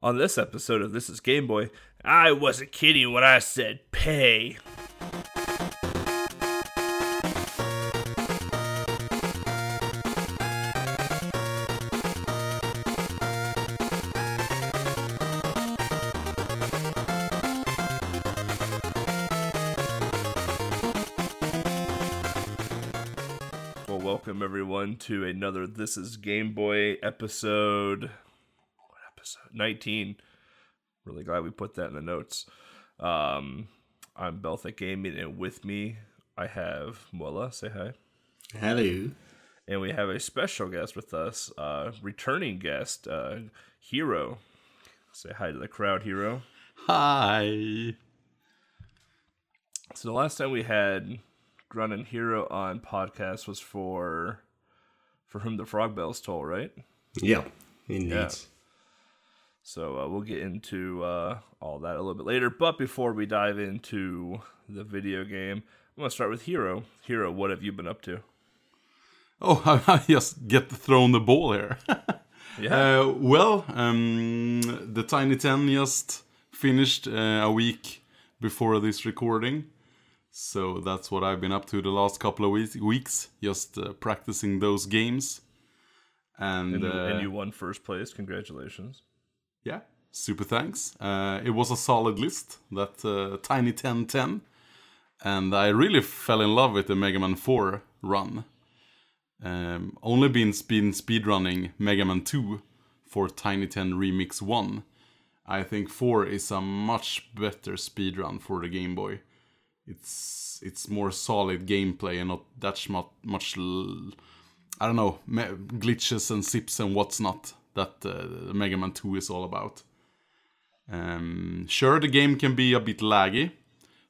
On this episode of This is Game Boy, I wasn't kidding when I said pay. Well, welcome everyone to another This is Game Boy episode. What episode? 19. Really glad we put that in the notes. Um, I'm Baltic Gaming, and with me I have Mola. Say hi. Hello. And we have a special guest with us, uh, returning guest, uh, Hero. Say hi to the crowd, Hero. Hi. So the last time we had Grun and Hero on podcast was for for whom the frog bells toll, right? Yeah, indeed. Yeah. So uh, we'll get into uh, all that a little bit later. But before we dive into the video game, I'm gonna start with Hero. Hero, what have you been up to? Oh, I just get thrown the ball here. Yeah. Uh, well, um, the Tiny 10 just finished uh, a week before this recording. So that's what I've been up to the last couple of weeks, weeks just uh, practicing those games. And, and, you, uh, and you won first place. Congratulations. Yeah, super thanks. Uh, it was a solid list, that uh, Tiny 10 10. And I really fell in love with the Mega Man 4 run. Um, only been speed speedrunning Mega Man 2 for Tiny 10 Remix 1. I think 4 is a much better speedrun for the Game Boy. It's it's more solid gameplay and not that much much I don't know glitches and sips and what's not that uh, Mega Man 2 is all about. Um, sure, the game can be a bit laggy,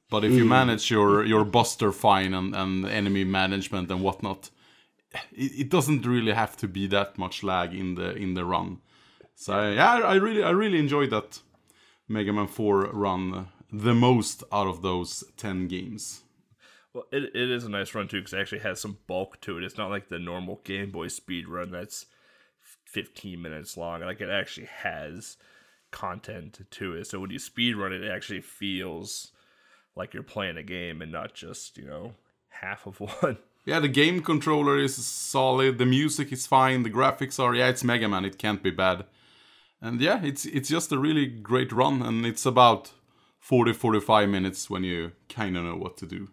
but if you manage your your buster fine and, and enemy management and whatnot, it, it doesn't really have to be that much lag in the in the run. So yeah, I really I really enjoyed that Mega Man 4 run the most out of those 10 games. Well, it, it is a nice run too because it actually has some bulk to it. It's not like the normal Game Boy speed run that's 15 minutes long. Like it actually has content to it. So when you speed run it, it actually feels like you're playing a game and not just you know half of one. Yeah, the game controller is solid, the music is fine, the graphics are yeah, it's Mega Man, it can't be bad. And yeah, it's it's just a really great run and it's about 40 45 minutes when you kind of know what to do.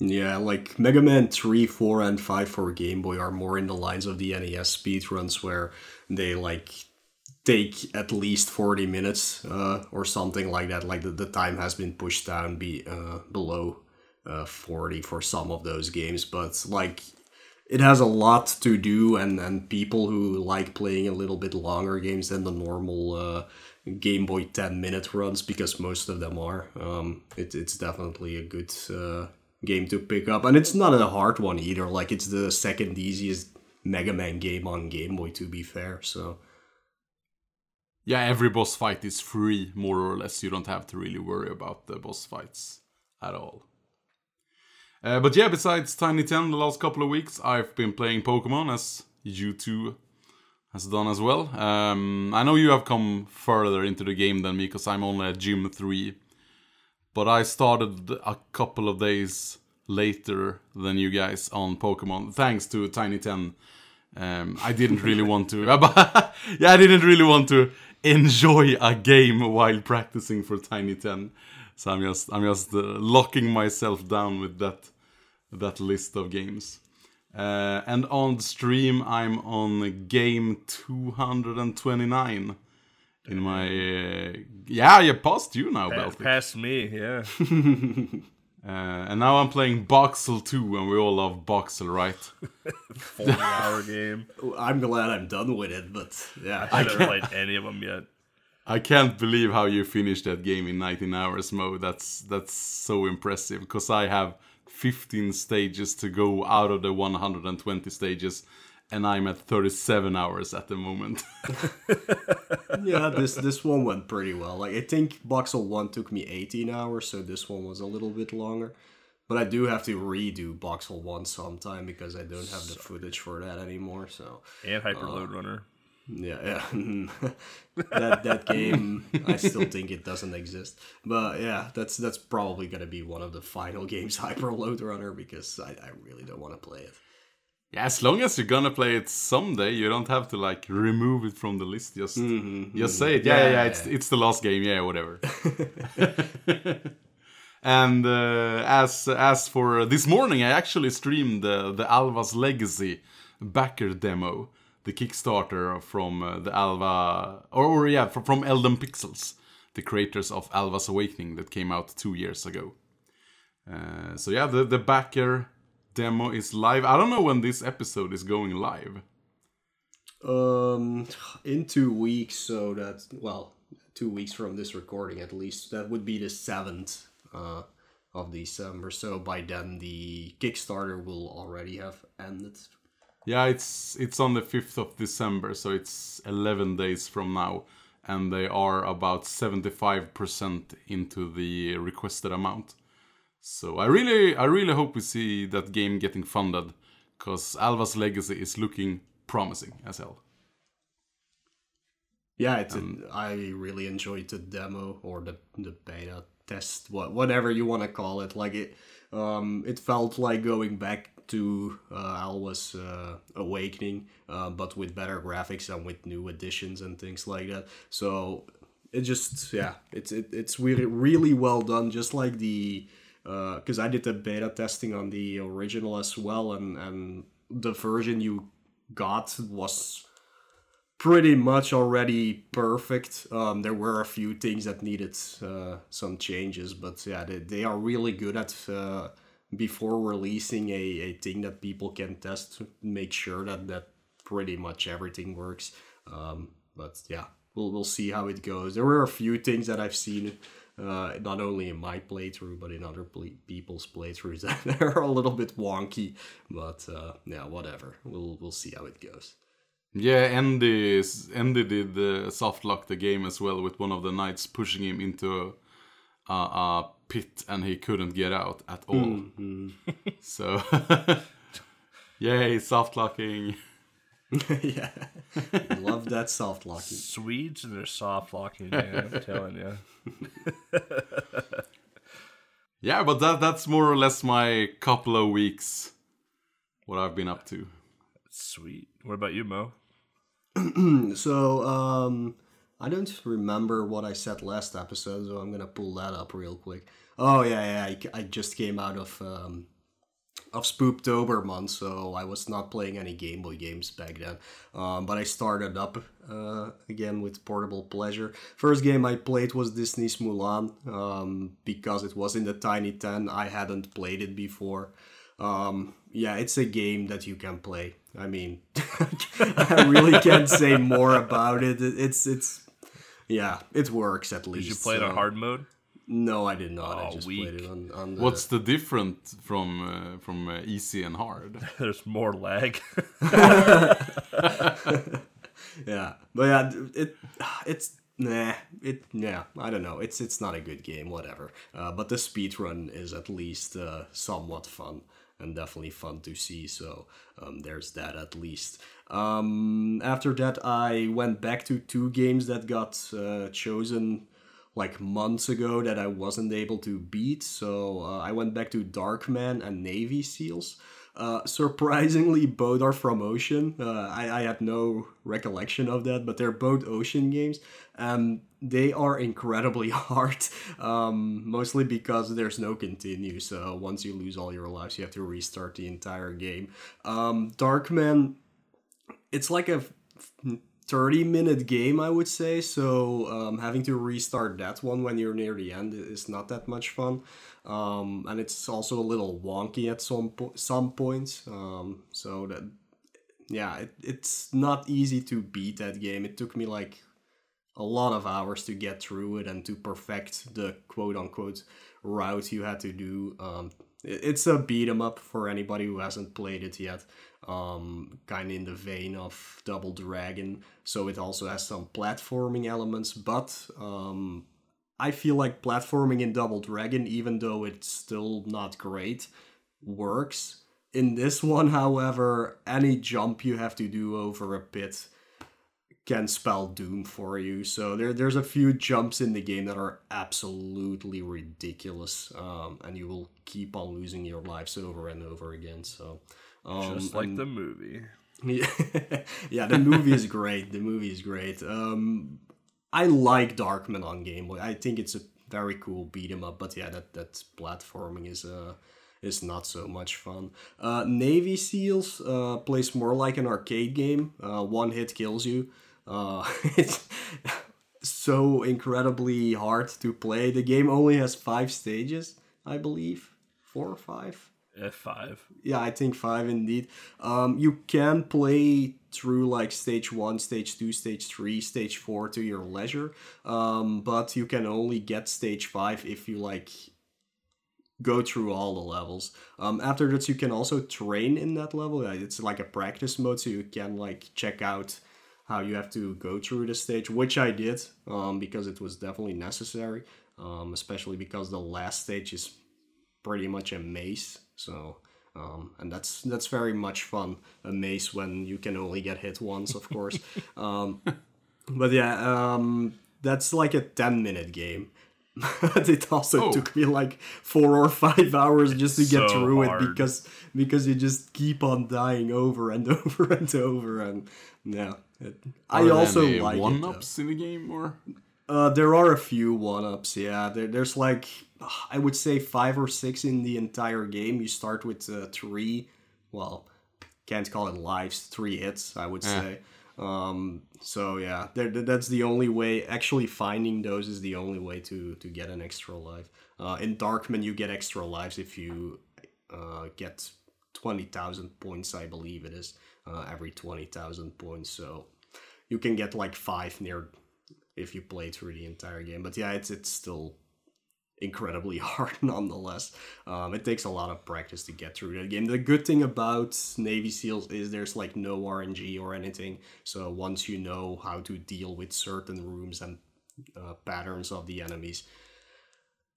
Yeah, like Mega Man 3, 4, and 5 for Game Boy are more in the lines of the NES speedruns where they like take at least 40 minutes uh, or something like that. Like the, the time has been pushed down be uh, below uh, 40 for some of those games, but like it has a lot to do and, and people who like playing a little bit longer games than the normal uh, Game Boy 10 minute runs because most of them are. Um, it, it's definitely a good uh, game to pick up, and it's not a hard one either. Like it's the second easiest Mega Man game on Game Boy, to be fair. So Yeah, every boss fight is free more or less. You don't have to really worry about the boss fights at all. Uh, but yeah, besides Tiny 10 the last couple of weeks, I've been playing Pokemon as you two has done as well. Um, I know you have come further into the game than me because I'm only at Gym 3. But I started a couple of days later than you guys on Pokemon, thanks to Tiny 10. Um, I didn't really want to. yeah, I didn't really want to enjoy a game while practicing for Tiny 10. So I'm just I'm just uh, locking myself down with that that list of games. Uh, and on stream, I'm on game 229 in my. Uh, yeah, you passed you now, Pa- Baltic. Past me, yeah. Uh, and now I'm playing Boxxle 2, and we all love Boxxle, right? 40 hour game. I'm glad I'm done with it. But yeah, I haven't played any of them yet. I can't believe how you finished that game in 19 hours mode. That's that's so impressive because I have 15 stages to go out of the 120 stages and I'm at 37 hours at the moment. yeah, this this one went pretty well. Like I think Boxxle One took me 18 hours, so this one was a little bit longer. But I do have to redo Boxxle One sometime because I don't have the footage for that anymore. So And Hyper Lode uh, Runner. Yeah, yeah. that that game, I still think it doesn't exist. But yeah, that's that's probably gonna be one of the final games Hyper Lode Runner because I, I really don't want to play it. Yeah, as long as you're gonna play it someday, you don't have to like remove it from the list. Just just say it. Yeah, yeah, yeah, it's it's the last game. Yeah, whatever. and uh, as as for this morning, I actually streamed the the Alwa's Legacy backer demo, the Kickstarter from uh, the Alwa, or, or yeah, from, from Elden Pixels, the creators of Alwa's Awakening that came out two years ago. Uh, so yeah, the the backer demo is live. I don't know when this episode is going live. Um, in two weeks, so that's well, two weeks from this recording at least. That would be the seventh uh, of December. So by then, the Kickstarter will already have ended. Yeah, it's it's on the fifth of December, so it's eleven days from now, and they are about seventy five percent into the requested amount. So I really I really hope we see that game getting funded, because Alwa's Legacy is looking promising as hell. Yeah, it's I really enjoyed the demo or the the beta test, what whatever you want to call it. Like it, um, it felt like going back to uh, Alwa's uh, Awakening, uh, but with better graphics and with new additions and things like that. So it just yeah, it's it, it's really really well done. Just like the because I did the beta testing on the original as well, and and the version you got was pretty much already perfect. Um, there were a few things that needed uh, some changes, but yeah, they, they are really good at uh, before releasing a, a thing that people can test make sure that that pretty much everything works. Um, but yeah, we'll we'll see how it goes. There were a few things that I've seen. Uh, not only in my playthrough, but in other ple- people's playthroughs that are a little bit wonky. But uh, yeah, whatever. We'll we'll see how it goes. Yeah, Andy Andy did uh, soft lock the game as well with one of the knights pushing him into a, a pit and he couldn't get out at all. so yay, soft locking. yeah, love that soft locking. Swedes and their soft locking, man. I'm telling you. Yeah, but that that's more or less my couple of weeks what I've been up to. Sweet. What about you, Mo? So, um, I don't remember what I said last episode, so I'm gonna pull that up real quick. Oh yeah, yeah, I, I just came out of um, of Spooktober month, so I was not playing any Game Boy games back then. Um, but I started up uh, again with Portable Pleasure. First game I played was Disney's Mulan um, because it was in the Tiny Ten. I hadn't played it before. Um, yeah, it's a game that you can play. I mean, I really can't say more about it. It- It's it's yeah, it works at least. Did you play it on hard mode? No, I did not. I Oh, just weak. played it on, on the. What's the difference from uh, from uh, easy and hard? There's more lag. yeah, but yeah, it it's nah, it yeah, I don't know. It's it's not a good game, whatever. Uh, but the speed run is at least uh, somewhat fun and definitely fun to see. So um, there's that at least. Um, after that, I went back to two games that got uh, chosen like months ago that I wasn't able to beat. So uh, I went back to Darkman and Navy Seals. Uh, surprisingly, both are from Ocean. Uh, I, I had no recollection of that, but they're both Ocean games. Um, they are incredibly hard, um, mostly because there's no continue. So once you lose all your lives, you have to restart the entire game. Um, Darkman, it's like a 30 minute game, I would say. So um, having to restart that one when you're near the end is not that much fun. Um, and it's also a little wonky at some po- some points. Um, so that yeah, it, it's not easy to beat that game. It took me like a lot of hours to get through it and to perfect the quote unquote route you had to do. Um, it- it's a beat 'em up for anybody who hasn't played it yet. Um, kind of in the vein of Double Dragon, so it also has some platforming elements, but um, I feel like platforming in Double Dragon, even though it's still not great, works. In this one, however, any jump you have to do over a pit can spell doom for you. So there there's a few jumps in the game that are absolutely ridiculous, um, and you will keep on losing your lives over and over again. So. Um, Just like and- the movie. yeah, the movie is great. The movie is great. Um, I like Darkman on Game Boy. I think it's a very cool beat 'em up. But yeah, that that platforming is uh is not so much fun. Uh, Navy Seals uh, plays more like an arcade game. Uh, one hit kills you. Uh, it's so incredibly hard to play. The game only has five stages, I believe, four or five F five. yeah i think five indeed um you can play through like stage one stage two stage three stage four to your leisure um but you can only get stage five if you like go through all the levels um after that you can also train in that level it's like a practice mode so you can like check out how you have to go through the stage which i did um because it was definitely necessary um especially because the last stage is pretty much a maze. So, um, and that's that's very much fun. A maze when you can only get hit once, of course. um, but yeah, um, that's like a ten minute game. but it also Oh. took me like four or five hours just to get so through it because because you just keep on dying over and over and over and yeah. It, I also like one ups in the game or Uh, there are a few one ups. Yeah, there, there's like I would say five or six in the entire game. You start with uh, three. Well, can't call it lives. Three hits, I would say. Um, so yeah, that's the only way. Actually, finding those is the only way to to get an extra life. Uh, in Darkman, you get extra lives if you uh, get twenty thousand points. I believe it is uh, every twenty thousand points. So you can get like five near if you play through the entire game. But yeah, it's it's still incredibly hard nonetheless. Um, it takes a lot of practice to get through that game. The good thing about Navy SEALs is there's like no RNG or anything. So once you know how to deal with certain rooms and uh, patterns of the enemies,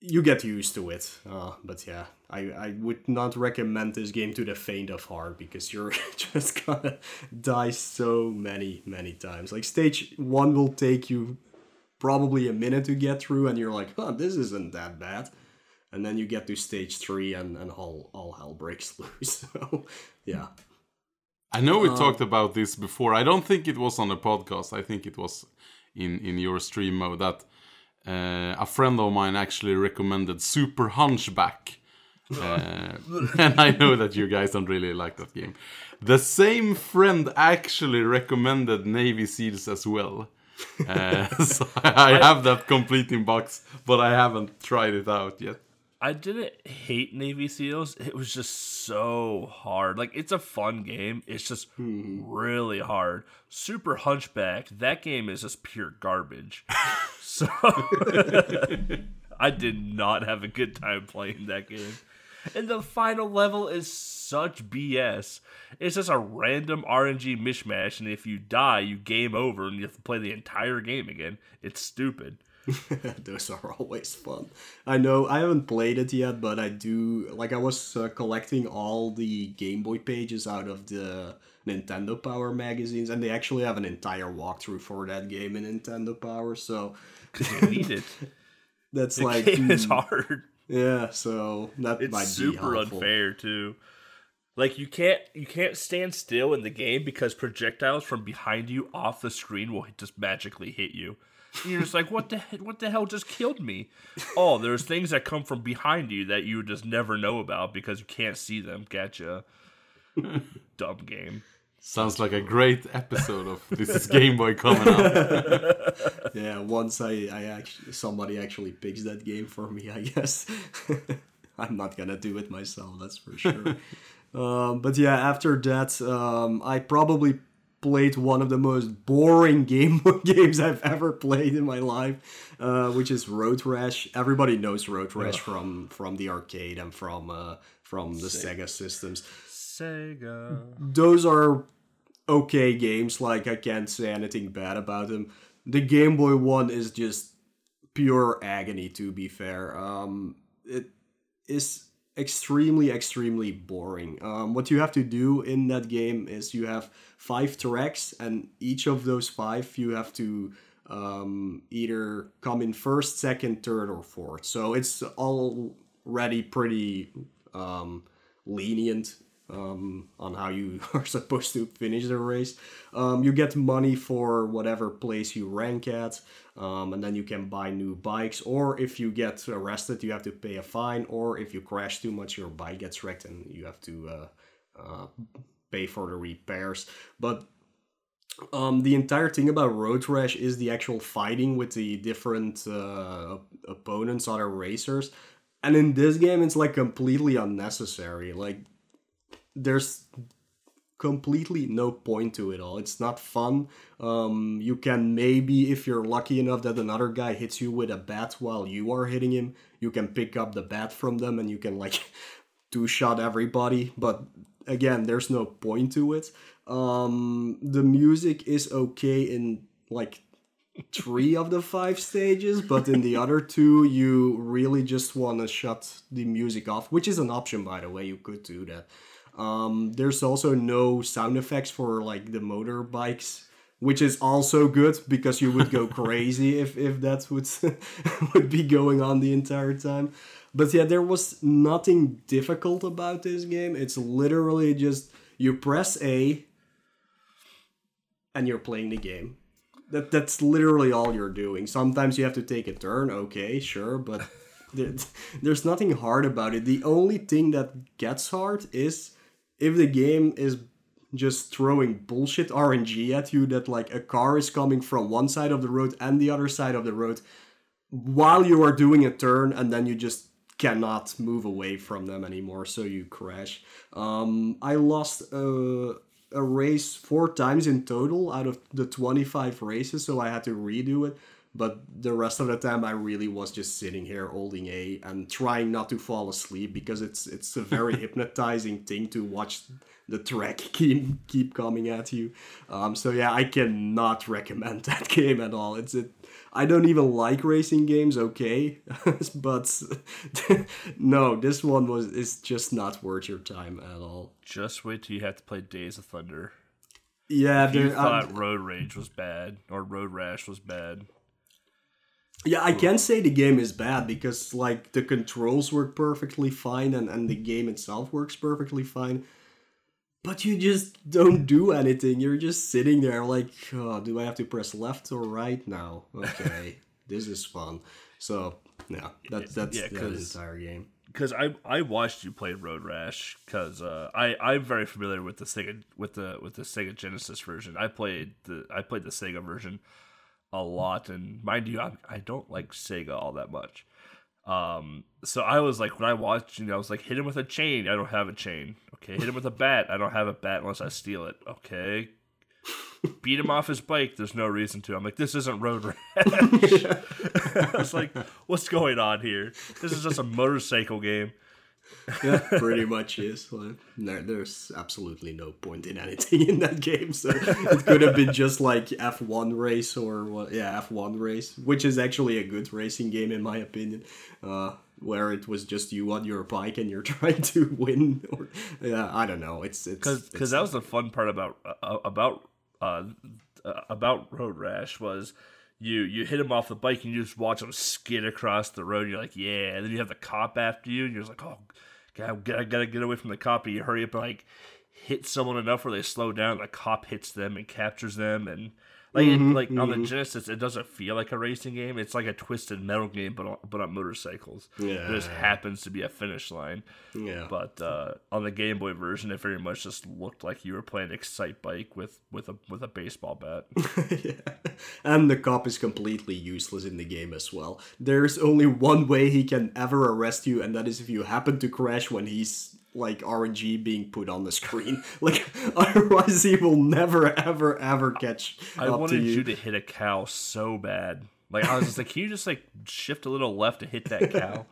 you get used to it. Uh, but yeah, I, I would not recommend this game to the faint of heart because you're just gonna die so many, many times. Like stage one will take you probably a minute to get through, and you're like, huh, this isn't that bad. And then you get to stage three, and, and all, all hell breaks loose. So, yeah. I know we talked about this before. I don't think it was on a podcast. I think it was in in your stream mode that uh, a friend of mine actually recommended Super Hunchback. Uh, and I know that you guys don't really like that game. The same friend actually recommended Navy SEALs as well. Uh, so I have that complete in box, but I haven't tried it out yet. I didn't hate Navy SEALs. It was just so hard. Like it's a fun game. It's just really hard. Super Hunchback. That game is just pure garbage. so I did not have a good time playing that game. And the final level is such BS. It's just a random RNG mishmash, and if you die, you game over, and you have to play the entire game again. It's stupid. Those are always fun. I know I haven't played it yet, but I do. Like I was uh, collecting all the Game Boy pages out of the Nintendo Power magazines, and they actually have an entire walkthrough for that game in Nintendo Power. So Because you need it. that's The like game is mm, hard. yeah. So that It's might be super unfair too. Like you can't you can't stand still in the game because projectiles from behind you off the screen will just magically hit you. And you're just like, what the what the hell just killed me? Oh, there's things that come from behind you that you just never know about because you can't see them. Gotcha. Dumb game. Sounds like a great episode of This is Game Boy coming up. Yeah, once I, I actually somebody actually picks that game for me, I guess. I'm not gonna do it myself, that's for sure. Um, but yeah, after that, um, I probably played one of the most boring game Boy games I've ever played in my life, uh, which is Road Rash. Everybody knows Road Rash from from the arcade and from uh, from the Sega systems Sega. those are okay games. Like I can't say anything bad about them. The Game Boy one is just pure agony. To be fair, um, it is extremely extremely boring. Um, what you have to do in that game is you have five tracks, and each of those five you have to um, either come in first, second, third, or fourth. So it's already pretty um, lenient um, on how you are supposed to finish the race. Um, you get money for whatever place you rank at, um, and then you can buy new bikes. Or if you get arrested, you have to pay a fine. Or if you crash too much, your bike gets wrecked and you have to uh, uh, pay for the repairs. But um, the entire thing about Road Rash is the actual fighting with the different uh, opponents, other racers. And in this game, it's like completely unnecessary. Like, there's completely no point to it all. It's not fun. Um, you can maybe, if you're lucky enough that another guy hits you with a bat while you are hitting him, you can pick up the bat from them and you can like two shot everybody. But again, there's no point to it. Um, the music is okay in like three of the five stages, but in the other two, you really just want to shut the music off, which is an option, by the way. You could do that. Um, there's also no sound effects for like the motorbikes, which is also good because you would go crazy if if that would would be going on the entire time. But yeah, there was nothing difficult about this game. It's literally just you press A and you're playing the game. That that's literally all you're doing. Sometimes you have to take a turn, okay, sure, but there's nothing hard about it. The only thing that gets hard is if the game is just throwing bullshit RNG at you that like a car is coming from one side of the road and the other side of the road while you are doing a turn and then you just cannot move away from them anymore so you crash um, i lost uh, a race four times in total out of the 25 races, so I had to redo it. But the rest of the time, I really was just sitting here holding A and trying not to fall asleep because it's it's a very hypnotizing thing to watch the track keep keep coming at you. Um, so yeah, I cannot recommend that game at all. It's it I don't even like racing games, okay, but no, this one was is just not worth your time at all. Just wait till you have to play Days of Thunder. Yeah, if you thought um, Road Rage was bad or Road Rash was bad. Yeah, I can't say the game is bad because like the controls work perfectly fine and, and the game itself works perfectly fine but you just don't do anything. You're just sitting there like, oh, do I have to press left or right now? Okay, this is fun. So yeah, that's that's yeah, the entire game. Because I I watched you play Road Rash because uh, I I'm very familiar with the Sega with the with the Sega Genesis version. I played the I played the Sega version a lot, and mind you, I, I don't like Sega all that much. Um, so I was like, when I watched, you know, I was like, hit him with a chain. I don't have a chain. Okay, hit him with a bat. I don't have a bat unless I steal it. Okay, beat him off his bike. There's no reason to. I'm like, this isn't road rash. I was like, what's going on here? This is just a motorcycle game yeah, pretty much is. Well, there, there's absolutely no point in anything in that game. So it could have been just like F1 race or what? Yeah, F1 race, which is actually a good racing game in my opinion. Uh, where it was just you on your bike and you're trying to win. Or, yeah, I don't know. It's because because that was the fun part about uh, about uh, about Road Rash was you you hit him off the bike and you just watch him skid across the road. You're like, yeah. And then you have the cop after you, and you're like, oh, God, I gotta, get away from the cop. And you hurry up and like hit someone enough where they slow down. The cop hits them and captures them, and like mm-hmm, it, like mm-hmm. on the mm-hmm. Genesis, it doesn't feel like a racing game. It's like a twisted metal game, but on, but on motorcycles. Yeah, there just happens to be a finish line. Yeah, but uh, on the Game Boy version, it very much just looked like you were playing Excitebike with with a with a baseball bat. yeah, and the cop is completely useless in the game as well. There's only one way he can ever arrest you, and that is if you happen to crash when he's like RNG being put on the screen. Like otherwise, he will never, ever, ever catch. I wanted you. you. to hit a cow so bad. Like I was just like, can you just like shift a little left to hit that cow?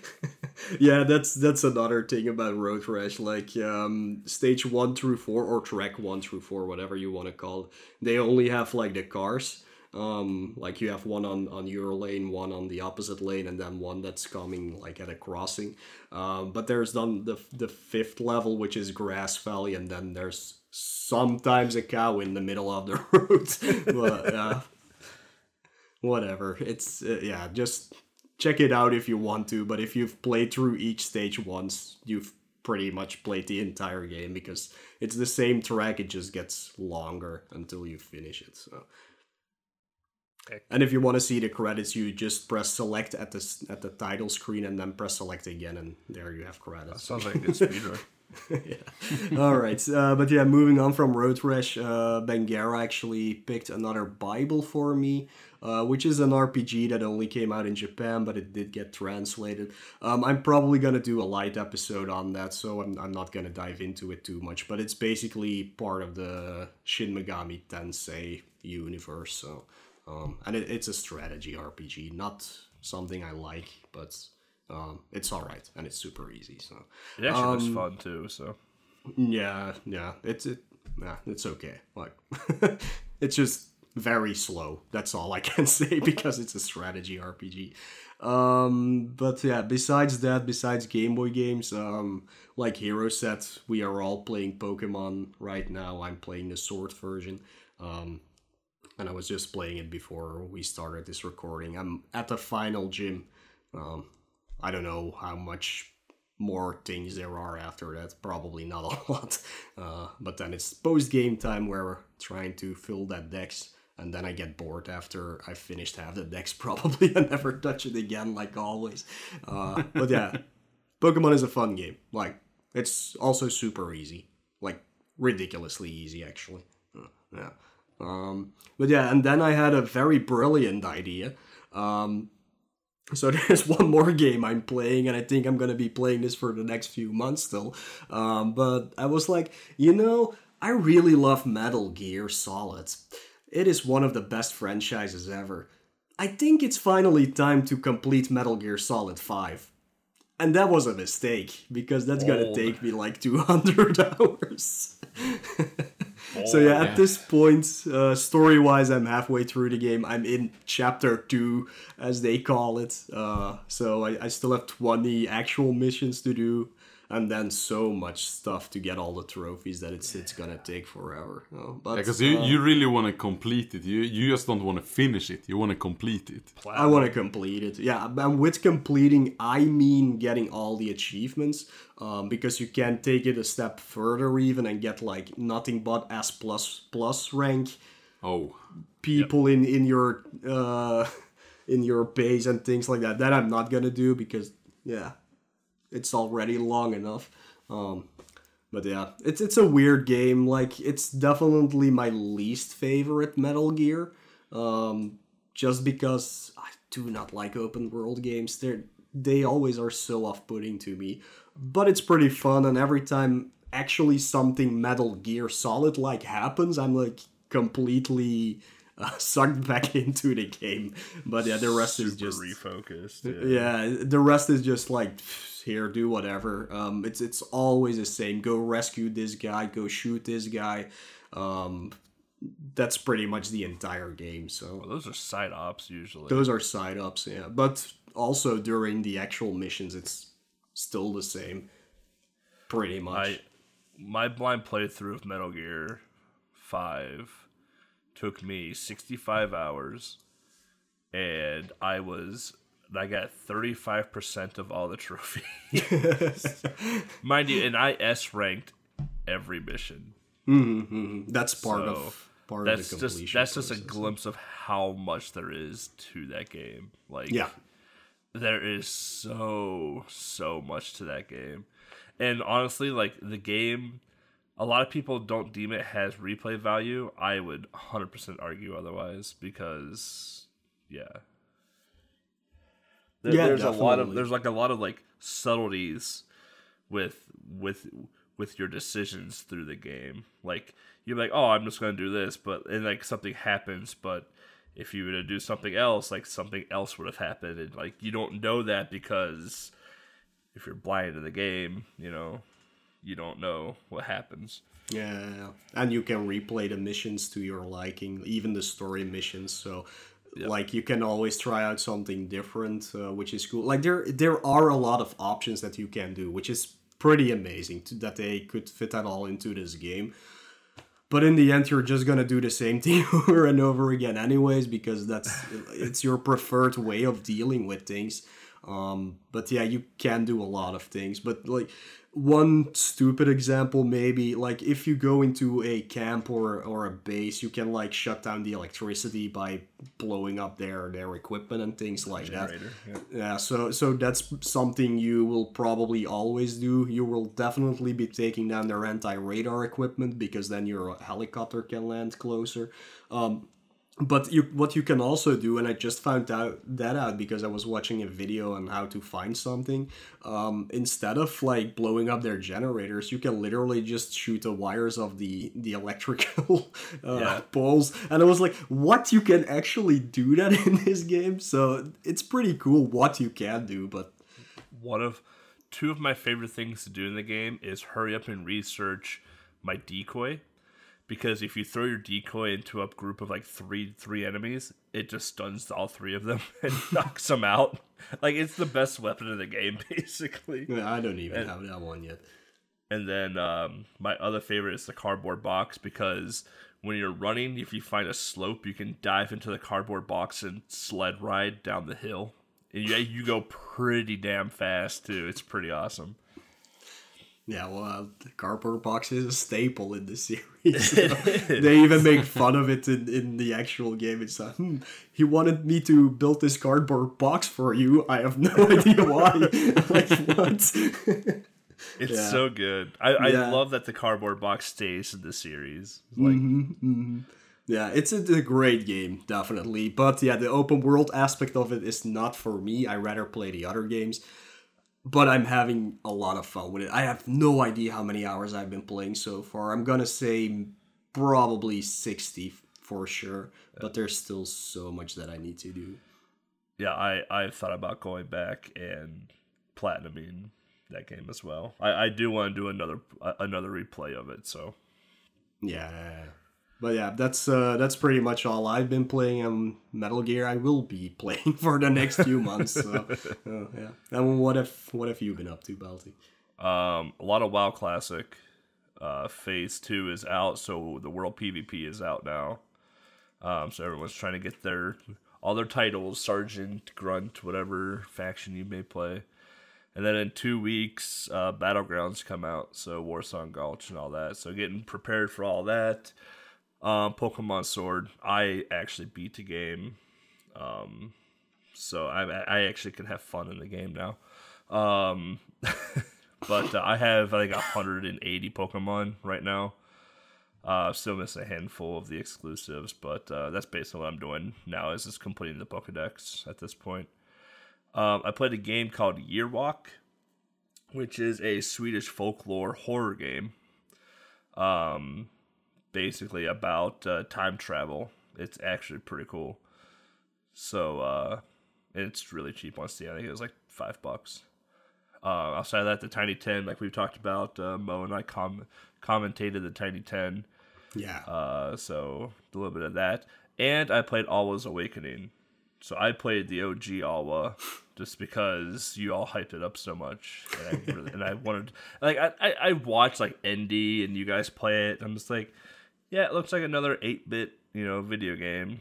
yeah, that's that's another thing about Road Rash. Like um, stage one through four, or track one through four, whatever you want to call it, they only have like the cars Um, like you have one on on your lane, one on the opposite lane, and then one that's coming like at a crossing. Um, but there's then the the fifth level, which is Grass Valley, and then there's sometimes a cow in the middle of the road. but uh, whatever. It's uh, yeah, just check it out if you want to. But if you've played through each stage once, you've pretty much played the entire game because it's the same track. It just gets longer until you finish it. So. Okay. And if you want to see the credits, you just press select at the at the title screen and then press select again, and there you have credits. Sounds like a good speedrun. yeah. All right. Uh, but yeah, moving on from Road Rash, uh, Bengara actually picked another Bible for me, uh, which is an RPG that only came out in Japan, but it did get translated. Um, I'm probably going to do a light episode on that, so I'm, I'm not going to dive into it too much, but it's basically part of the Shin Megami Tensei universe. So, um, and it, it's a strategy RPG, not something I like, but um, it's all right and it's super easy. So, It actually looks Um, fun too. So yeah, yeah, it's it. Yeah, it's okay. Like, it's just very slow. That's all I can say because it's a strategy RPG. Um, but yeah, besides that, besides Game Boy games, um, like Hero Set, we are all playing Pokemon right now. I'm playing the Sword version. Um, and I was just playing it before we started this recording. I'm at the final gym. Um, I don't know how much more things there are after that. Probably not a lot. Uh, but then it's post game time where we're trying to fill that dex. And then I get bored after I finished half the decks, probably, and never touch it again, like always. Uh, but yeah, Pokemon is a fun game. Like, it's also super easy. Like, ridiculously easy, actually. Uh, yeah. Um, but yeah, and then I had a very brilliant idea. Um, so there's one more game I'm playing, and I think I'm gonna be playing this for the next few months still. Um, but I was like, you know, I really love Metal Gear Solid. It is one of the best franchises ever. I think it's finally time to complete Metal Gear Solid 5. And that was a mistake, because that's gonna take me like 200 hours. So yeah, at this point, uh, story wise, I'm halfway through the game. I'm in chapter two, as they call it. Uh, so I, I still have 20 actual missions to do, and then so much stuff to get all the trophies that it's it's gonna take forever. Uh, but Because you, uh, you really want to complete it. You you just don't want to finish it. You want to complete it. I want to complete it. Yeah, and with completing, I mean getting all the achievements, um, because you can take it a step further even and get like nothing but S plus plus rank Oh, people in in your uh in your base and things like that that i'm not gonna do because yeah it's already long enough. Um but yeah it's it's a weird game. Like it's definitely my least favorite metal gear um just because i do not like open world games. They're they always are so off-putting to me. But it's pretty fun and every time actually something metal gear solid like happens i'm like completely uh, sucked back into the game. But yeah the rest is just refocused. yeah. the rest is just like here do whatever. Um it's it's always the same. Go rescue this guy go shoot this guy. Um that's pretty much the entire game so. Well, those are side ops usually. those are side ops, yeah. But also during the actual missions it's still the same. Pretty much. I my blind playthrough of Metal Gear Five took me sixty five hours, and I was I got thirty five percent of all the trophies. Mind you, and I S ranked every mission. Mm-hmm, mm-hmm. that's part So, of part That's of the just completion that's just a glimpse of how much there is to that game. Like yeah there is so so much to that game and honestly like the game a lot of people don't deem it has replay value. I would 100% argue otherwise because yeah. There- Yeah, there's a lot of there's like a lot of like subtleties with with with your decisions through the game. Like you're like oh i'm just gonna do this but and like something happens but if you were to do something else like something else would have happened and like you don't know that because if you're blind to the game you know you don't know what happens Yeah, and you can replay the missions to your liking, even the story missions. So, like, you can always try out something different, uh, which is cool. Like, there there are a lot of options that you can do, which is pretty amazing to, that they could fit that all into this game. But in the end, you're just gonna do the same thing over and over again, anyways, because that's it's your preferred way of dealing with things. Um, but yeah, you can do a lot of things. But like one stupid example, maybe like if you go into a camp or or a base, you can like shut down the electricity by blowing up their their equipment and things like Generator, that. Yeah, so so that's something you will probably always do. You will definitely be taking down their anti radar equipment because then your helicopter can land closer. Um, but you what you can also do and i just found out that out because i was watching a video on how to find something um, instead of like blowing up their generators you can literally just shoot the wires of the the electrical uh, Yeah. poles. And i was like what? You can actually do that in this game? So it's pretty cool what you can do but one of two of my favorite things to do in the game is hurry up and research my decoy because if you throw your decoy into a group of like three three enemies it just stuns all three of them and knocks them out. Like it's the best weapon in the game basically. Yeah, i don't even have that one yet. And then um, my other favorite is the cardboard box because when you're running if you find a slope you can dive into the cardboard box and sled ride down the hill. And you, you go pretty damn fast too. It's pretty awesome Yeah, well, uh, cardboard box is a staple in the series. they even make fun of it in, in the actual game. It's like, hmm, he wanted me to build this cardboard box for you. I have no idea why. like, what? It's Yeah. so good. I, I Yeah. love that the cardboard box stays in the series. Like, Mm-hmm. yeah, it's a, a great game, definitely. But yeah, the open world aspect of it is not for me. I rather play the other games. But I'm having a lot of fun with it. I have no idea how many hours I've been playing so far. I'm gonna say probably 60 for sure. But there's still so much that I need to do. yeah, I I thought about going back and platinuming that game as well. I, I do want to do another another replay of it. So Yeah. But yeah, that's uh, that's pretty much all I've been playing. Um, Metal Gear, I will be playing for the next few months. So, uh, yeah. And what if what have you been up to, Balti? um, a lot of WoW Classic. Uh, phase two is out, so the World PvP is out now. Um, so everyone's trying to get their all their titles, Sergeant, Grunt, whatever faction you may play. And then in two weeks, uh, Battlegrounds come out, so Warsong Gulch and all that. So getting prepared for all that. Um, Pokemon Sword, I actually beat the game, um, so I I actually can have fun in the game now. Um, but uh, I have like 180 Pokemon right now. Uh, still miss a handful of the exclusives, but uh, that's basically what I'm doing now. Is just completing the Pokedex at this point. Um, I played a game called Yearwalk, which is a Swedish folklore horror game. Um, basically about uh, time travel. It's actually pretty cool. So uh, it's really cheap on Steam. I think it was like five bucks. Uh, outside of that, the Tiny Ten, like we've talked about, uh, Mo and I com- commentated the Tiny Ten. Yeah. Uh, so a little bit of that, and I played Alwa's Awakening. So I played the OG Alwa just because you all hyped it up so much, and I, really, and I wanted like I, I I watched like ND and you guys play it. I'm just like, yeah, it looks like another eight bit you know video game,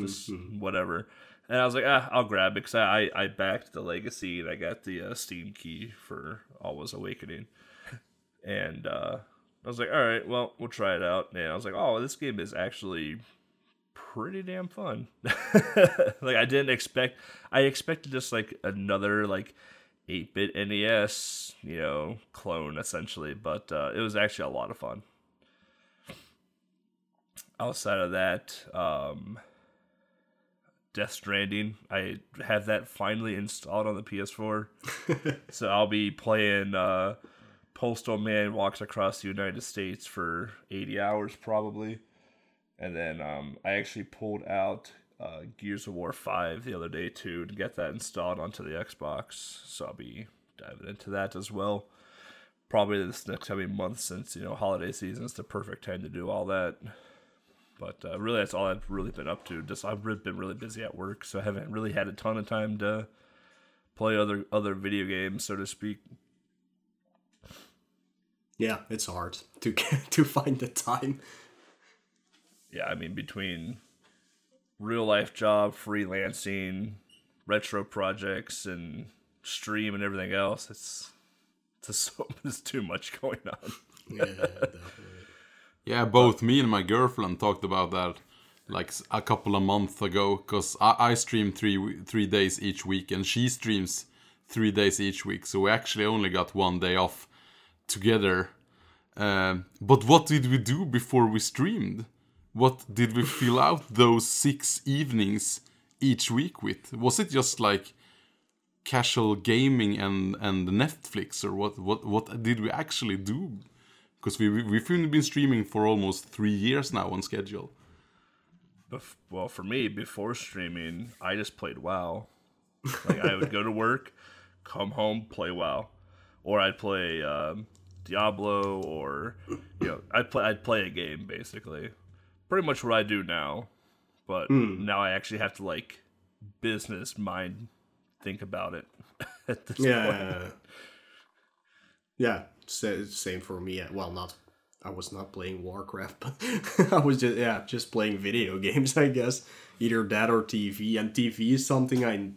just whatever. And I was like, ah, I'll grab it because I, I backed the Legacy and I got the uh, Steam key for Alwa's Awakening, and uh, I was like, all right, well, we'll try it out. And I was like, oh, this game is actually pretty damn fun. like I didn't expect. I expected just like another like eight bit NES, you know, clone essentially, but uh, it was actually a lot of fun. Outside of that, um, Death Stranding, I have that finally installed on the PS4, so I'll be playing. Uh, Postal Man walks across the United States for 80 hours probably. And then um, I actually pulled out uh, Gears of War 5 the other day too to get that installed onto the Xbox. So I'll be diving into that as well. probably this next coming month since you know holiday season is the perfect time to do all that. But uh, really, that's all I've really been up to. Just I've been really busy at work, so I haven't really had a ton of time to play other other video games, so to speak. Yeah, it's hard to to find the time. Yeah, I mean between real life job, freelancing, retro projects, and stream and everything else, it's it's, so, it's too much going on. Yeah, definitely. Yeah, both me and my girlfriend talked about that like a couple of months ago because I, I stream three three days each week and she streams three days each week, so we actually only got one day off together. Um, but what did we do before we streamed? What did we fill out those six evenings each week with? Was it just like casual gaming and and Netflix, or what? What what did we actually do? Because we we've been streaming for almost three years now on schedule. Bef- well, for me, before streaming, I just played WoW. Like I would go to work, come home, play WoW, or I'd play um, Diablo, or you know, I'd play I'd play a game basically. Pretty much what I do now, but now I actually have to like business mind think about it. at this point. Yeah, yeah. sa- Same for me. Well, not. I was not playing Warcraft, but I was just yeah, just playing video games. I guess either that or TV. And TV is something I,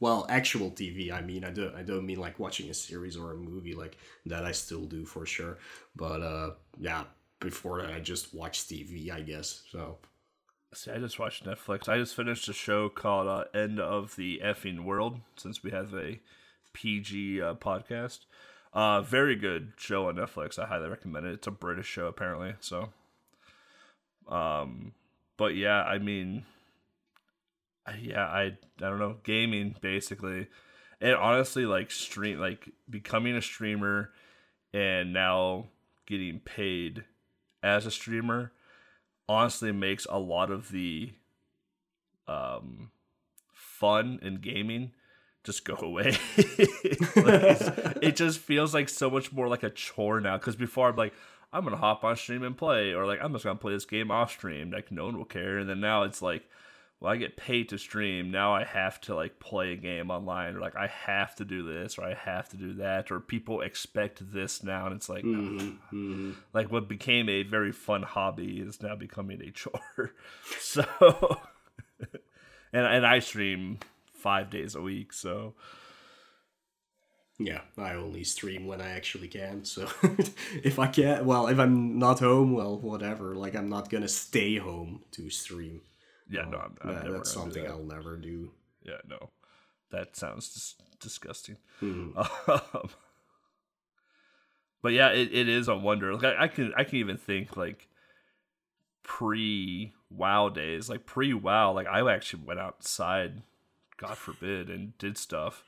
well, actual TV. I mean, I don't. I don't mean like watching a series or a movie like that. I still do for sure. But uh, yeah. Before that, I just watched TV. I guess so. See, I just watched Netflix. I just finished a show called uh, "End of the Effing World" since we have a PG uh, podcast. Uh, very good show on Netflix. I highly recommend it. It's a British show apparently. So, um, but yeah, I mean, yeah, I I don't know, gaming basically, and honestly, like stream, like becoming a streamer, and now getting paid as a streamer honestly makes a lot of the um fun in gaming just go away. Like, it just feels like so much more like a chore now. Because before I'm like, I'm gonna hop on stream and play, or like I'm just gonna play this game off stream. Like no one will care. And then now it's like, well, I get paid to stream. Now I have to like play a game online, or like I have to do this, or I have to do that, or people expect this now, and it's like, Mm-hmm. like what became a very fun hobby is now becoming a chore. so, and and I stream five days a week, so Yeah, I only stream when I actually can. So if I can't, well, if I'm not home, well, whatever. Like I'm not gonna stay home to stream. yeah, no, I'm, I'm That- never that's something that. I'll never do. Yeah, no, that sounds dis- disgusting. Hmm. Um, but yeah, it, it is a wonder. Like I, I can I can even think like pre WoW days, like pre WoW, like I actually went outside, God forbid, and did stuff.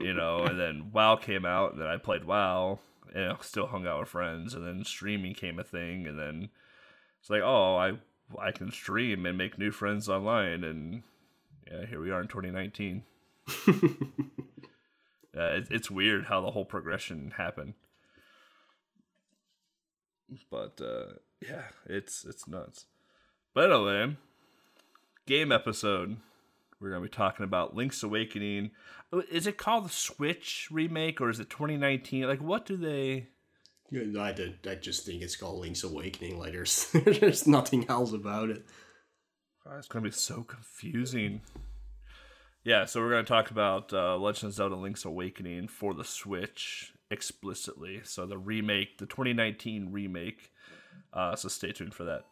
you know, and then WoW came out, and then I played WoW, and I still hung out with friends, and then streaming came a thing, and then it's like, oh, I I can stream and make new friends online, and yeah, here we are in 2019. Yeah, it, it's weird how the whole progression happened. But uh, yeah, it's it's nuts. But anyway, game episode. We're gonna be talking about Link's Awakening. Oh, Is it called the Switch remake or is it 2019? Like, what do they? I did. I just think it's called Link's Awakening. Like there's there's nothing else about it. Oh, it's gonna be so confusing. Yeah, so we're gonna talk about uh, Legend of Zelda: Link's Awakening for the Switch explicitly. So the remake, the 2019 remake. Uh, so stay tuned for that.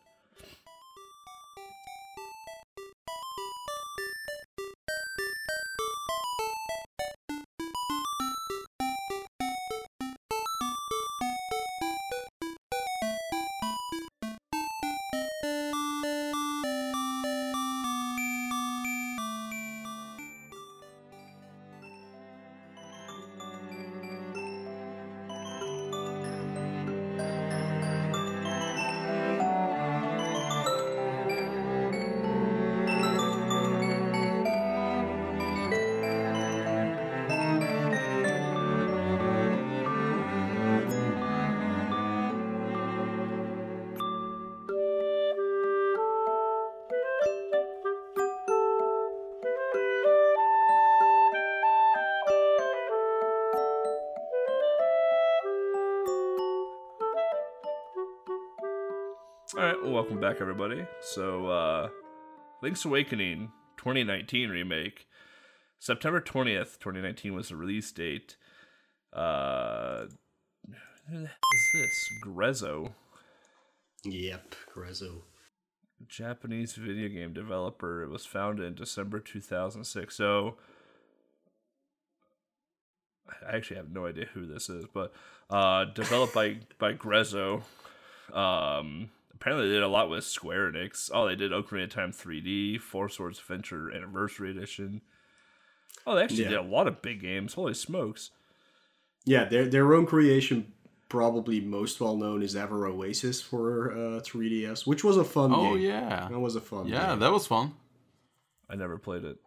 Back, everybody. So, uh, Link's Awakening 2019 remake. September 20th, 2019 was the release date. Uh, who the hell is this? Grezzo, Yep, Grezzo. Japanese video game developer. It was founded in December 2006. So, I actually have no idea who this is, but uh, developed by by Grezzo. Um, apparently, they did a lot with Square Enix. Oh, they did Ocarina of Time 3D, Four Swords Adventure Anniversary Edition. Oh, they actually Yeah. did a lot of big games. Holy smokes! Yeah, their their own creation, probably most well known is Ever Oasis for uh, 3DS, which was a fun Oh game. yeah, That was a fun yeah, game. that was fun. I never played it.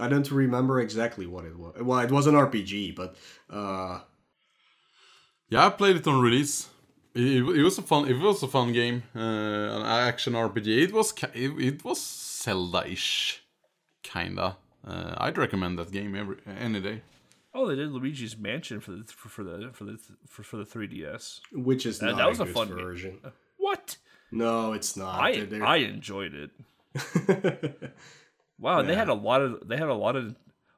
I don't remember exactly what it was. Well, it was an RPG, but uh, Yeah, I played it on release. It, it, it was a fun. It was a fun game, uh, an action RPG. It was ki- it, it was Zelda-ish, kinda. Uh, I'd recommend that game every any day. Oh, they did Luigi's Mansion for the for, for the for the for, for the 3DS. which is That- not that was a a good fun game. version. What? No, it's not. I They're- they're- I enjoyed it. Wow, they had a lot of they had a lot of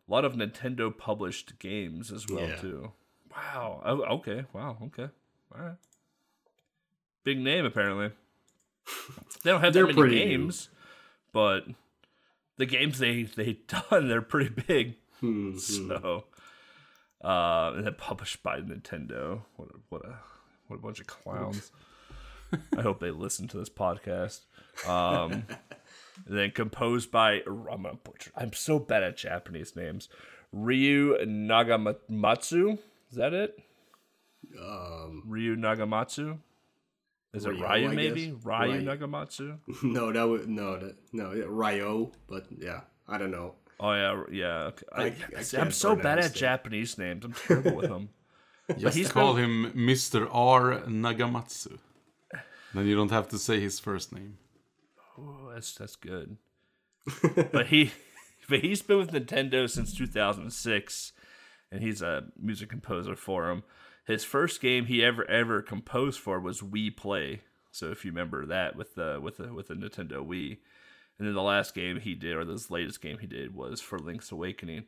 a lot of Nintendo published games as well Yeah. too. Wow. Oh, okay. Wow. Okay. All right. Big name apparently. They don't have that many pretty games, but the games they they done they're pretty big. Hmm, So, uh, and then published by Nintendo. What a, what a what a bunch of clowns. I hope they listen to this podcast. Um, and then composed by I'm gonna butcher. I'm so bad at Japanese names. Ryu Nagamatsu. Is that it? um, Ryu Nagamatsu. Is it Ryu, Ryu maybe? guess. Ryu Ryu. Nagamatsu. no, that was no, that, no, yeah, Ryo, but yeah, I don't know. Oh yeah, yeah. Okay. I, I see, I'm so bad at that. Japanese names. I'm terrible with them. Just he's call been- him Mr. R Nagamatsu. Then you don't have to say his first name. Oh, that's that's good. but he, but he's been with Nintendo since 2006, and he's a music composer for them. His first game he ever ever composed for was Wii Play. So if you remember that with the with the with the Nintendo Wii, and then the last game he did, or this latest game he did, was for Link's Awakening.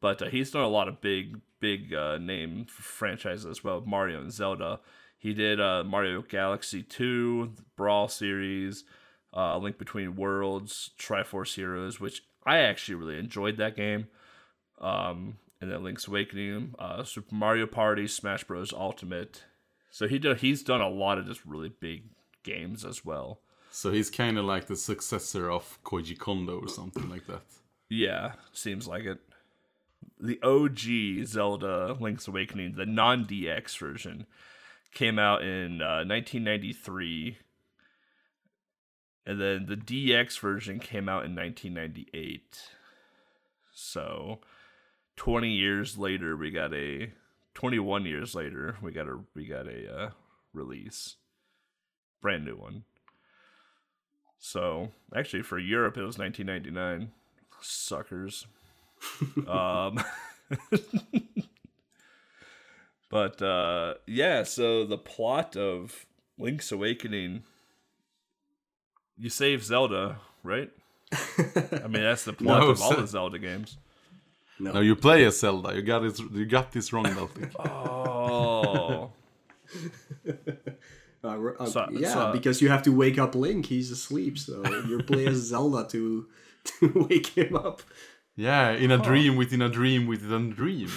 But uh, he's done a lot of big big uh, name franchises as well, Mario and Zelda. He did uh, Mario Galaxy 2, Brawl series, uh, A Link Between Worlds, Triforce Heroes, which I actually really enjoyed that game. Um, and then Link's Awakening, uh, Super Mario Party, Smash Bros. Ultimate. So he do, he's done a lot of just really big games as well. So he's kind of like the successor of Koji Kondo or something like that. Yeah, seems like it. The OG Zelda Link's Awakening, the non DX version, came out in uh, 1993. And then the DX version came out in 1998. So 20 years later we got a 21 years later we got a we got a uh, release. Brand new one. So, actually for Europe it was 1999 suckers. um, but uh, yeah, so the plot of Link's Awakening, you save Zelda, right? I mean, that's the plot No, of all so- the Zelda games. No, you play as Zelda. You got it. You got this wrong, Delphic. Oh, Uh, uh, So- yeah, so- because you have to wake up Link. He's asleep, so you play as Zelda to to wake him up. yeah, in a dream within a dream within a dream.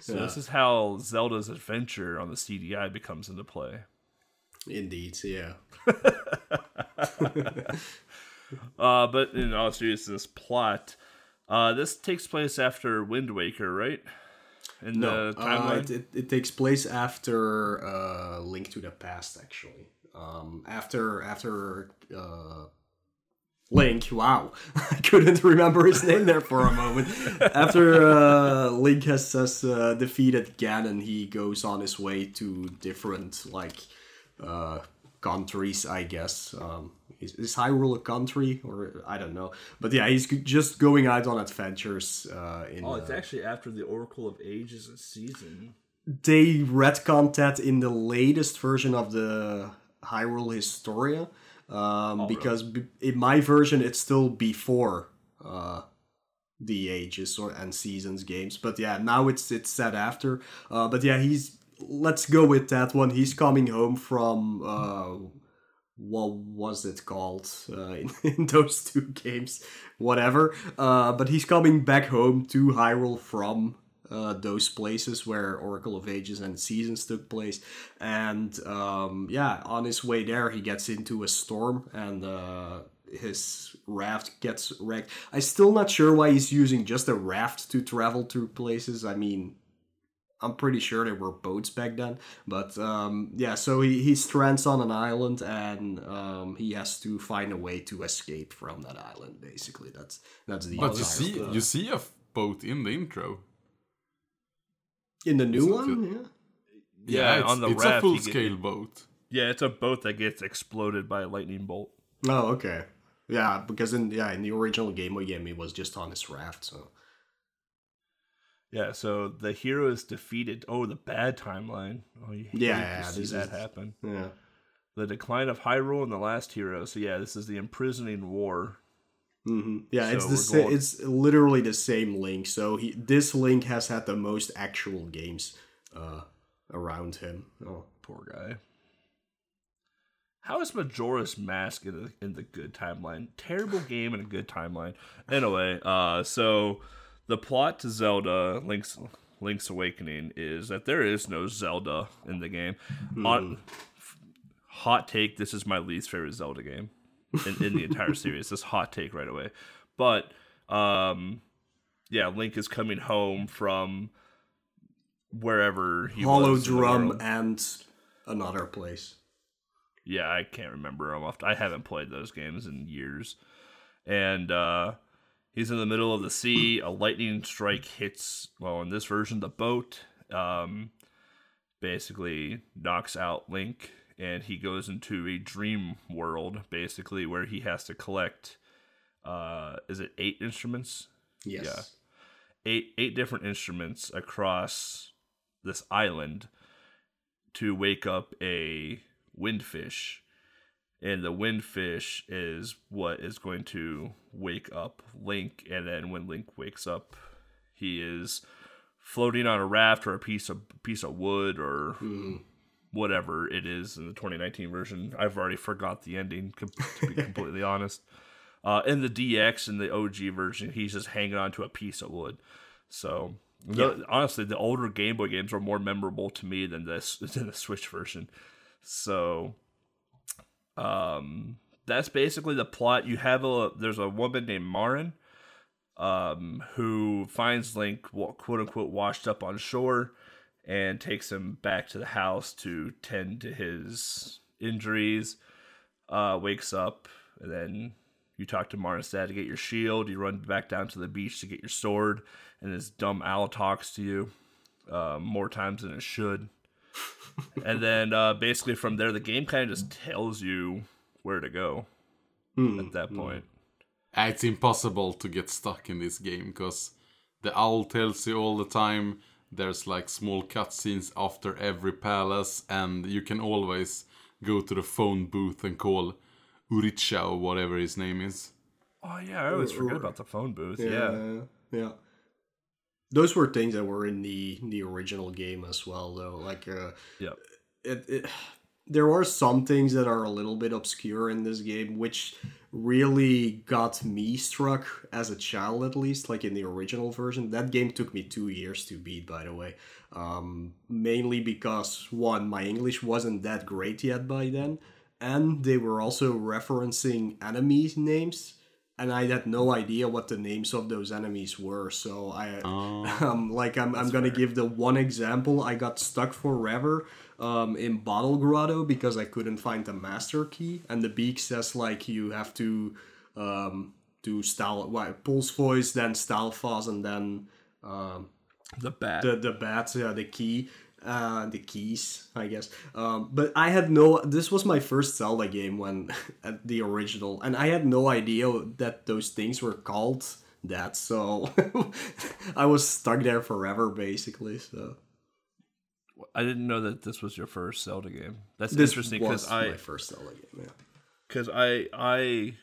so this is how Zelda's adventure on the CDI becomes into play. Indeed, yeah. Uh, but in all seriousness, plot. Uh, this takes place after Wind Waker, right? In No, the uh, it, it, it takes place after uh, Link to the Past, actually. Um, after after uh, Link, wow, I couldn't remember his name there for a moment. After uh, Link has, has uh, defeated Ganon, he goes on his way to different like uh, countries, I guess. Um, is, is Hyrule a country or I don't know, but yeah, he's just going out on adventures. Uh, in oh, it's uh, actually after the Oracle of Ages season. they retconned that in the latest version of the Hyrule Historia, um, because b- in my version it's still before uh, the ages or and seasons games. But yeah, now it's it's set after. Uh, but yeah, he's let's go with that one. He's coming home from uh, what was it called uh, in, in those two games? Whatever. Uh, but he's coming back home to Hyrule from uh, those places where Oracle of Ages and Seasons took place. And um, yeah, on his way there, he gets into a storm and uh, his raft gets wrecked. I'm still not sure why he's using just a raft to travel through places. I mean, I'm pretty sure there were boats back then. But um, yeah, so he, he strands on an island and um, he has to find a way to escape from that island. Basically, that's that's the. But you entire see, plot. you see a f- boat in the intro. in the new Isn't one, it? yeah. Yeah, it's, on the it's raft, a full you get- scale boat. Yeah, it's a boat that gets exploded by a lightning bolt. Oh, okay. Yeah, because in yeah in the original Game Boy game, he was just on his raft. So Yeah, so the hero is defeated. Oh, the bad timeline. Oh, you hate Yeah, yeah, see that is- happen. yeah. The decline of Hyrule and the last hero. So yeah, this is the imprisoning war. hmm Yeah, it's the sa- going- it's literally the same Link. So he this Link has had the most actual games uh, around him. Oh. Poor guy. How is Majora's Mask in the, in the good timeline? Terrible game and a good timeline. Anyway, uh, so the plot to Zelda Link's Link's Awakening is that there is no Zelda in the game. On, hot take: This is my least favorite Zelda game in, in the entire series. This hot take right away, but um, yeah, Link is coming home from wherever he Hollow was Drum and another place. Yeah, I can't remember. Off. I haven't played those games in years. And uh, he's in the middle of the sea. A lightning strike hits. Well, in this version, the boat. Um, basically knocks out Link, and he goes into a dream world, basically where he has to collect. Uh, is it eight instruments? Yes. Yeah. eight eight different instruments across this island to wake up a windfish and the windfish is what is going to wake up Link and then when Link wakes up he is floating on a raft or a piece of piece of wood or whatever it is in the 2019 version. I've already forgot the ending to be completely honest. Uh, in the DX and the OG version, he's just hanging onto a piece of wood. So the- honestly, the older Game Boy games are more memorable to me than this than the Switch version. So, um, that's basically the plot. You have a there's a woman named Marin, um, who finds Link quote unquote washed up on shore, and takes him back to the house to tend to his injuries. Uh, wakes up and then you talk to Marin's dad to get your shield. You run back down to the beach to get your sword, and this dumb owl talks to you uh, more times than it should. And then uh, basically from there, the game kind of just tells you where to go at that point. Uh, It's impossible to get stuck in this game because the owl tells you all the time. There's like small cutscenes after every palace, and you can always go to the phone booth and call Uricha or whatever his name is. Oh yeah, I always forget about the phone booth. Yeah, yeah, yeah. Those were things that were in the the original game as well, though. Like, uh, Yep. it, it there are some things that are a little bit obscure in this game, which really got me struck as a child, at least. Like in the original version, that game took me two years to beat. By the way, um, mainly because one, my English wasn't that great yet by then, and they were also referencing enemy names and I had no idea what the names of those enemies were. So I, um, like, I'm, I'm gonna give the one example. I got stuck forever um, in Bottle Grotto because I couldn't find the master key, and the beak says like you have to um, do style, what, Pols Voice, then style Stalfos, and then um, the bat. the the bats, yeah, the key, uh, the Keese, I guess. Um, but I had no. This was my first Zelda game when at the original, and I had no idea that those things were called that. So I was stuck there forever, basically. So I didn't know that this was your first Zelda game. That's This interesting because I my first Zelda game. Yeah. because I I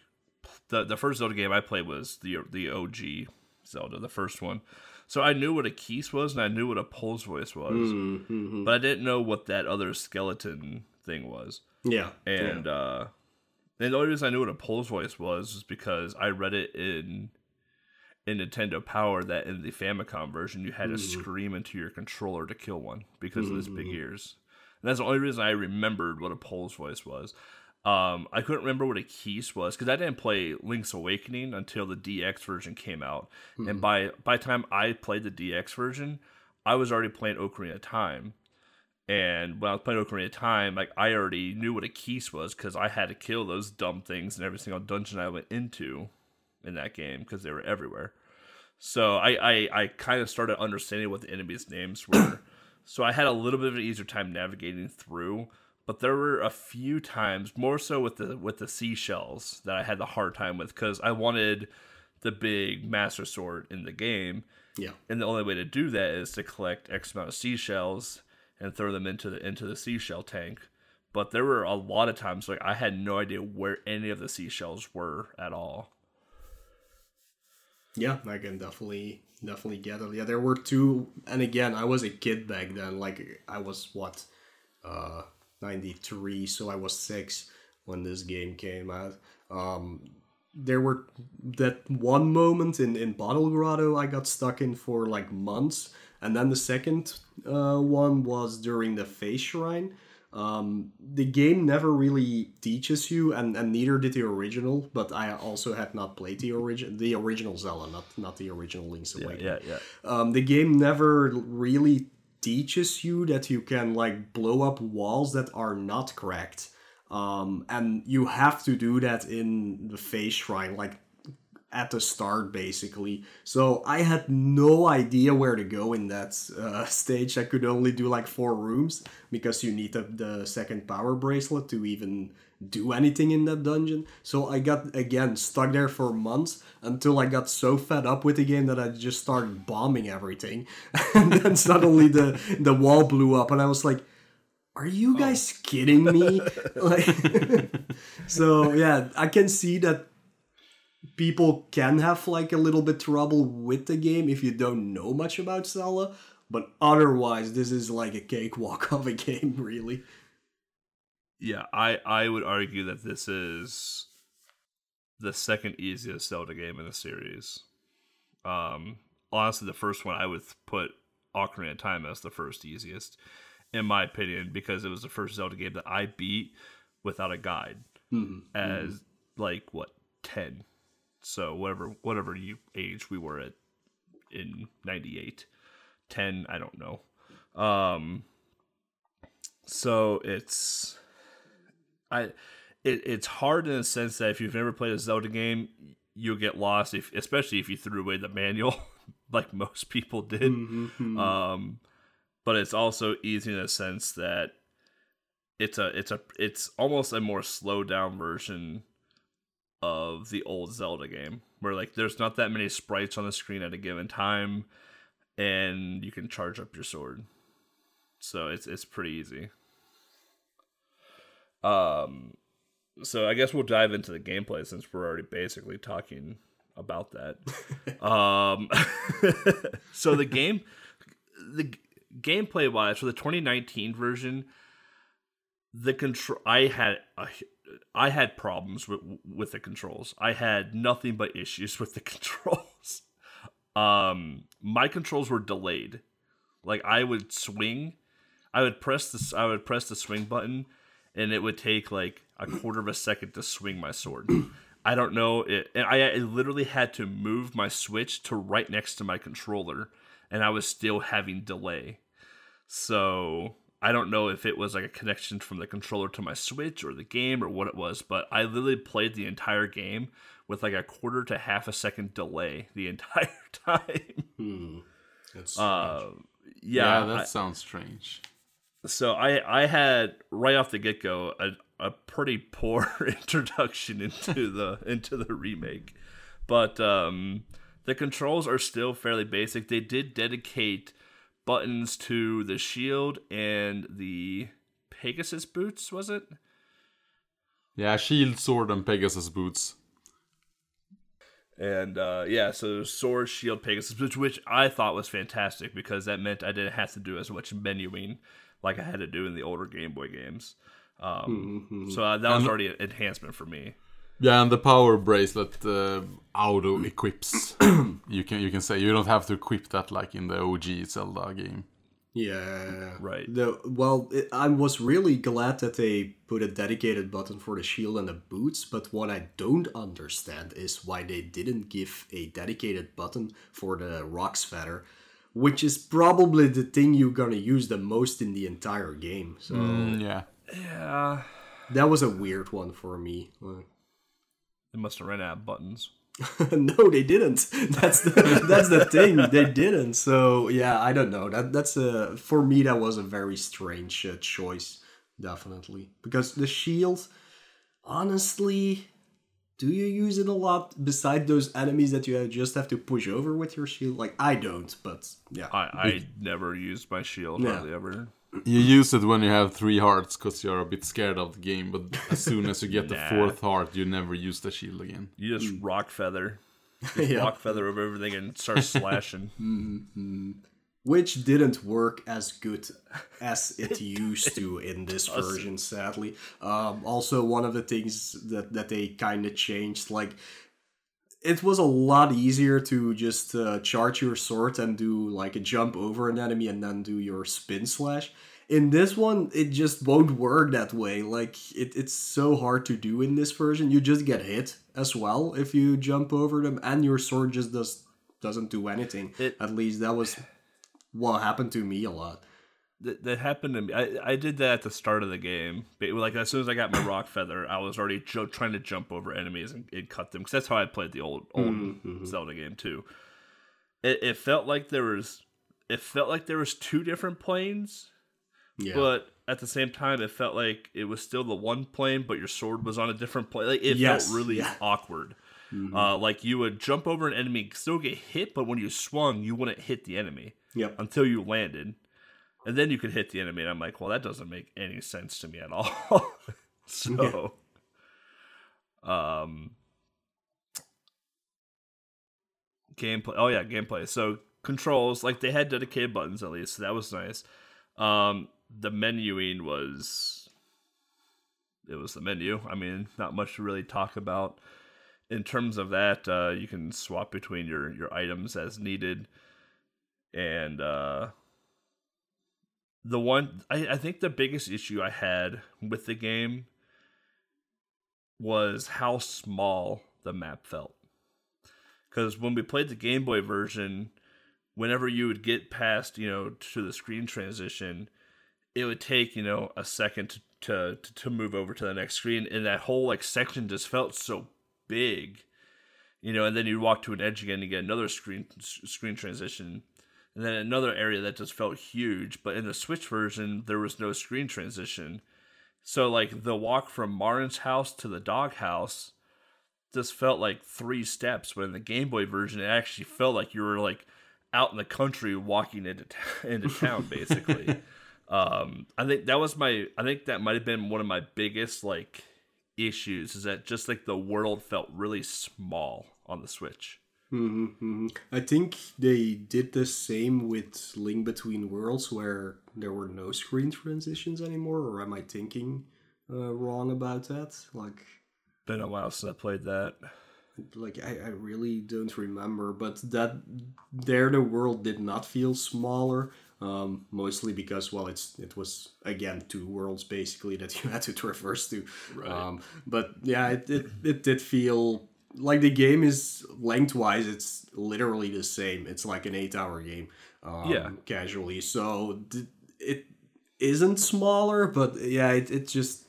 the the first Zelda game I played was the the OG Zelda, the first one. So I knew what a Keese was and I knew what a Pols Voice was, Mm-hmm. but I didn't know what that other skeleton thing was. Yeah. And uh, and the only reason I knew what a Pols Voice was is because I read it in in Nintendo Power that in the Famicom version you had to scream into your controller to kill one because of his big ears. And that's the only reason I remembered what a Pols Voice was. Um, I couldn't remember what a Keese was because I didn't play Link's Awakening until the DX version came out, and by by the time I played the DX version, I was already playing Ocarina of Time. And when I was playing Ocarina of Time, like I already knew what a Keese was because I had to kill those dumb things in every single dungeon I went into in that game because they were everywhere. So I I, I kind of started understanding what the enemies' names were. so I had a little bit of an easier time navigating through. But there were a few times, more so with the with the seashells, that I had the hard time with because I wanted the big master sword in the game, Yeah. and the only way to do that is to collect X amount of seashells and throw them into the into the seashell tank. But there were a lot of times like I had no idea where any of the seashells were at all. Yeah, I can definitely definitely get it. Yeah, there were two, and again, I was a kid back then. Like I was what, uh, ninety three, so I was six when this game came out. Um, there were that one moment in in Bottle Grotto I got stuck in for like months, and then the second uh, one was during the Face Shrine. Um, the game never really teaches you, and, and neither did the original. But I also had not played the original, the original Zelda, not not the original Link's Awakening. Yeah, yeah. Um, the game never really teaches you that you can like blow up walls that are not cracked. Um, and you have to do that in the face shrine, like at the start, basically. So I had no idea where to go in that uh, stage. I could only do like four rooms because you need the, the second power bracelet to even do anything in that dungeon. So I got again stuck there for months until I got so fed up with the game that I just started bombing everything. and then suddenly the the wall blew up and I was like, are you oh. guys kidding me? like So yeah, I can see that people can have like a little bit trouble with the game if you don't know much about Zelda, but otherwise this is like a cakewalk of a game really. Yeah, I I would argue that this is the second easiest Zelda game in the series. Um, honestly, the first one I would put Ocarina of Time as the first easiest, in my opinion, because it was the first Zelda game that I beat without a guide as like what ten. So whatever whatever you age we were at in '98, ten I don't know. Um, so it's I it, it's hard in the sense that if you've never played a Zelda game, you'll get lost if especially if you threw away the manual like most people did. Um but it's also easy in the sense that it's a it's a it's almost a more slowed down version of the old Zelda game where like there's not that many sprites on the screen at a given time and you can charge up your sword. So it's it's pretty easy. Um, so I guess we'll dive into the gameplay since we're already basically talking about that. um, so the game, the g- gameplay wise for the 2019 version, the control I had a, I had problems with with the controls. I had nothing but issues with the controls. Um, my controls were delayed. Like I would swing, I would press this, I would press the swing button, and it would take like a quarter of a second to swing my sword. I don't know. It, and I, I literally had to move my switch to right next to my controller, and I was still having delay. So I don't know if it was like a connection from the controller to my switch or the game or what it was, but I literally played the entire game with like a quarter to half a second delay the entire time. It's Uh, Yeah, yeah, that I- sounds strange. So I I had right off the get go a, a pretty poor introduction into the into the remake, but um, the controls are still fairly basic. They did dedicate buttons to the shield and the Pegasus boots, was it? Yeah, shield, sword, and Pegasus boots. And uh, yeah, so sword, shield, Pegasus, which, which I thought was fantastic because that meant I didn't have to do as much menuing like I had to do in the older Game Boy games. Um, Mm-hmm. So uh, that was already an enhancement for me. Yeah, and the power bracelet uh, auto equips. you can you can say you don't have to equip that like in the OG Zelda game. Yeah. Right. The, well, it, I was really glad that they put a dedicated button for the shield and the boots, but what I don't understand is why they didn't give a dedicated button for the Roc's Feather, which is probably the thing you're gonna use the most in the entire game. So Mm, yeah. Yeah, that was a weird one for me. They must have ran out of buttons. no, they didn't. That's the that's the thing. They didn't. So yeah, I don't know. That that's a for me that was a very strange uh, choice, definitely. Because the shield, honestly, do you use it a lot beside those enemies that you just have to push over with your shield? Like I don't, but yeah. I, I never used my shield Yeah. hardly ever. You use it when you have three hearts because you're a bit scared of the game, but as soon as you get the fourth heart, you never use the shield again. You just Hmm. Roc feather, just Yeah. Roc feather over everything and start slashing. Which didn't work as good as it used to in this version sadly. Um, also one of the things that, that they kind of changed like it was a lot easier to just uh, charge your sword and do like a jump over an enemy and then do your spin slash. In this one it just won't work that way. Like it, it's so hard to do in this version. You just get hit as well if you jump over them and your sword just does doesn't do anything. It- at least that was what happened to me a lot that, that happened to me. I, I did that at the start of the game. But like as soon as I got my Roc feather, I was already ju- trying to jump over enemies and, and cut them because that's how I played the old old Mm-hmm. Zelda game too. It, it felt like there was it felt like there was two different planes, yeah but at the same time it felt like it was still the one plane, but your sword was on a different plane. Like it Yes, felt really yeah. Mm-hmm. awkward. Uh, like you would jump over an enemy, still get hit, but when you swung, you wouldn't hit the enemy yep until you landed. And then you could hit the enemy, and I'm like, well, that doesn't make any sense to me at all. so, um, gameplay. Oh yeah, gameplay. So controls, like they had dedicated buttons at least, so that was nice. Um, the menuing was, it was the menu. I mean, not much to really talk about in terms of that. Uh, you can swap between your your items as needed and uh the one I, I think the biggest issue i had with the game was how small the map felt. Because when we played the game boy version whenever you would get past you know to the screen transition it would take you know a second to to, to move over to the next screen. And that whole like section just felt so big you know and then you'd walk to an edge again and get another screen screen transition and then another area that just felt huge. But in the Switch version, there was no screen transition. So like the walk from Marin's house to the dog house just felt like three steps. But in the Game Boy version, it actually felt like you were like out in the country walking into t- into town, basically. um, I think that was my. I think that might have been one of my biggest like issues. Is that just like the world felt really small on the Switch. Hmm I think they did the same with Link Between Worlds, where there were no screen transitions anymore. Or am I thinking uh, wrong about that? Like, Been a while since I played that. like I, I really don't remember. But that there, the world did not feel smaller. Um, mostly because well, it's it was again two worlds basically that you had to traverse to. Um, but yeah, it, it it did feel like the game is lengthwise. It's literally the same. It's like an eight-hour game. Um, Yeah. casually. So it isn't smaller, but yeah, it, it just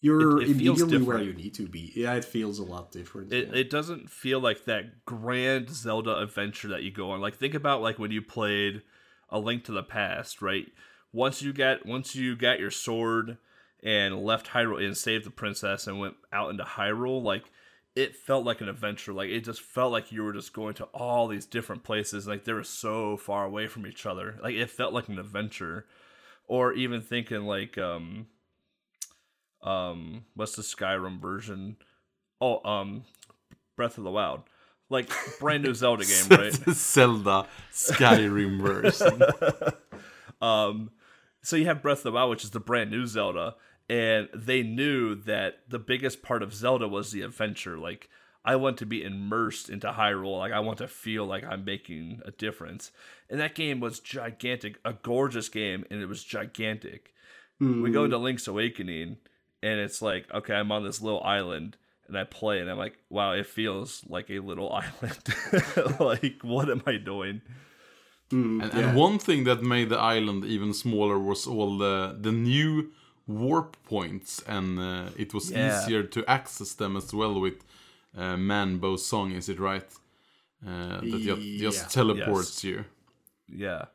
you're It- it immediately where you need to be. Yeah, it feels a lot different. It, yeah. it doesn't feel like that grand Zelda adventure that you go on. Like think about like when you played A Link to the Past, right? Once you got once you got your sword and left Hyrule and saved the princess and went out into Hyrule, like it felt like an adventure. Like it just felt like you were just going to all these different places. Like they were so far away from each other. Like it felt like an adventure. Or even thinking like um um what's the Skyrim version? Oh, um Breath of the Wild. Like brand new Zelda game, right? Zelda Skyrim version. Um, so you have Breath of the Wild, which is the brand new Zelda, and they knew that the biggest part of Zelda was the adventure. Like I want to be immersed into Hyrule. Like I want to feel like I'm making a difference. And that game was gigantic, a gorgeous game, and it was gigantic. We go hmm. into Link's Awakening, and it's like, okay, I'm on this little island, and I play, and I'm like, wow, it feels like a little island. like, what am I doing? Hmm, and, and one thing that made the island even smaller was all the the new warp points, and uh, it was Yeah. easier to access them as well with uh, Manbo Song. Is it right? Uh, that just, Yeah. just teleports you. Yeah.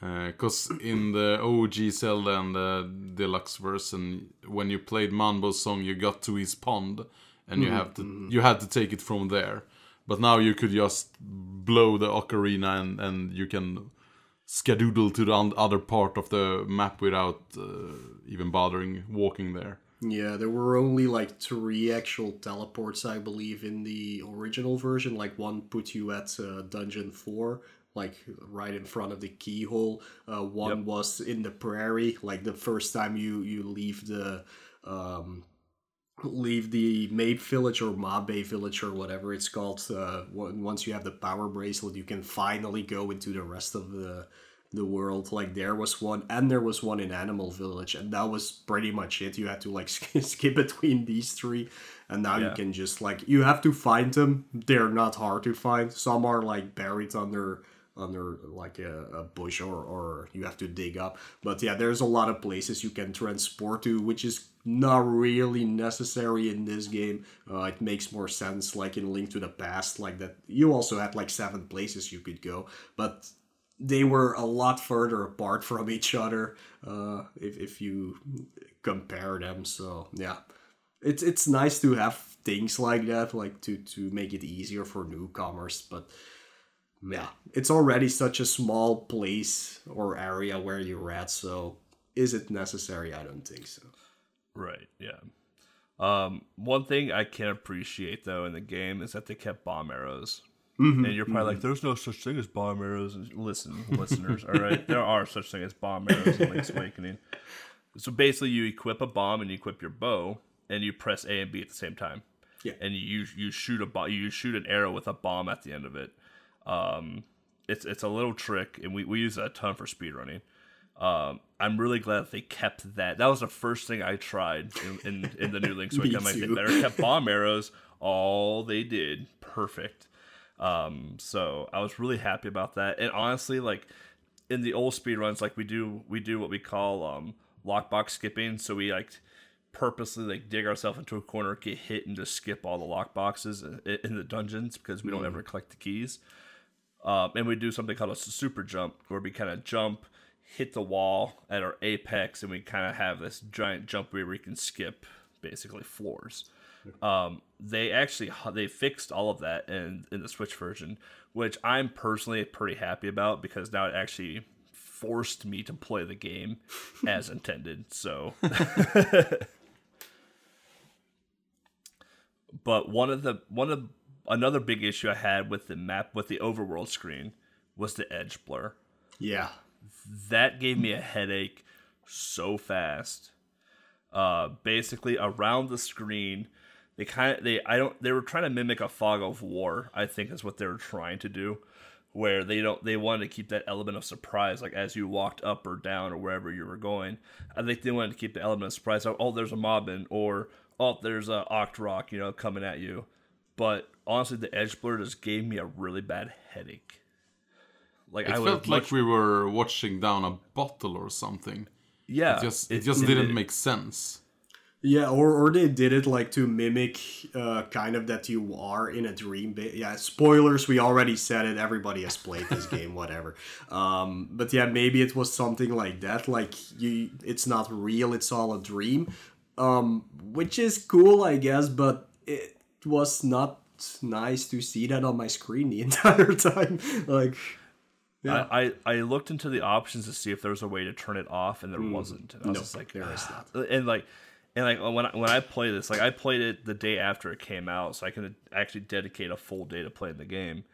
Because in the OG Zelda and the deluxe version, when you played Manbo's song, you got to his pond, and you have to you had to take it from there. But now you could just blow the ocarina, and and you can skedoodle to the other part of the map without uh, even bothering walking there. Yeah, there were only like three actual teleports, I believe, in the original version. Like one put you at uh, dungeon four, like right in front of the keyhole. Uh, one Yep. was in the prairie, like the first time you you leave the um, leave the Mape village or Mabe village or whatever it's called. Uh, once you have the power bracelet, you can finally go into the rest of the the world. Like there was one, and there was one in Animal Village, and that was pretty much it. You had to like sk- skip between these three, and now you can just like you have to find them. They're not hard to find. Some are like buried under under like a, a bush or or you have to dig up. But yeah, there's a lot of places you can transport to, which is not really necessary in this game. Uh, it makes more sense like in Link to the Past, like that. You also had like seven places you could go, but they were a lot further apart from each other uh, if, if you compare them. So yeah, it's it's nice to have things like that, like to to make it easier for newcomers. But yeah, it's already such a small place or area where you're at. So is it necessary? I don't think so. Right. Yeah. Um, one thing I can appreciate though in the game is that they kept bomb arrows. Mm-hmm, and you're probably like, "There's no such thing as bomb arrows." And listen, listeners, all right, there are such thing as bomb arrows in Link's Awakening. So basically, you equip a bomb and you equip your bow, and you press A and B at the same time. Yeah. And you you shoot a bo- you shoot an arrow with a bomb at the end of it. Um, it's it's a little trick, and we, we use that a ton for speedrunning. Um, I'm really glad that they kept that. That was the first thing I tried in, in, in the new Awakening. I'm like, they too. better kept bomb arrows. All they did, perfect. Um, so I was really happy about that. And honestly, like in the old speedruns, like we do, we do what we call um, lockbox skipping. So we like purposely like dig ourselves into a corner, get hit, and just skip all the lockboxes in, in the dungeons because we don't ever collect the keys. Um, and we do something called a super jump, where we kind of jump, hit the wall at our apex, and we kind of have this giant jump where we can skip basically floors. Um, they actually they fixed all of that in in the Switch version, which I'm personally pretty happy about because now it actually forced me to play the game as intended. So, but one of the one of another big issue I had with the map with the overworld screen was the edge blur Yeah, that gave me a headache so fast. Uh, basically, around the screen, they kind of they I don't they were trying to mimic a fog of war. I think is what they were trying to do, where they don't they wanted to keep that element of surprise, like as you walked up or down or wherever you were going. I think they wanted to keep the element of surprise. Oh, oh there's a Moblin, or oh, there's a Octorok, you know, coming at you. But honestly, the edge blur just gave me a really bad headache. Like It I felt like we were watching down a bottle or something. yeah, It just it, just didn't make sense. Yeah, or, or they did it like to mimic uh, kind of that you are in a dream. Ba- yeah, spoilers, we already said it. Everybody has played this game, whatever. Um, but yeah, maybe it was something like that. Like you, it's not real. It's all a dream, um, which is cool, I guess. But it, was not nice to see that on my screen the entire time. Like, I, I, I looked into the options to see if there was a way to turn it off, and there wasn't. And I was No, just like, there is "Ah." and like, and like when I, when I play this, like I played it the day after it came out, so I can actually dedicate a full day to playing the game.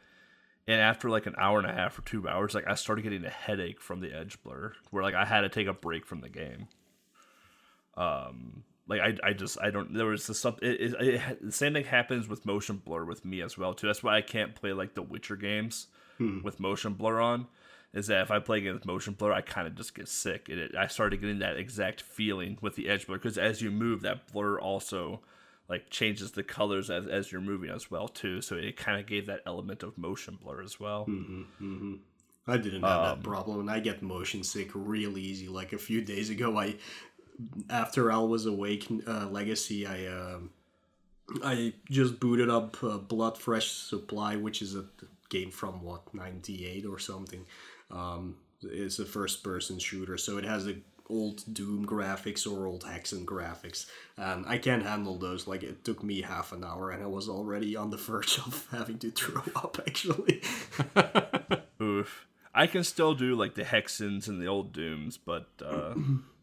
And after like an hour and a half or two hours, like I started getting a headache from the edge blur, where like I had to take a break from the game. Um, like I, I just I don't there was this something it, it, it, the same thing happens with motion blur with me as well too. That's why I can't play like the Witcher games hmm. with motion blur on. Is that if I play a game with motion blur, I kind of just get sick. It, it, I started getting that exact feeling with the edge blur because as you move, that blur also like changes the colors as, as you're moving as well too. So it kind of gave that element of motion blur as well. Mm-hmm, mm-hmm. I didn't have that um, problem, and I get motion sick real easy. Like a few days ago, I after Alwa's Awake uh, Legacy, I um, I just booted up uh, Blood Fresh Supply, which is a game from what '98 or something. Um, it's a first-person shooter, so it has a old Doom graphics or old Hexen graphics, and I can't handle those. Like it took me half an hour, and I was already on the verge of having to throw up. Actually. Oof. I can still do like the Hexens and the old Dooms, but uh,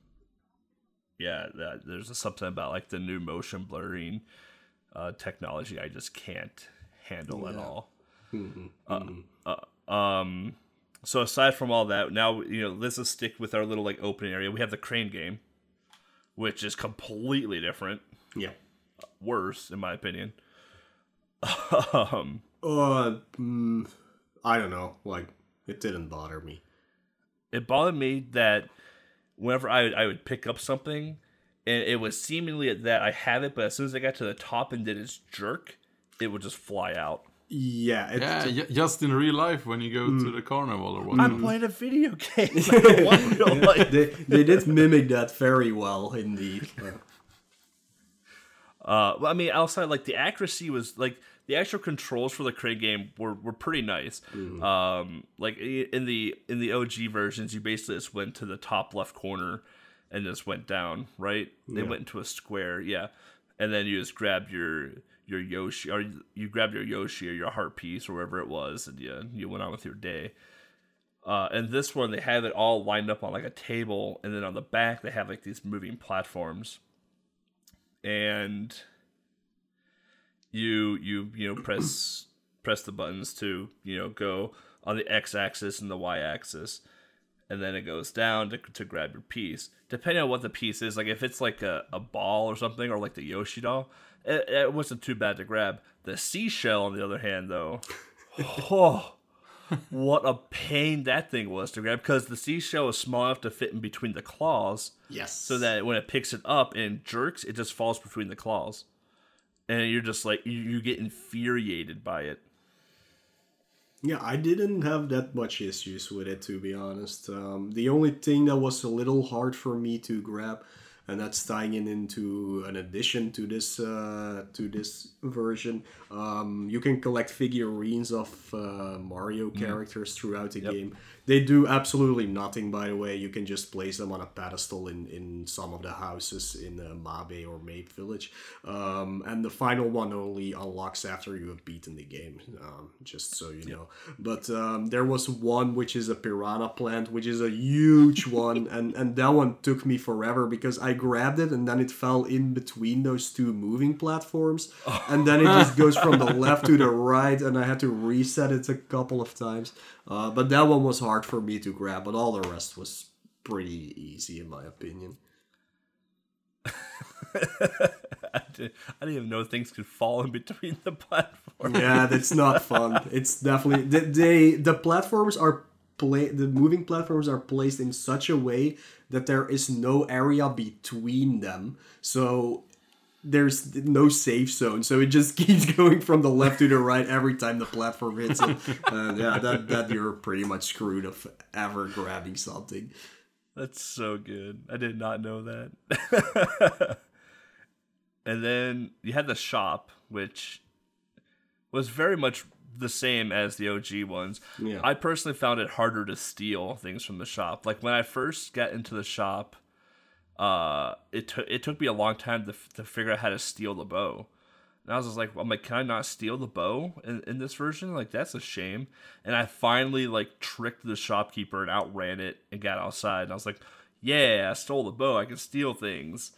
yeah, that, there's a, something about like the new motion blurring uh, technology I just can't handle at all. Uh, uh, um, so aside from all that, now you know let's just stick with our little like opening area. We have the crane game, which is completely different, Yeah. worse in my opinion. um, Uh, mm, I don't know. Like, it didn't bother me. it bothered me that whenever I would, I would pick up something, and it was seemingly that I have it, but as soon as I got to the top and did its jerk, it would just fly out. Yeah, it, Yeah, ju- just in real life when you go to the carnival or whatever. I'm playing a video game. I don't want real life. they they did mimic that very well, indeed. Uh, Uh, well, I mean, outside like the accuracy was like the actual controls for the crane game were, were pretty nice. Um, like in the in the OG versions, you basically just went to the top left corner and just went down. Right? They went into a square, yeah, and then you just grab your your Yoshi or you grab your Yoshi or your heart piece or wherever it was, and you you went on with your day. Uh, and this one, they have it all lined up on like a table, and then on the back they have like these moving platforms and you you you know press press the buttons to you know go on the x-axis and the y-axis and then it goes down to, to grab your piece. Depending on what the piece is like if it's like a, a ball or something or like the yoshi doll it, it wasn't too bad to grab. The seashell on the other hand though oh what a pain that thing was to grab because the seashell is small enough to fit in between the claws yes. so that when it picks it up and jerks, it just falls between the claws, and you're just like you, you get infuriated by it. Yeah, I didn't have that much issues with it to be honest. Um, the only thing that was a little hard for me to grab, and that's tying in into an addition to this uh, to this version. Um, you can collect figurines of uh, Mario characters throughout the game. They do absolutely nothing, by the way. You can just place them on a pedestal in, in some of the houses in uh, Mabe or Mape Village. Um, and the final one only unlocks after you have beaten the game, um, just so you know. But um, there was one which is a piranha plant, which is a huge one, and, and that one took me forever because I grabbed it and then it fell in between those two moving platforms. And then it just goes from the left to the right, and I had to reset it a couple of times. Uh, but that one was hard for me to grab, but all the rest was pretty easy in my opinion. I didn't, I didn't even know things could fall in between the platforms. yeah, that's not fun. It's definitely they, they the platforms are play the moving platforms are placed in such a way that there is no area between them. So there's no safe zone, so it just keeps going from the left to the right every time the platform hits it. Uh, yeah, that that you're pretty much screwed of ever grabbing something. That's so good. I did not know that. and then you had the shop, which was very much the same as the OG ones. Yeah. I personally found it harder to steal things from the shop. Like when I first got into the shop, uh, it took it took me a long time to, to figure out how to steal the bow. And I was just like, I'm like, can I not steal the bow in, in this version? Like, that's a shame. And I finally like tricked the shopkeeper and outran it and got outside. And I was like, yeah, I stole the bow. I can steal things.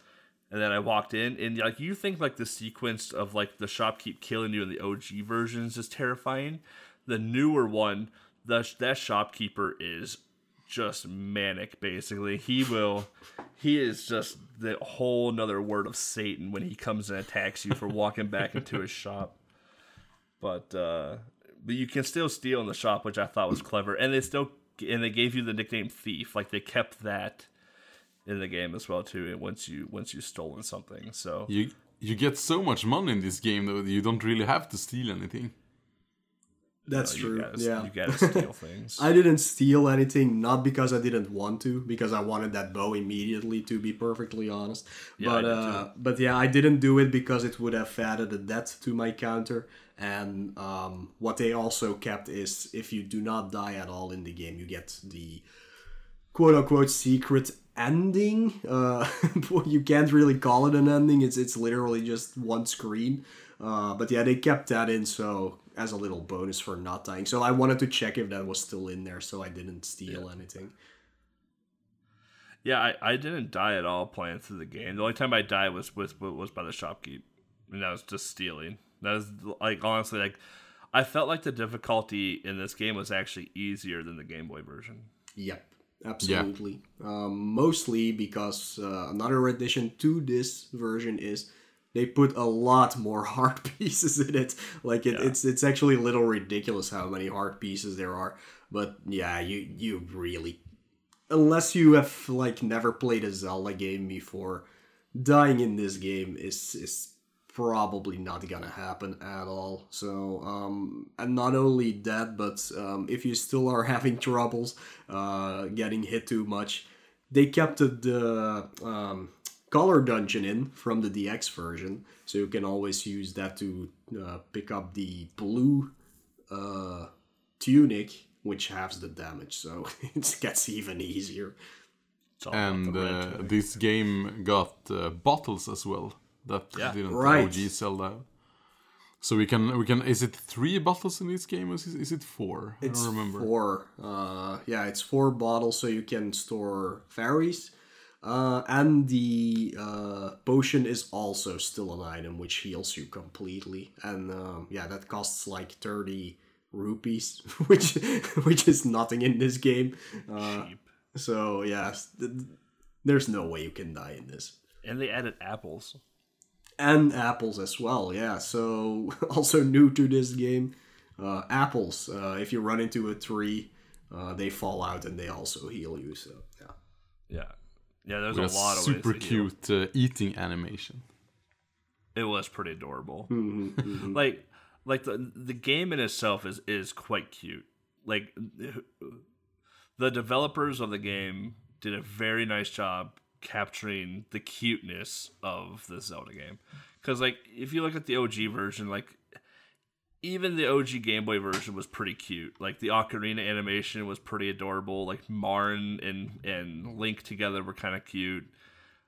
And then I walked in, and like you think like the sequence of like the shopkeep killing you in the OG versions is terrifying. The newer one, the that shopkeeper is just manic. Basically, he will, he is just the whole another word of Satan when he comes and attacks you for walking back into his shop. But uh, but you can still steal in the shop, which I thought was clever, and they still and they gave you the nickname Thief. Like they kept that in the game as well too. Once you once you've stolen something, so You you get so much money in this game though that you don't really have to steal anything. That's you true. gotta, yeah. you gotta steal things. I didn't steal anything, not because I didn't want to, because I wanted that bow immediately. To be perfectly honest, Yeah, but uh, but yeah, I didn't do it because it would have added a debt to my counter. And um, what they also kept is if you do not die at all in the game, you get the quote unquote secret ending. Uh, you can't really call it an ending. It's it's literally just one screen. Uh, but yeah, they kept that in so as a little bonus for not dying. So I wanted to check if that was still in there, so I didn't steal anything. Yeah, I, I didn't die at all playing through the game. The only time I died was was was by the shopkeep, and that was just stealing. That was like honestly like I felt like the difficulty in this game was actually easier than the Game Boy version. Yep, absolutely. Um, mostly because uh, another addition to this version is they put a lot more heart pieces in it. Like it, Yeah. it's it's actually a little ridiculous how many heart pieces there are. But yeah, you you really unless you have like never played a Zelda game before, dying in this game is is probably not gonna happen at all. So um, and not only that, but um, if you still are having troubles uh, getting hit too much, they kept the, the um, color dungeon in from the DX version, so you can always use that to uh, pick up the blue uh, tunic, which halves the damage. So it gets even easier. It's all about And the uh, this game got uh, bottles as well that Yeah. didn't Right. OG Zelda. have. So we can we can is it three bottles in this game or is it, is it four? I It's don't remember. four. Uh, yeah, it's four bottles, so you can store fairies. Uh, and the uh, potion is also still an item which heals you completely. And um, yeah, that costs like thirty rupees, which which is nothing in this game. Uh, cheap. so yeah, th- there's no way you can die in this. And they added apples. and apples as well. Yeah, so also new to this game, uh, apples. Uh, if you run into a tree, uh, they fall out and they also heal you. So yeah, Yeah. Yeah, there's With a lot of super ways to cute uh, eating animation. It was pretty adorable. Mm-hmm, Like like the the game in itself is is quite cute. Like the developers of the game did a very nice job capturing the cuteness of the Zelda game. Cuz like if you look at the OG version like even the OG Game Boy version was pretty cute. Like the ocarina animation was pretty adorable. Like Marin and and Link together were kind of cute.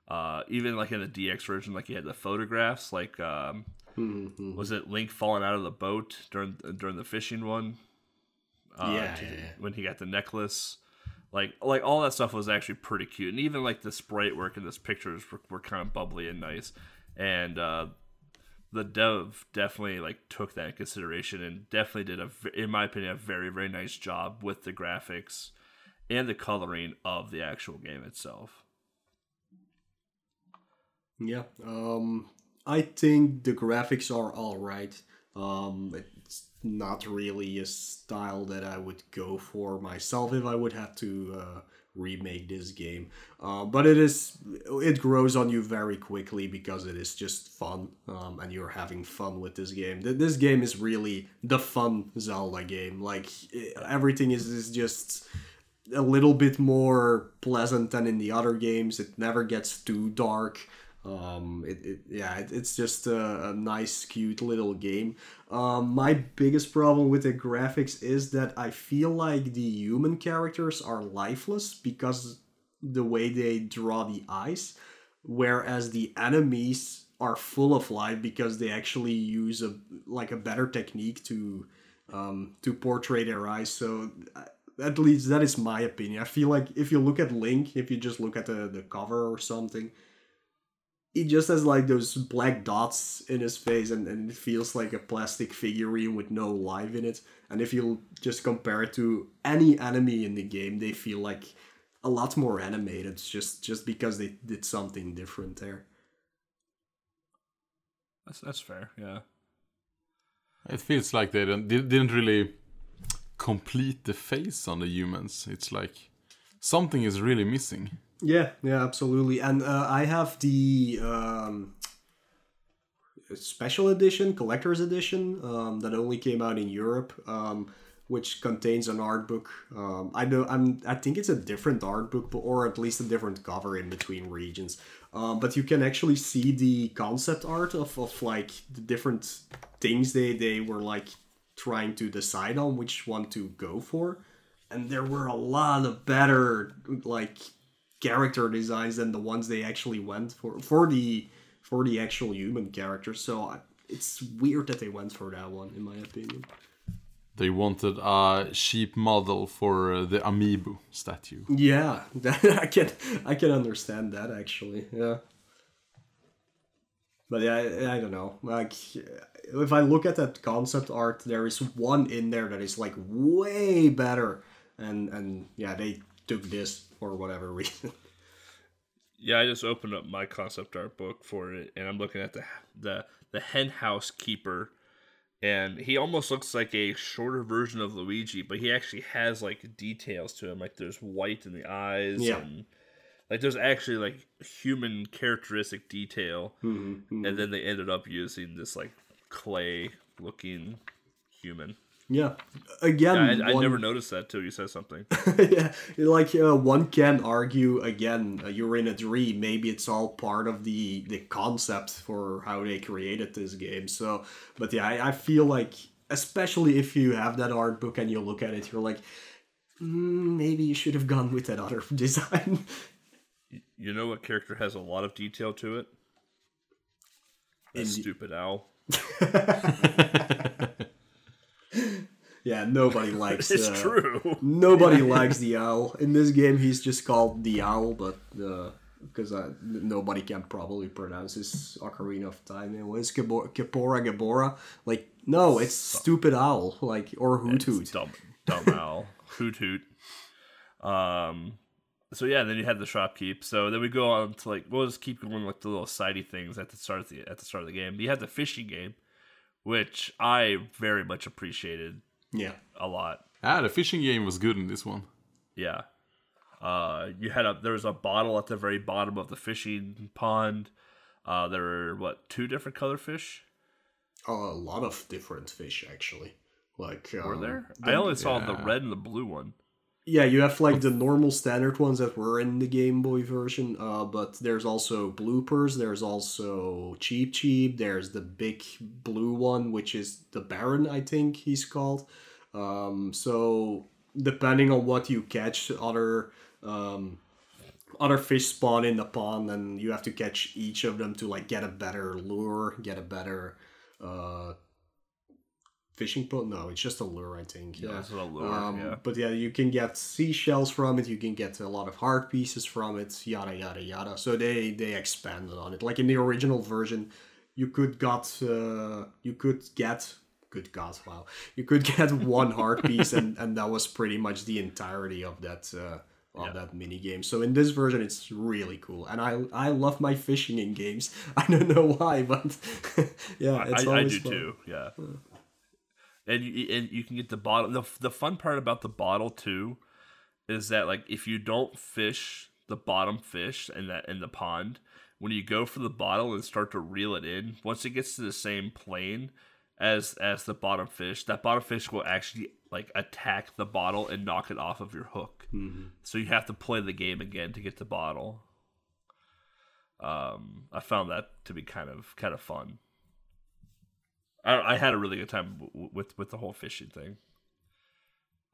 Uh, even like in the DX version, like you had the photographs. Like um, Mm-hmm. was it Link falling out of the boat during during the fishing one? Uh, Yeah, to- yeah, yeah. when he got the necklace. Like like all that stuff was actually pretty cute, and even like the sprite work in this pictures were, were kind of bubbly and nice. And uh, the dev definitely like took that consideration and definitely did a in my opinion a very very nice job with the graphics and the coloring of the actual game itself yeah. Um, I think the graphics are all right. Um, it's not really a style that I would go for myself if I would have to uh, remake this game. Uh, but it is it grows on you very quickly because it is just fun, um, and you're having fun with this game. This game is really the fun Zelda game. Like everything is is just a little bit more pleasant than in the other games. It never gets too dark. Um, it, it yeah, it, it's just a, a nice, cute little game. Um, my biggest problem with the graphics is that I feel like the human characters are lifeless because the way they draw the eyes, whereas the enemies are full of life because they actually use a like a better technique to um, to portray their eyes. So uh, at least that is my opinion. I feel like if you look at Link, if you just look at the, the cover or something, he just has like those black dots in his face and, and it feels like a plastic figurine with no life in it. And if you just compare it to any enemy in the game, they feel like a lot more animated just just because they did something different there. That's that's fair. Yeah. It feels like they didn't, didn't really complete the face on the humans. It's like something is really missing. Yeah, yeah, absolutely. And uh, I have the um, special edition, collector's edition, um, that only came out in Europe, um, which contains an art book. Um, I know I'm. I think it's a different art book, or at least a different cover in between regions. Um, but you can actually see the concept art of, of like the different things they they were like trying to decide on which one to go for and there were a lot of better like character designs than the ones they actually went for for the for the actual human characters so it's weird that they went for that one in my opinion. They wanted a cheap model for uh, the amiibo statue. Yeah i can i can understand that actually yeah. But yeah I, I don't know like if I look at that concept art, there is one in there that is like way better, and and yeah, they took this for whatever reason. Yeah, I just opened up my concept art book for it, and I'm looking at the the the hen house keeper, and he almost looks like a shorter version of Luigi, but he actually has like details to him, like there's white in the eyes, Yeah. and like there's actually like human characteristic detail, Mm-hmm, and then they ended up using this like clay looking human. Yeah, again, Yeah, I, I never noticed that till you said something. yeah, like uh, one can argue again, uh, you're in a dream. Maybe it's all part of the the concept for how they created this game. So, but yeah, I, I feel like, especially if you have that art book and you look at it, you're like, mm, maybe you should have gone with that other design. You know what character has a lot of detail to it? In stupid owl. yeah, nobody likes. It's uh, true. Nobody likes the owl in this game. He's just called the owl, but because uh, nobody can probably pronounce his Ocarina of Time. It was Gabor- Gabora Gabora. Like no, it's stupid owl. Like or Hoot Hoot. Dumb, dumb owl. hoot hoot. Um. So yeah, then you had the shopkeep. So then we go on to like we'll just keep going like the little sidey things at the start of the at the start of the game. You had the fishing game, which I very much appreciated Yeah, a lot. Ah, the fishing game was good in this one. Yeah. Uh, you had a there was a bottle at the very bottom of the fishing pond. Uh, there were what two different color fish a lot of different fish actually. Like were um, there? I only saw the red and the blue one. Yeah, you have like the normal standard ones that were in the Game Boy version, uh, but there's also bloopers. There's also Cheep Cheep. There's the big blue one, which is the Baron, I think he's called. Um, so depending on what you catch, other um, other fish spawn in the pond, and you have to catch each of them to like get a better lure, get a better uh, fishing pole. No, it's just a lure, I think. Yeah, Yeah. it's a lure. Um, yeah. But yeah, you can get seashells from it. You can get a lot of heart pieces from it. Yada yada yada. So they they expanded on it. Like in the original version, you could got uh, you could get good god wow you could get one heart piece and and that was pretty much the entirety of that uh, of Yeah. that mini game. So in this version, it's really cool, and I I love my fishing in games. I don't know why, but yeah, it's I, I do fun. too. Yeah. And you, and you can get the bottle. The, the fun part about the bottle too is that like if you don't fish the bottom fish in that in the pond, when you go for the bottle and start to reel it in, once it gets to the same plane as as the bottom fish, that bottom fish will actually like attack the bottle and knock it off of your hook. So you have to play the game again to get the bottle. Um, I found that to be kind of kind of fun. I, I had a really good time w- w- with with the whole fishing thing.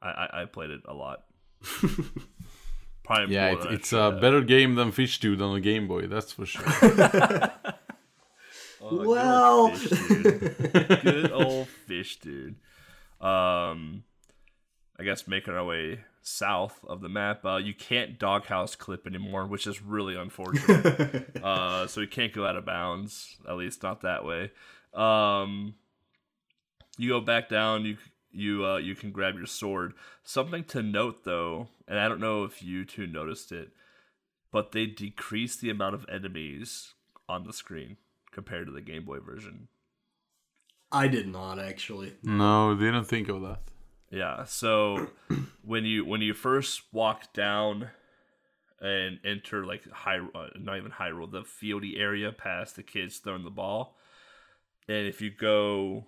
I I, I played it a lot. Probably Yeah, more it, it's a have. better game than Fish Dude on the Game Boy, that's for sure. Oh, good Well. old fish, dude. good old fish, dude. Um, I guess making our way south of the map, uh, you can't doghouse clip anymore, which is really unfortunate. uh, so we can't go out of bounds, at least not that way. Um, you go back down. You you uh, you can grab your sword. Something to note though, and I don't know if you two noticed it, but they decrease the amount of enemies on the screen compared to the Game Boy version. I did not actually. No, didn't think of that. Yeah. So when you when you first walk down and enter like high, uh, not even Hyrule, the fieldy area past the kids throwing the ball, and if you go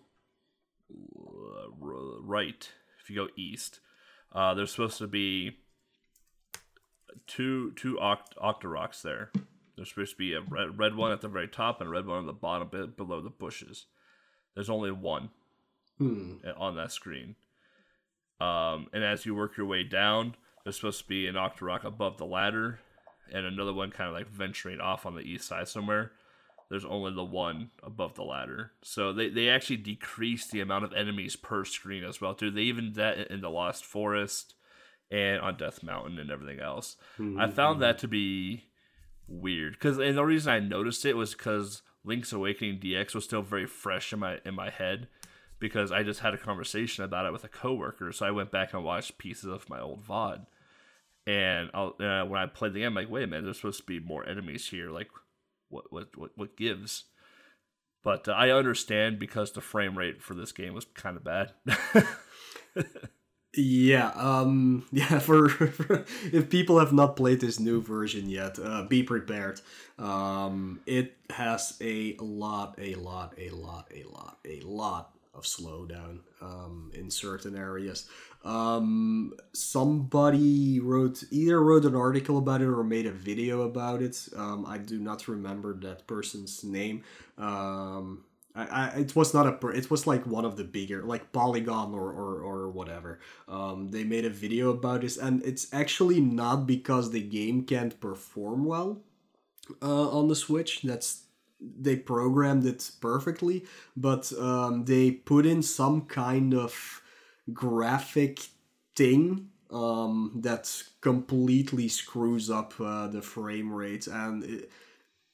uh, right, if you go east, uh, there's supposed to be two two oct- Octoroks there. There's supposed to be a red, red one at the very top and a red one on the bottom, bit below the bushes. There's only one Hmm. on that screen. Um, and as you work your way down, there's supposed to be an Octorok above the ladder, and another one kind of like venturing off on the east side somewhere. There's only the one above the ladder, so they, they actually decrease the amount of enemies per screen as well. Too, they even did that in the Lost Forest and on Death Mountain and everything else. I found that to be weird because, and the reason I noticed it was because Link's Awakening DX was still very fresh in my in my head because I just had a conversation about it with a coworker. So I went back and watched pieces of my old VOD. And I'll, uh, when I played the game, I'm like, wait a minute, there's supposed to be more enemies here. Like, what, what, what, what gives? But uh, I understand because the frame rate for this game was kind of bad. Yeah, um, yeah. For, for if people have not played this new version yet, uh, be prepared. Um, it has a lot, a lot, a lot, a lot, a lot of slowdown um, in certain areas. Um, somebody wrote either wrote an article about it or made a video about it. Um, I do not remember that person's name. Um, I, I, it was not a it was like one of the bigger like polygon or, or, or whatever um, they made a video about this and it's actually not because the game can't perform well uh, on the switch that's they programmed it perfectly but um, they put in some kind of graphic thing um, that completely screws up uh, the frame rate and it,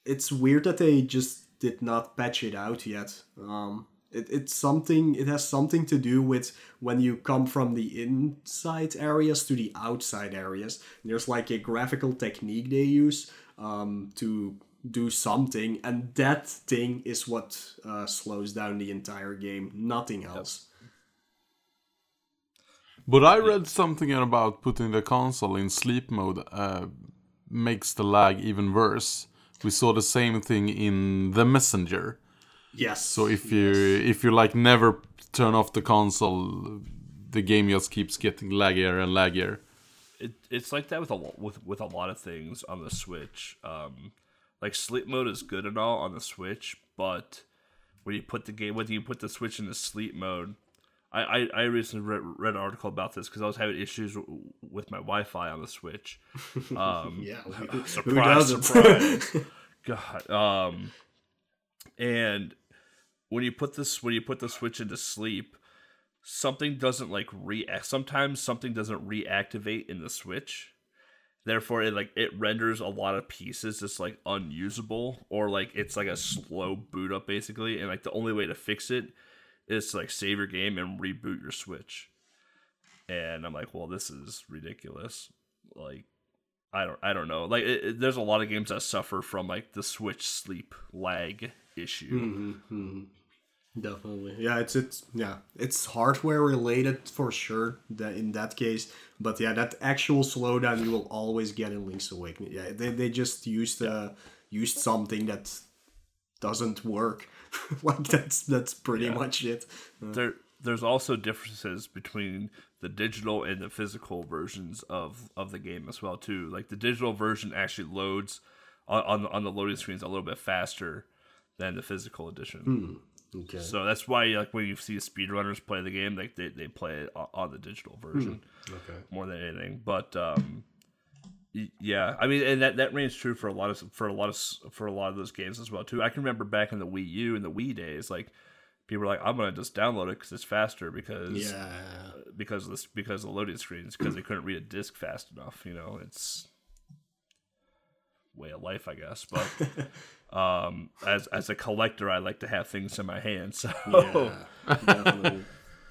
it's weird that they just did not patch it out yet. Um, it, it's something. It has something to do with when you come from the inside areas to the outside areas. There's like a graphical technique they use um, to do something, and that thing is what uh, slows down the entire game. Nothing else. But I read something about putting the console in sleep mode uh, makes the lag even worse. We saw the same thing in The Messenger. Yes. So if you if you like never turn off the console, the game just keeps getting laggier and laggier. it, it's like that with a lo- with with a lot of things on the Switch. Um, like sleep mode is good and all on the Switch, but when you put the game, when you put the Switch into sleep mode, I I, I recently read, read an article about this because I was having issues w- with my Wi-Fi on the Switch. Um, yeah. Surprise, surprise. God. Um, and when you put this, when you put the switch into sleep, something doesn't like react. Sometimes something doesn't reactivate in the switch. Therefore, it like it renders a lot of pieces just like unusable, or like it's like a slow boot up basically. And like the only way to fix it is to like save your game and reboot your switch. And I'm like, well, this is ridiculous. Like I don't I don't know. Like it, it- there's a lot of games that suffer from like the Switch sleep lag issue. Mm-hmm. Definitely, yeah. It's it's yeah. It's hardware related for sure. That in that case, but yeah, that actual slowdown you will always get in Link's Awakening. Yeah, they, they just used uh used something that doesn't work. like that's that's pretty much it. There there's also differences between the digital and the physical versions of of the game as well too. Like the digital version actually loads on on, on the loading screens a little bit faster than the physical edition. Okay. So that's why like when you see speedrunners play the game, like they, they play it on, the digital version. okay. more than anything. But um, Yeah, I mean, and that that reigns true for a lot of for a lot of for a lot of those games as well too. I can remember back in the Wii U and the Wii days, like people were like, "I'm gonna just download it because it's faster because Yeah. because of this because of the loading screens because they couldn't read a disc fast enough." You know, it's way of life, I guess. But um, as as a collector, I like to have things in my hand. So Yeah.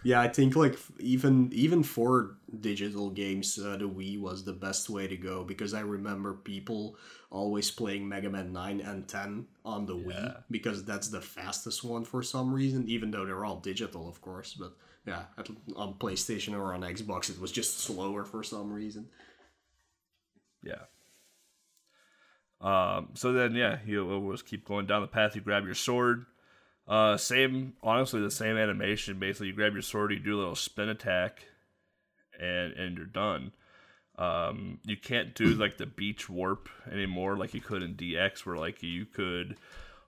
Yeah, I think like even even for digital games, uh, the Wii was the best way to go because I remember people always playing Mega Man Nine and Ten on the Wii because that's the fastest one for some reason. Even though they're all digital, of course, but yeah, at, on PlayStation or on Xbox, it was just slower for some reason. Yeah. Um, so then, yeah, you always keep going down the path. You grab your sword. Uh, same, honestly, the same animation. Basically, you grab your sword, you do a little spin attack, and and you're done. Um, you can't do like the beach warp anymore, like you could in DX, where like you could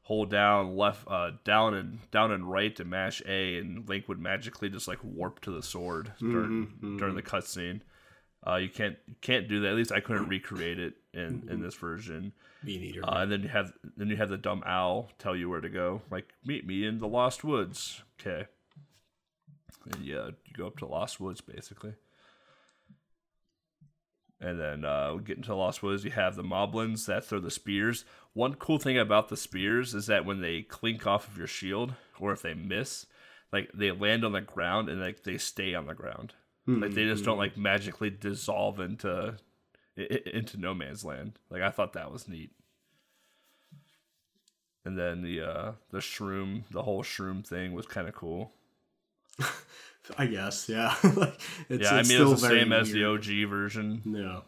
hold down left, uh, down and down and right to mash A, and Link would magically just like warp to the sword during during the cutscene. Uh, you can't you can't do that. At least I couldn't recreate it in, in this version. Me neither. Uh, and then you have then you have the dumb owl tell you where to go. Like meet me in the Lost Woods. Okay. And yeah, you go up to Lost Woods basically. And then uh, we get into Lost Woods. You have the moblins that throw the spears. One cool thing about the spears is that when they clink off of your shield, or if they miss, like they land on the ground and like they stay on the ground. Like they just don't like magically dissolve into into no man's land. Like I thought that was neat. And then the uh the shroom, the whole shroom thing was kind of cool. I guess, yeah. like, it's, yeah, I mean still it's the same as the. OG version. Yeah.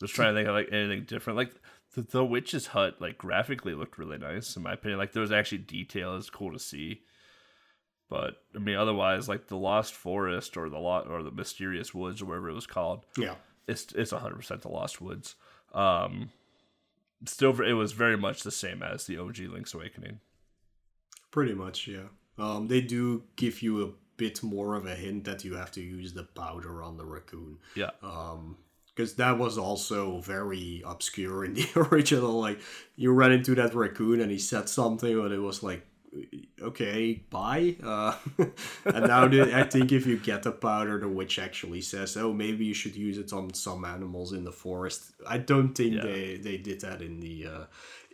Just trying to think of like anything different. Like the, the witch's hut, like graphically looked really nice in my opinion. Like there was actually detail. It's cool to see. But I mean, otherwise, like the Lost Forest or the lot or the Mysterious Woods or whatever it was called, Yeah. it's it's hundred percent the Lost Woods. Um, still, it was very much the same as the OG Link's Awakening. Pretty much, yeah. Um, they do give you a bit more of a hint that you have to use the powder on the raccoon. Yeah, Because that was also very obscure in the original. Like, you ran into that raccoon and he said something, but it was like, okay, bye. Uh, and now the, I think if you get the powder, the witch actually says, oh, maybe you should use it on some animals in the forest. I don't think Yeah. they, they did that in the uh,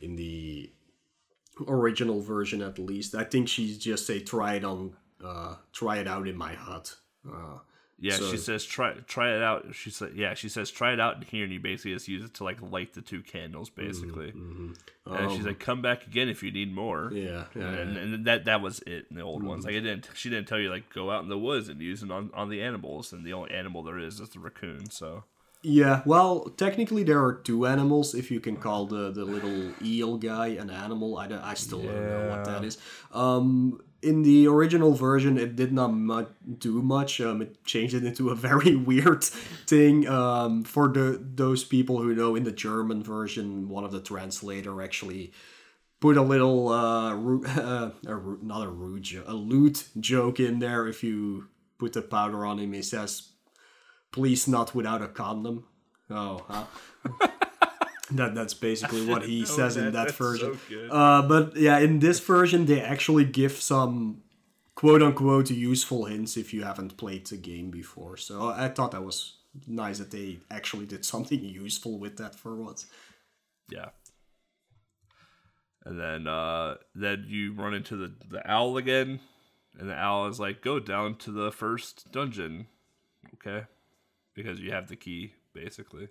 in the original version at least. I think she's just say try it on uh try it out in my hut. Uh yeah. So- she says try try it out. She said yeah. She says try it out in here, and you basically just use it to like light the two candles, basically. And she's like, come back again if you need more. yeah, yeah. And, and that that was it in the old ones. Like it didn't. She didn't tell you like go out in the woods and use it on on the animals. And the only animal there is is the raccoon. So Yeah, well, technically there are two animals. If you can call the, the little eel guy an animal, I, don't, I still don't know what that is. Um, in the original version, it did not mu- do much. Um, it changed it into a very weird thing. Um, for the those people who know, in the German version, one of the translator actually put a little uh, ru- uh a ru- not a rude jo- a lewd joke in there. If you put the powder on him, he says please not without a condom. Oh, huh? that that's basically what he says in that- that that's version. so. Uh, but yeah, in this version, they actually give some quote unquote useful hints if you haven't played the game before. So I thought that was nice that they actually did something useful with that for once. yeah. And then uh then you run into the the owl again, and the owl is like go down to the first dungeon, okay, because you have the key basically.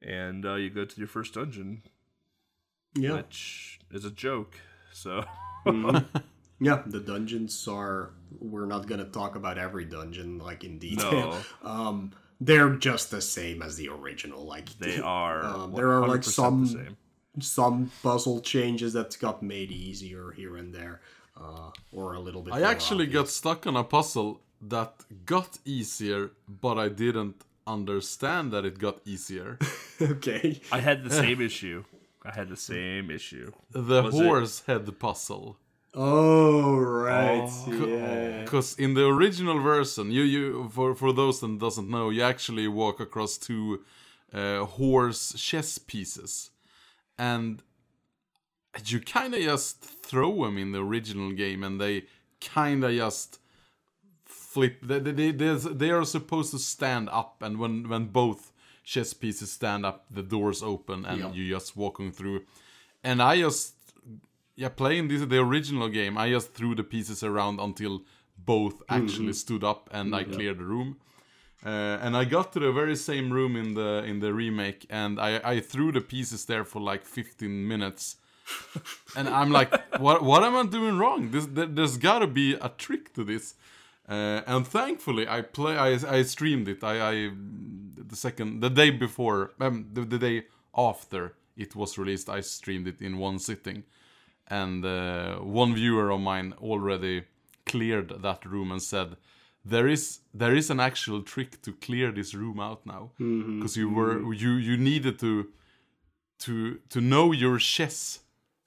And uh, you go to your first dungeon, Yeah, which is a joke. So yeah. The dungeons are. We're not gonna talk about every dungeon like in detail. no, Um, they're just the same as the original. Like they are. Um, there are, like, 100% the some- same. some puzzle changes that got made easier here and there, uh, or a little bit. I more actually got stuck on a puzzle that got easier, but I didn't understand that it got easier. okay. I had the same issue. I had the same issue. The Was it- horse head puzzle. Oh right, yeah. Because in the original version, you you for for those that doesn't know, you actually walk across two uh, horse chess pieces, and you kind of just throw them in the original game, and they kind of just flip. They they they, they are supposed to stand up, and when when both chess pieces stand up, the doors open, and Yeah. you just walking through. And I just yeah, playing this the original game, I just threw the pieces around until both actually stood up and I cleared the room. Uh, and I got to the very same room in the in the remake, and I, I threw the pieces there for like 15 minutes. and I'm like, what what am I doing wrong? This, there, there's gotta be a trick to this. Uh, and thankfully, I play. I, I streamed it. I, I the second the day before, um, the, the day after it was released, I streamed it in one sitting, and uh, one viewer of mine already cleared that room and said, "There is there is an actual trick to clear this room out now because you were you you needed to to to know your chess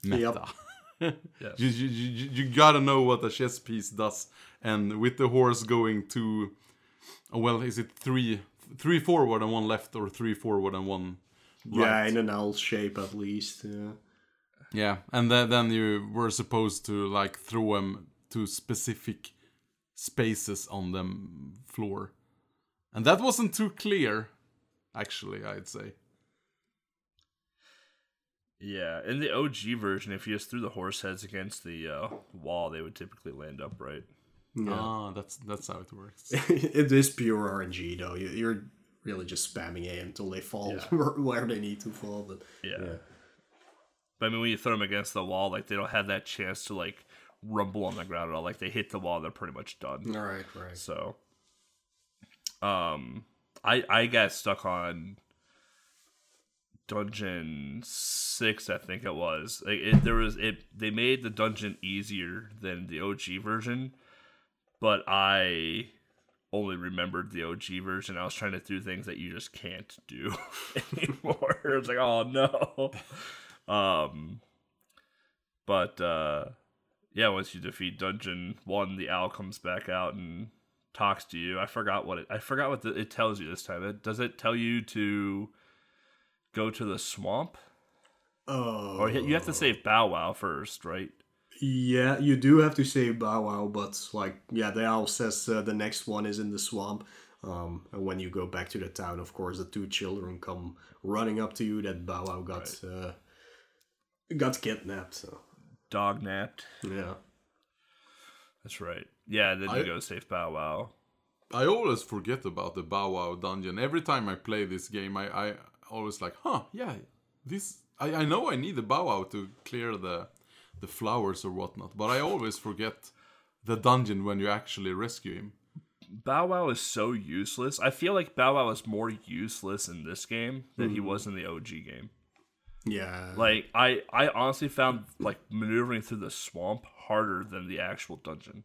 meta." Yes. you, you, you, you gotta know what a chess piece does and with the horse going to oh, well is it three three forward and one left or three forward and one Yeah, in an L shape at least. Yeah. yeah and then, then you were supposed to like throw them to specific spaces on the floor and that wasn't too clear actually i'd say Yeah, in the OG version, if you just threw the horse heads against the uh, wall, they would typically land upright. Ah that's that's how it works it is pure RNG though. You- You're really just spamming A until they fall Yeah. where they need to fall. But Yeah. yeah, But I mean, when you throw them against the wall, like they don't have that chance to like rumble on the ground at all. Like they hit the wall, they're pretty much done. all right, right. So, um, I I got stuck on dungeon six, I think it was. Like it, there was it. They made the dungeon easier than the OG version, but I only remembered the OG version. I was trying to do things that you just can't do anymore. It's like, oh no. Um, but uh, yeah, once you defeat dungeon one, the owl comes back out and talks to you. I forgot what it. I forgot what the, it tells you this time. It does it tell you to go to the swamp, Oh, or you have to save Bow Wow first, right? Yeah, you do have to save Bow Wow, but like, yeah, the owl says uh, the next one is in the swamp. Um, and when you go back to the town, of course, the two children come running up to you that Bow Wow got uh, got kidnapped. So Dog napped. yeah, That's right. Yeah, then you I- go save Bow Wow. I always forget about the Bow Wow dungeon. Every time I play this game, I, I always like, huh, yeah, this. I, I know I need the Bow Wow to clear the the flowers or whatnot, but I always forget the dungeon when you actually rescue him. Bow Wow is so useless. I feel like Bow Wow is more useless in this game than he mm-hmm. was in the OG game. yeah, Like I, I honestly found like maneuvering through the swamp harder than the actual dungeon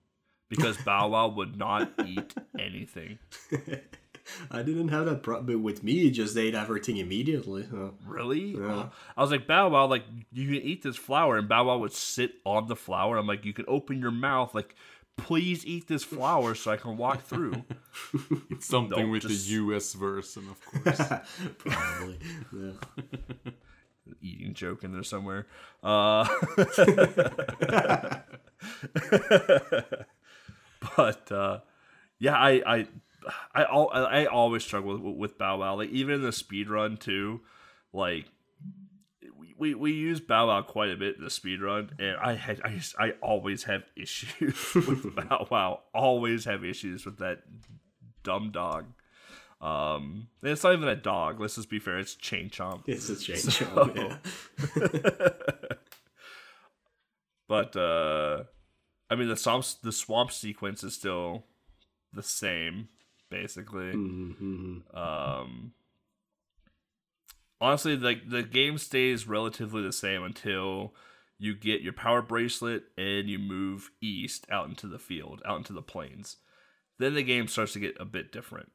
because Bow Wow would not eat anything. I didn't have that problem with me. It just ate everything immediately. So. Really? Yeah. I was like Bow Wow, like you can eat this flower, and Bow Wow would sit on the flower. I'm like, you can open your mouth, like please eat this flower so I can walk through. It's something No, with just- the US version, of course. Probably. yeah. Eating joke in there somewhere. Uh, but uh, yeah, I I I I always struggle with, with Bow Wow. Like even in the speed run too, like we, we, we use Bow Wow quite a bit in the speed run, and I had I just, I always have issues with Bow Wow. Always have issues with that dumb dog. Um, it's not even a dog. Let's just be fair. It's Chain Chomp. It's a change. up, yeah. But uh I mean the swamp the swamp sequence is still the same, basically. Mm-hmm. Um honestly like the game stays relatively the same until you get your power bracelet and you move east out into the field, out into the plains. Then the game starts to get a bit different.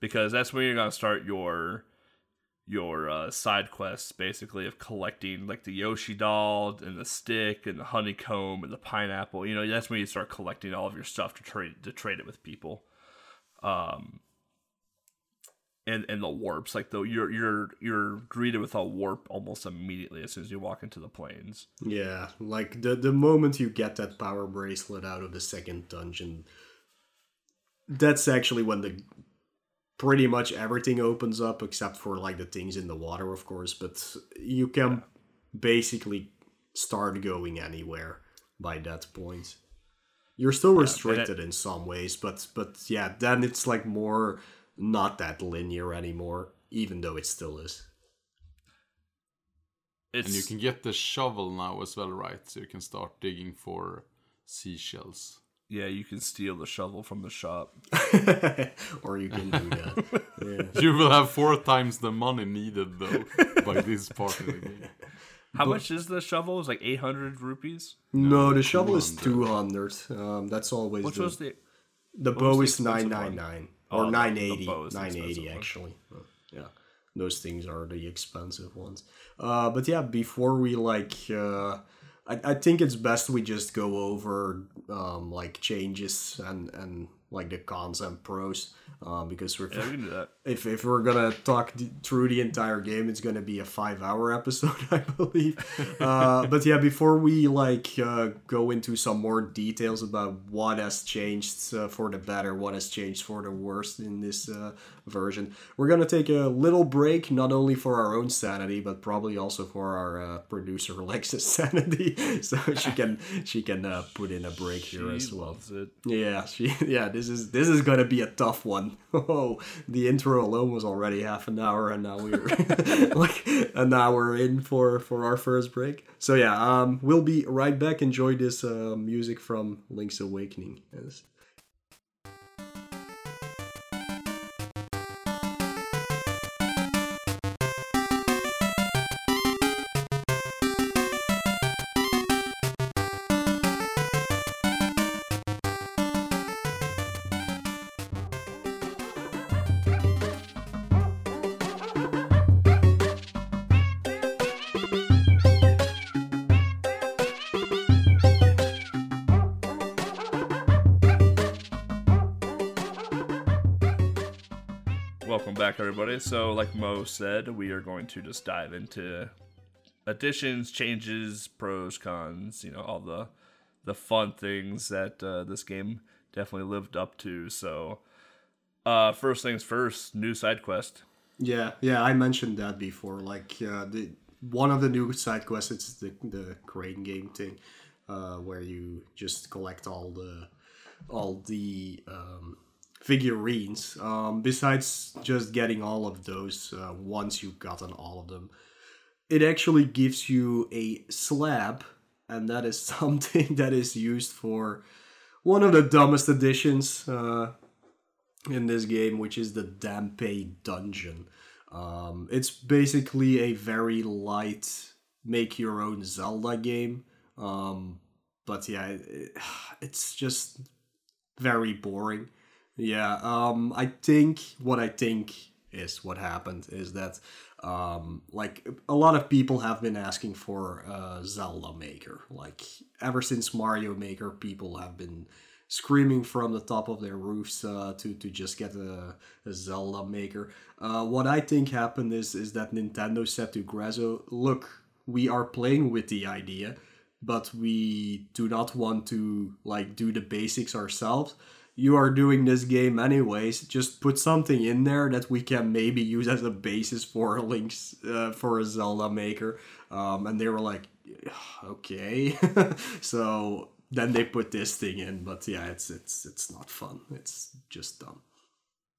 Because that's when you're gonna start your your uh, side quests basically of collecting like the Yoshi doll and the stick and the honeycomb and the pineapple. You know, that's when you start collecting all of your stuff to trade to trade it with people. Um and and the warps like though you're you're you're greeted with a warp almost immediately as soon as you walk into the plains. Yeah, like the the moment you get that power bracelet out of the second dungeon, that's actually when the pretty much everything opens up except for like the things in the water, of course. But you can basically start going anywhere by that point. You're still restricted in some ways, but but yeah, then it's like more not that linear anymore, even though it still is. It's And you can get the shovel now as well, right? So you can start digging for seashells. yeah, you can steal the shovel from the shop. or you can do that. yeah. You will have four times the money needed though by this part of the game. How much is the shovel? Is like 800 rupees. No, the shovel is 200. Um, that's always Which the, was the the bow the is 999 Oh, or the- the 980. bow 980 one. actually. Uh, Yeah. Those things are the expensive ones. Uh, but yeah, before we like uh, I, I think it's best we just go over um, like changes and and like the cons and pros um, because we're Yeah, we can do that. if, if we're gonna talk d- through the entire game it's gonna be a five hour episode i believe uh, but yeah before we like uh, go into some more details about what has changed uh, for the better what has changed for the worst in this uh, version we're gonna take a little break not only for our own sanity but probably also for our uh, producer alexa's sanity so she can she can uh, put in a break here as well yeah, she, yeah. This is this is gonna be a tough one. Oh, the intro alone was already half an hour, and now we're like an hour in for for our first break. So yeah, um, we'll be right back. Enjoy this uh, music from Link's Awakening. Yes. So, like Mo said, we are going to just dive into additions, changes, pros, cons. You know, all the the fun things that uh, this game definitely lived up to. So, uh, first things first, new side quest. Yeah, yeah. I mentioned that before. Like uh, the one of the new side quests, it's the the crane game thing, uh, where you just collect all the all the um, figurines. Um, besides just getting all of those, uh, once you've gotten all of them, it actually gives you a slab, and that is something that is used for one of the dumbest additions uh, in this game, which is the Dampe Dungeon. Um, it's basically a very light make your own Zelda game. Um, but yeah, it, it's just very boring. Yeah, um, I think what I think is what happened is that um, like a lot of people have been asking for a Zelda Maker. Like ever since Mario Maker, people have been screaming from the top of their roofs uh, to to just get a, a Zelda Maker. Uh, what I think happened is is that Nintendo said to Grezzo, "Look, we are playing with the idea." but we do not want to like do the basics ourselves you are doing this game anyways just put something in there that we can maybe use as a basis for links uh, for a zelda maker. Um, and they were like okay. So then they put this thing in but yeah it's it's it's not fun. It's just dumb.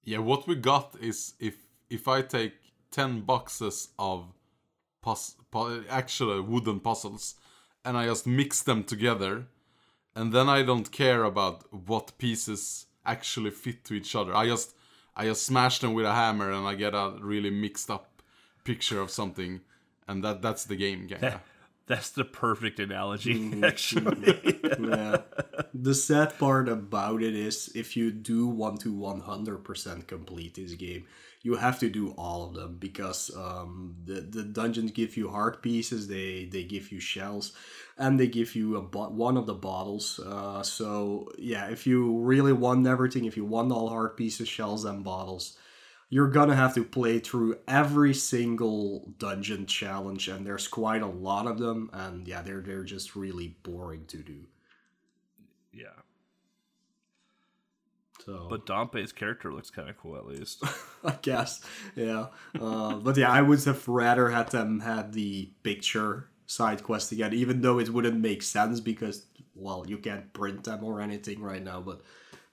Yeah, what we got is if if I take ten boxes of pus- pu- actual wooden puzzles and I just mix them together, and then I don't care about what pieces actually fit to each other. I just I just smash them with a hammer and I get a really mixed up picture of something, and that that's the game. Yeah. That's the perfect analogy, Mm-hmm. actually. yeah. The sad part about it is if you do want to 100% complete this game, you have to do all of them because um, the, the dungeons give you heart pieces, they, they give you shells, and they give you a bo- one of the bottles. Uh, so, yeah, if you really want everything, if you want all heart pieces, shells, and bottles, you're gonna have to play through every single dungeon challenge, and there's quite a lot of them, and yeah, they're they're just really boring to do. yeah. So, But Dampe's character looks kind of cool, at least. I guess, yeah. Uh, but yeah, I would have rather had them have the picture side quest again, even though it wouldn't make sense because well, you can't print them or anything right now. But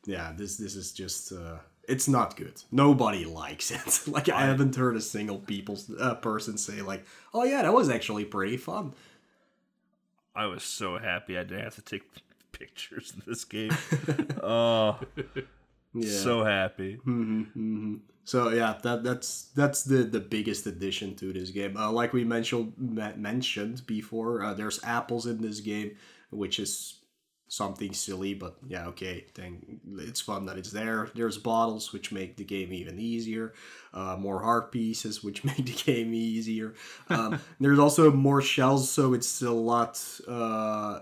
yeah, this this is just. Uh, it's not good. Nobody likes it. like I haven't heard a single people uh, person say like, "Oh yeah, that was actually pretty fun." I was so happy I didn't have to take pictures in this game. oh, Yeah. so happy. So yeah, that that's that's the the biggest addition to this game. Uh, like we mentioned me- mentioned before, uh, there's apples in this game, which is something silly, but yeah, okay. Then it's fun that it's there. There's bottles, which make the game even easier. Uh, more heart pieces, which make the game easier. Um, there's also more shells, so it's a lot. Uh,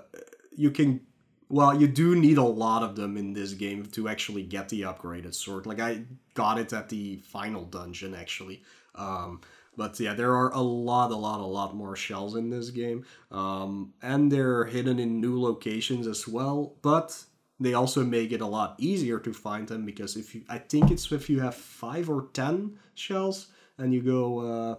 you can well, you do need a lot of them in this game to actually get the upgraded sword. Like I got it at the final dungeon actually. Um, but yeah, there are a lot, a lot, a lot more shells in this game, um, and they're hidden in new locations as well. But they also make it a lot easier to find them because if you, I think it's if you have five or ten shells and you go. Uh,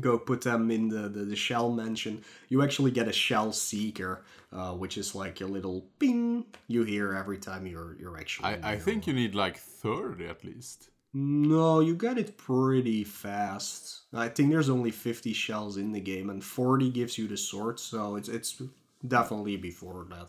go put them in the, the, the shell mansion, you actually get a shell seeker, uh, which is like a little ping you hear every time you're you're actually. I, I think you need like 30 at least. No, you get it pretty fast. I think there's only 50 shells in the game, and 40 gives you the sword, so it's it's definitely before that.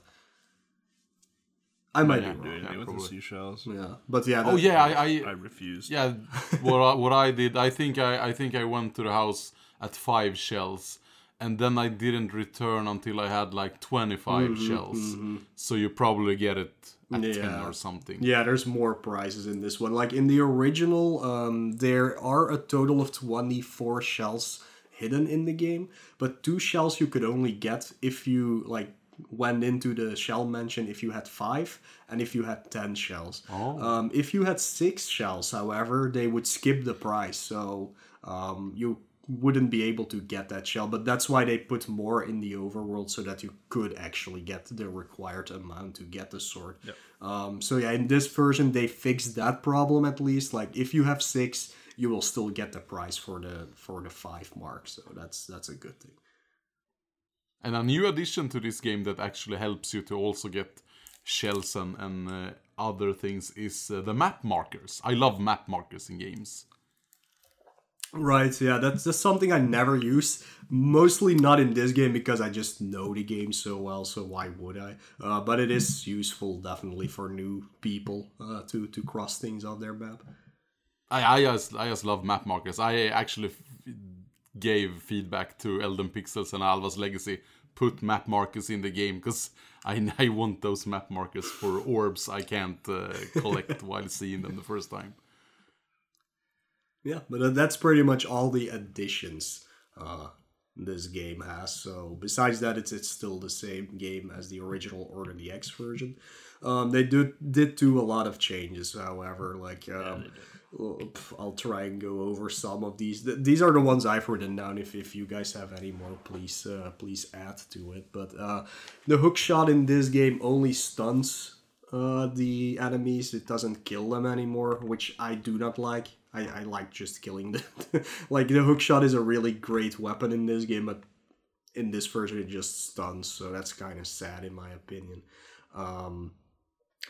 I might Can't be do wrong. anything with the probably. seashells. Yeah, but yeah. Oh yeah, I, I I refused. yeah. what I, what I did, I think I I think I went to the house at five shells, and then I didn't return until I had like 25 shells. So you probably get it at ten or something. Yeah, there's more prizes in this one. Like in the original, um, there are a total of 24 shells hidden in the game, but two shells you could only get if you like went into the shell mansion if you had five and if you had 10 shells. Oh. Um, if you had six shells, however, they would skip the price, so um, you wouldn't be able to get that shell. But that's why they put more in the overworld so that you could actually get the required amount to get the sword. Um, so yeah, in this version they fixed that problem at least. Like if you have six, you will still get the price for the for the five mark. So that's that's a good thing. And a new addition to this game that actually helps you to also get shells and, and uh, other things is uh, the map markers. I love map markers in games. Right, yeah, that's that's something I never use. Mostly not in this game because I just know the game so well. So why would I? Uh, but it is useful definitely for new people uh, to to cross things on their map. I, I just I just love map markers. I actually f- gave feedback to Elden Pixels and Alwa's Legacy. Put map markers in the game because I, I want those map markers for orbs I can't uh, collect while seeing them the first time. Yeah, but uh, that's pretty much all the additions uh, this game has. So besides that, it's it's still the same game as the original or the DX version. Um, they did did do a lot of changes, however. Like um, well, pff, I'll try and go over some of these. These are the ones I've written down. If if you guys have any more, please uh, please add to it. But uh, the hook shot in this game only stuns uh, the enemies. It doesn't kill them anymore, which I do not like. I, I like just killing them. like the hook shot is a really great weapon in this game, but in this version it just stuns. So that's kind of sad in my opinion. Um,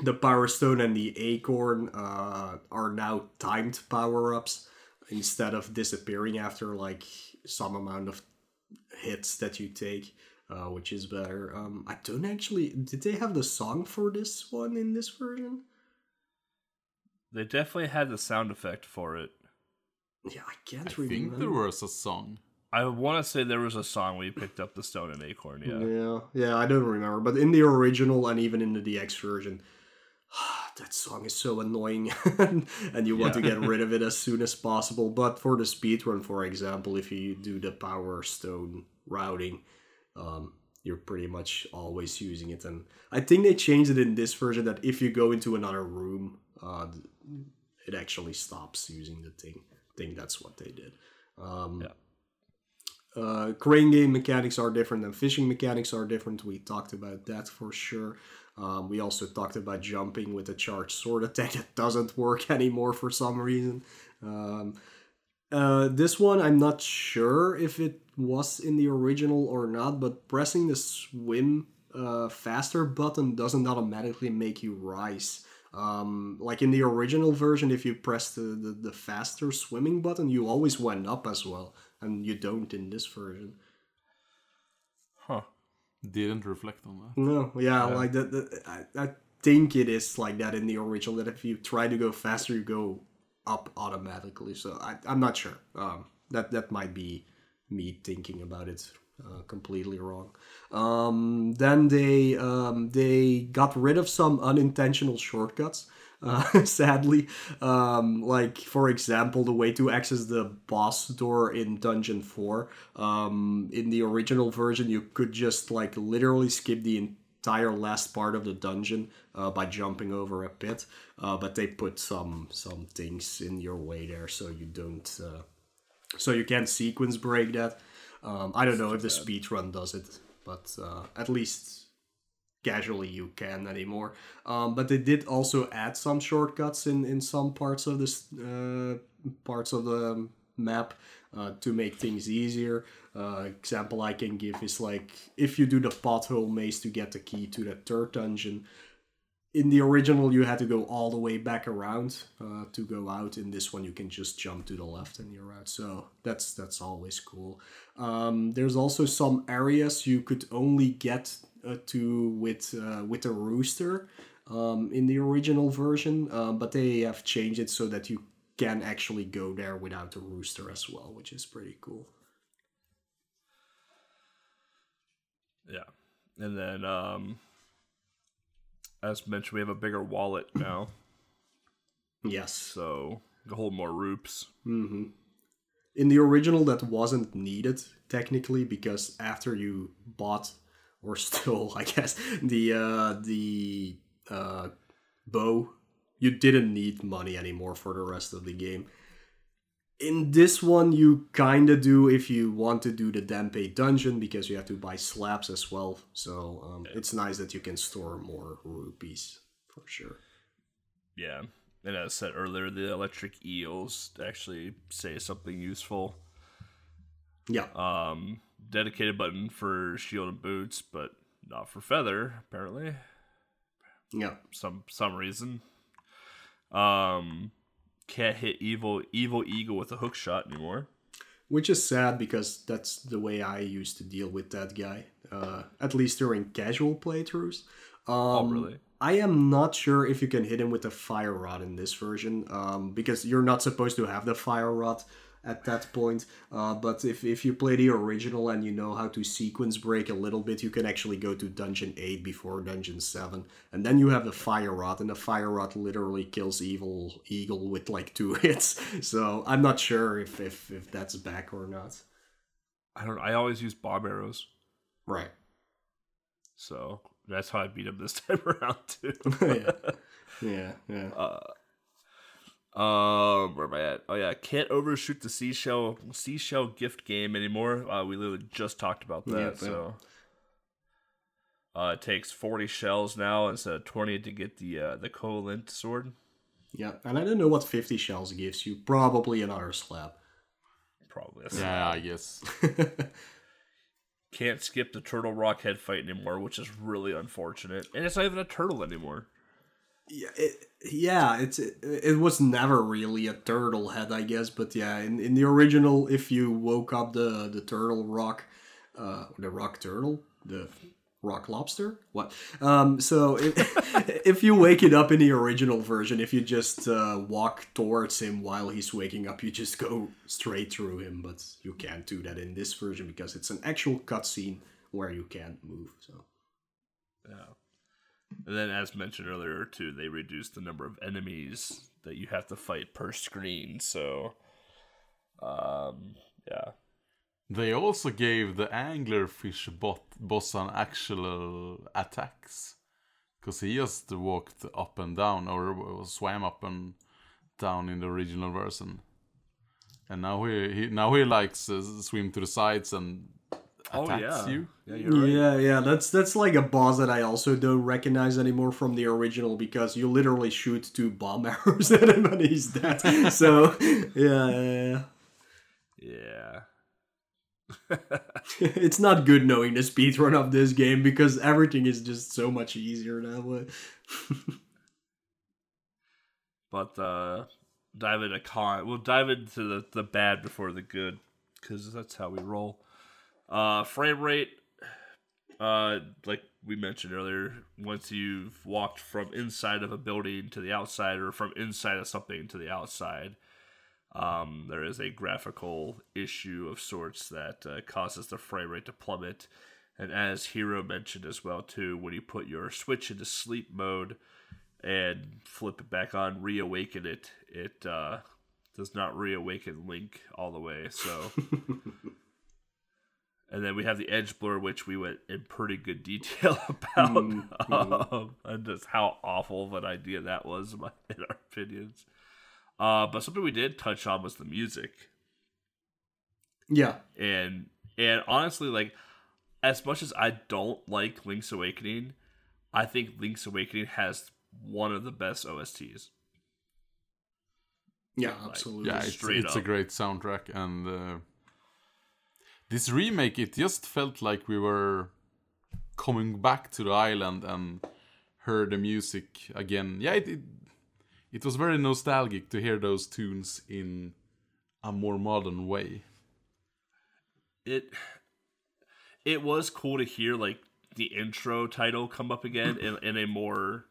the Power Stone and the Acorn uh, are now timed power ups instead of disappearing after like some amount of hits that you take, uh, which is better. Um, I don't actually. Did they have the song for this one in this version? They definitely had the sound effect for it. Yeah, I can't I remember. think there was a song. I want to say there was a song where you picked up the stone and acorn. Yeah. Yeah, yeah, I don't remember, but in the original and even in the DX version, that song is so annoying, and you want to get rid of it as soon as possible. But for the speedrun, for example, if you do the Power Stone routing, um, you're pretty much always using it. And I think they changed it in this version that if you go into another room, uh, it actually stops using the thing. I think that's what they did. Um, Yeah. uh, crane game mechanics are different and fishing mechanics are different. We talked about that for sure. Um, we also talked about jumping with a charged sword attack that doesn't work anymore for some reason. Um, uh, this one, I'm not sure if it was in the original or not, but pressing the swim uh, faster button doesn't automatically make you rise. Um, like in the original version, if you press the, the, the faster swimming button, you always went up as well, and you don't in this version. Huh. Didn't reflect on that. No, yeah, like that. that I, I think it is like that in the original. That if you try to go faster, you go up automatically. So I, I'm not sure. Um, that that might be me thinking about it uh, completely wrong. Um, then they um, they got rid of some unintentional shortcuts. Uh, sadly, um, like for example, the way to access the boss door in Dungeon Four. Um, in the original version, you could just like literally skip the entire last part of the dungeon uh, by jumping over a pit. Uh, but they put some some things in your way there, so you don't. Uh, so you can't sequence break that. Um, I don't know if the speed run does it, but uh, at least casually you can anymore. Um, but they did also add some shortcuts in, in some parts of this uh, parts of the map uh, to make things easier. Uh, example I can give is like if you do the pothole maze to get the key to the third dungeon. In the original, you had to go all the way back around uh, to go out. In this one, you can just jump to the left and you're out. So that's that's always cool. Um, there's also some areas you could only get uh, to with uh, with a rooster um, in the original version, um, but they have changed it so that you can actually go there without a rooster as well, which is pretty cool. Yeah. And then, um, as mentioned, we have a bigger wallet now, Yes. so hold more roops. In the original, that wasn't needed technically because after you bought or stole, I guess the uh, the uh, bow, you didn't need money anymore for the rest of the game. In this one, you kind of do if you want to do the Dampe dungeon because you have to buy slabs as well. So um, it's nice that you can store more rupees for sure. Yeah. And as I said earlier, the electric eels actually say something useful. Yeah, Um, dedicated button for shield and boots, but not for feather, apparently. yeah. Some some reason. Um, can't hit evil evil eagle with a hook shot anymore. Which is sad because that's the way I used to deal with that guy, uh, at least during casual playthroughs. Um, oh, really? I am not sure if you can hit him with a fire rod in this version, um, because you're not supposed to have the fire rod at that point. Uh, but if, if you play the original and you know how to sequence break a little bit, you can actually go to Dungeon 8 before Dungeon 7. And then you have the fire rod, and the fire rod literally kills Evil Eagle with like two hits. So I'm not sure if, if, if that's back or not. I don't. I always use bomb arrows, Right. so that's how I beat him this time around too. yeah. Yeah, yeah. Um, where am I at? Oh yeah, can't overshoot the seashell seashell gift game anymore. Uh, we literally just talked about that. Yep, yep. so, uh, it takes forty shells now instead of twenty to get the uh, the Koholint sword. Yeah, and I don't know what 50 shells gives you. Probably another slab. Probably. Yeah, I guess. Can't skip the turtle rock head fight anymore, which is really unfortunate. And it's not even a turtle anymore. Yeah, it, yeah, it's it, it was never really a turtle head, I guess, but yeah, in, in the original, if you woke up the the turtle rock, uh, the rock turtle, the Rock Lobster? What? Um, so if, if you wake it up in the original version, if you just uh, walk towards him while he's waking up, you just go straight through him. But you can't do that in this version because it's an actual cutscene where you can't move. So Yeah. And then, as mentioned earlier, too, they reduced the number of enemies that you have to fight per screen. So, um, yeah. They also gave the anglerfish bot boss an actual attacks. Because he just walked up and down or swam up and down in the original version. And now he, he now he likes uh, swim to the sides and attacks. Oh, Yeah, you're right. yeah, yeah, that's that's like a boss that I also don't recognize anymore from the original because you literally shoot two bomb arrows at him and he's dead. so yeah, yeah, yeah. Yeah. it's not good knowing the speedrun of this game because everything is just so much easier that way. But uh, dive into con. We'll dive into the, the bad before the good because that's how we roll. Uh, frame rate, uh, like we mentioned earlier, once you've walked from inside of a building to the outside, or from inside of something to the outside, um, there is a graphical issue of sorts that uh, causes the frame rate to plummet. And as Hero mentioned as well too, when you put your Switch into sleep mode and flip it back on, reawaken it, it uh, does not reawaken Link all the way. So, and then we have the edge blur, which we went in pretty good detail about, um, and just how awful of an idea that was in my- in our opinions. Uh, but something we did touch on was the music, Yeah, and and honestly, like as much as I don't like Link's Awakening, I think Link's Awakening has one of the best OSTs. yeah, absolutely. Yeah, it's, it's a great soundtrack, and uh, this remake it just felt like we were coming back to the island and heard the music again. Yeah, it it, it was very nostalgic to hear those tunes in a more modern way. It it was cool to hear like the intro title come up again in, in a more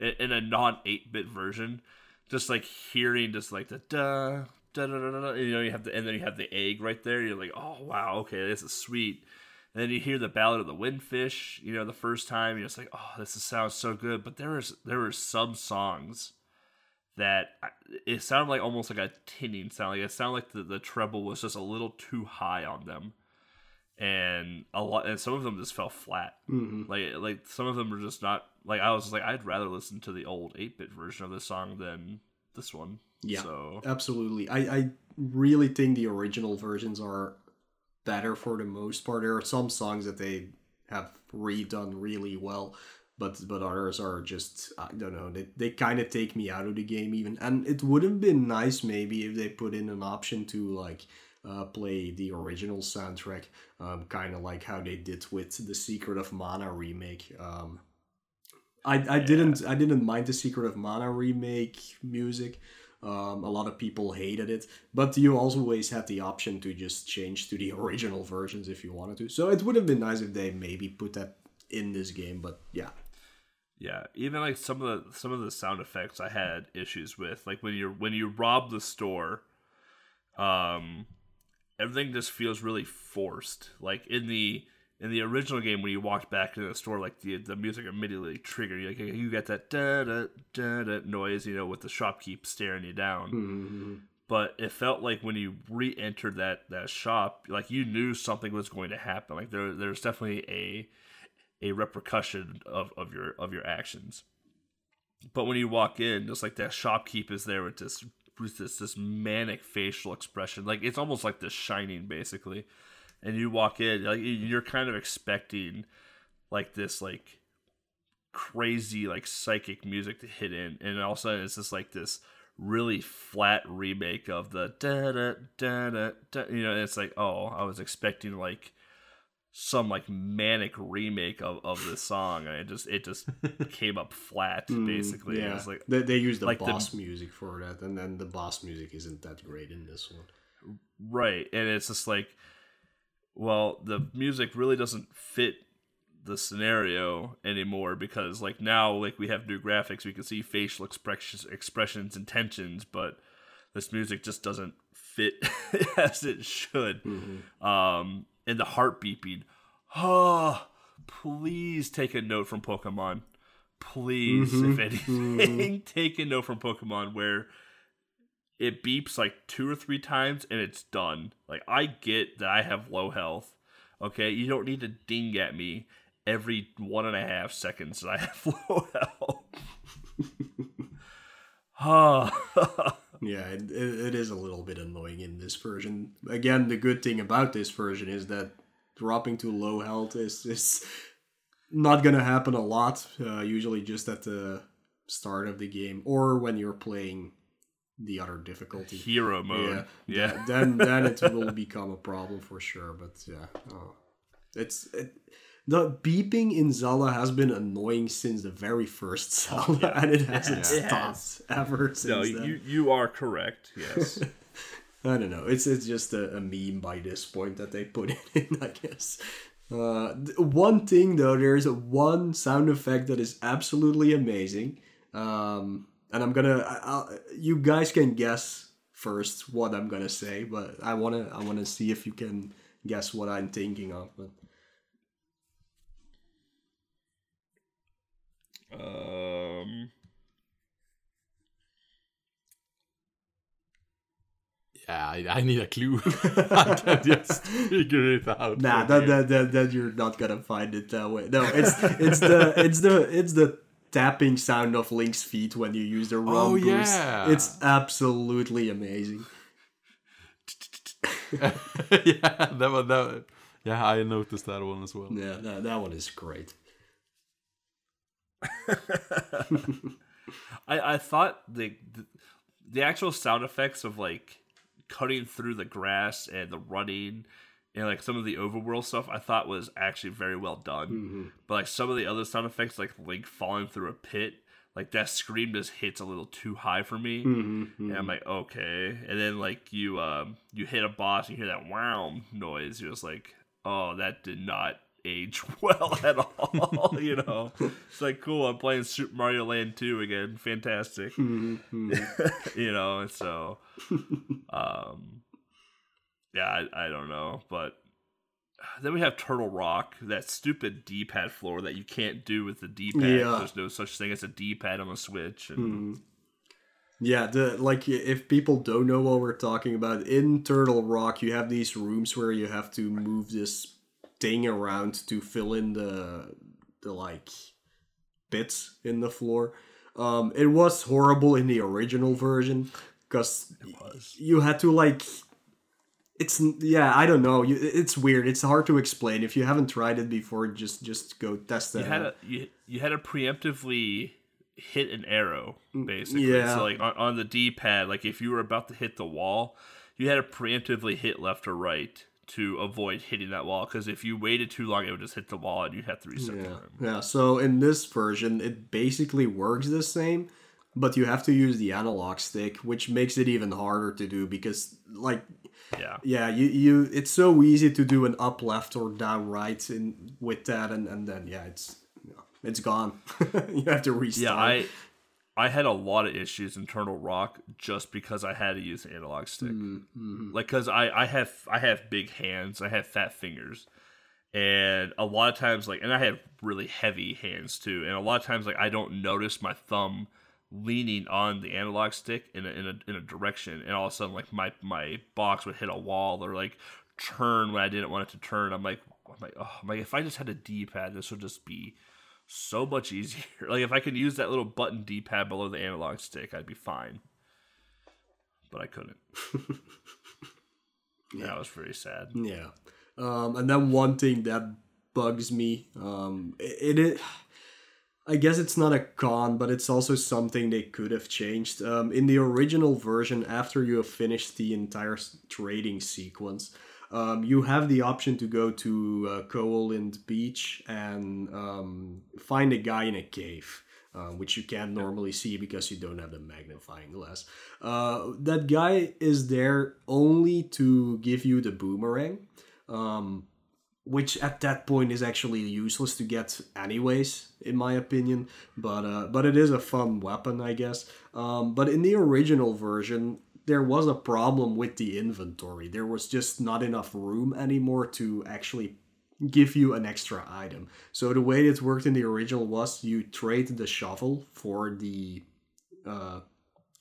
in, a non eight bit version. Just like hearing just like the da da da da you know, you have the and then you have the egg right there. You're like, oh wow, okay, this is sweet. And then you hear the Ballad of the Windfish, you know, the first time, you're just like, oh, this is, sounds so good. But there was there were some songs that I- it sounded like almost like a tinning sound. Like it sounded like the, the treble was just a little too high on them, and a lot and some of them just fell flat. Mhm. Like like some of them were just not like I was just like I'd rather listen to the old eight bit version of this song than this one. Yeah. So Absolutely. I, I really think the original versions are better for the most part. There are some songs that they have redone really well, but but others are just I don't know. They they kind of take me out of the game even. And it would have been nice maybe if they put in an option to like uh, play the original soundtrack, um, kind of like how they did with the Secret of Mana remake. Um, I, I didn't I didn't mind the Secret of Mana remake music. Um, a lot of people hated it, but you always had the option to just change to the original versions if you wanted to. So it would have been nice if they maybe put that in this game, but yeah. Yeah, even like some of the some of the sound effects I had issues with, like when you're when you rob the store, um, everything just feels really forced. Like in the in the original game, when you walked back into the store, like the the music immediately triggered you. Like you get that da da da da noise, you know, with the shopkeep staring you down. Mm-hmm. But it felt like when you re-entered that that shop, like you knew something was going to happen. Like there there's definitely a a repercussion of, of your of your actions. But when you walk in, just like that shopkeep is there with this with this this manic facial expression, like it's almost like the shining basically. And you walk in, like you're kind of expecting like this like crazy like psychic music to hit in, and all of a sudden it's just like this really flat remake of the da da da da da. You know, and it's like oh, I was expecting like some like manic remake of, of this song and it just it just came up flat basically Mm, yeah, it was like they, they use the like the- boss music for that, and then the boss music isn't that great in this one. right and it's just like well the music really doesn't fit the scenario anymore because like now like we have new graphics. We can see facial expressions expressions and tensions but this music just doesn't fit as it should. Mm-hmm. Um and the heart beeping. Oh please take a note from pokemon. Please if mm-hmm. anything mm-hmm. take a note from pokemon where it beeps like two or three times and it's done like i get that i have low health Okay, you don't need to ding at me every one and a half seconds that I have low health. Ah, Yeah, it, it, it is a little bit annoying in this version. Again, the good thing about this version is that dropping to low health is, is not gonna happen a lot. Uh, usually just at the start of the game or when you're playing the other difficulty. hero mode. Yeah, Yeah. then then it will become a problem for sure. But yeah, oh. it's it, the beeping in Zelda has been annoying since the very first Zelda, and it hasn't It stopped has. ever since No, then. you you are correct. Yes. I don't know. It's it's just a, a meme by this point that they put it in, I guess. Uh, th- one thing though, there's one sound effect that is absolutely amazing, um, and I'm gonna. I, I'll, you guys can guess first what I'm gonna say, but I wanna I wanna see if you can guess what I'm thinking of. But um. Yeah, I, I need a clue. I can just figure it out. nah, that, here. that that that you're not gonna find it that way. No, it's it's the it's the it's the tapping sound of Link's feet when you use the rum Oh, boost. yeah. It's absolutely amazing. yeah, that one, that one- Yeah, I noticed that one as well. Yeah, that, that one is great. I I thought the, the the actual sound effects of like cutting through the grass and the running and like some of the overworld stuff I thought was actually very well done. Mm-hmm. But like some of the other sound effects like Link falling through a pit, like that scream just hits a little too high for me. Mm-hmm, and I'm mm-hmm. like, okay. And then like you um you hit a boss, you hear that wow noise, you're just like, oh, that did not age well at all. you know, it's like cool. I'm playing Super Mario Land 2 again. Fantastic. you know, and so, um, yeah, I, I don't know, but then we have Turtle Rock, that stupid D-pad floor that you can't do with the D-pad. Yeah. There's no such thing as a D-pad on a Switch. And Yeah, the like if people don't know what we're talking about, in Turtle Rock you have these rooms where you have to move this thing around to fill in the the like bits in the floor. Um, it was horrible in the original version because you had to like it's yeah i don't know you, it's weird it's hard to explain if you haven't tried it before just just go test it you had out. to you, you had to preemptively hit an arrow basically Mm, yeah. so like on, on the d-pad like if you were about to hit the wall you had to preemptively hit left or right to avoid hitting that wall because if you waited too long it would just hit the wall and you'd have to reset the Yeah. room Yeah, so in this version, it basically works the same, but you have to use the analog stick, which makes it even harder to do because, like, yeah yeah, you, you it's so easy to do an up left or down right in with that, and, and then yeah, it's it's gone. you have to restart. yeah i i had a lot of issues in turtle rock just because i had to use the analog stick mm-hmm, mm-hmm. like because i i have i have big hands i have fat fingers and a lot of times like and i have really heavy hands too and a lot of times like i don't notice my thumb leaning on the analog stick in a, in a, in a direction and all of a sudden like my my box would hit a wall or like turn when i didn't want it to turn. I'm like i'm like oh if i just had a d-pad this would just be so much easier. Like if i could use that little button d-pad below the analog stick i'd be fine. But i couldn't. Yeah. that was very sad. Yeah. Um, and then one thing that bugs me, um, it, it I guess it's not a con, but it's also something they could have changed. Um, in the original version, after you have finished the entire trading sequence, um, you have the option to go to uh, Koolind Beach and um, find a guy in a cave. Uh, which you can't normally see because you don't have the magnifying glass. Uh, that guy is there only to give you the boomerang. Um, which at that point is actually useless to get anyways, in my opinion. But uh, but it is a fun weapon, I guess. Um, but in the original version, there was a problem with the inventory. There was just not enough room anymore to actually give you an extra item. So the way it worked in the original was you trade the shovel for the uh,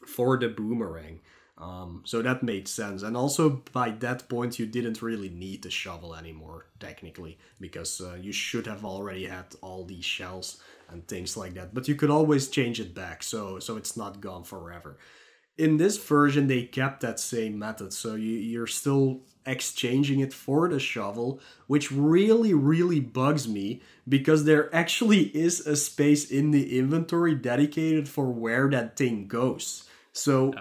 for the boomerang. Um, so that made sense. And also by that point, you didn't really need the shovel anymore, technically, because uh, you should have already had all these shells and things like that. But you could always change it back, so so it's not gone forever. In this version, they kept that same method, so you, you're still exchanging it for the shovel, which really, really bugs me because there actually is a space in the inventory dedicated for where that thing goes. So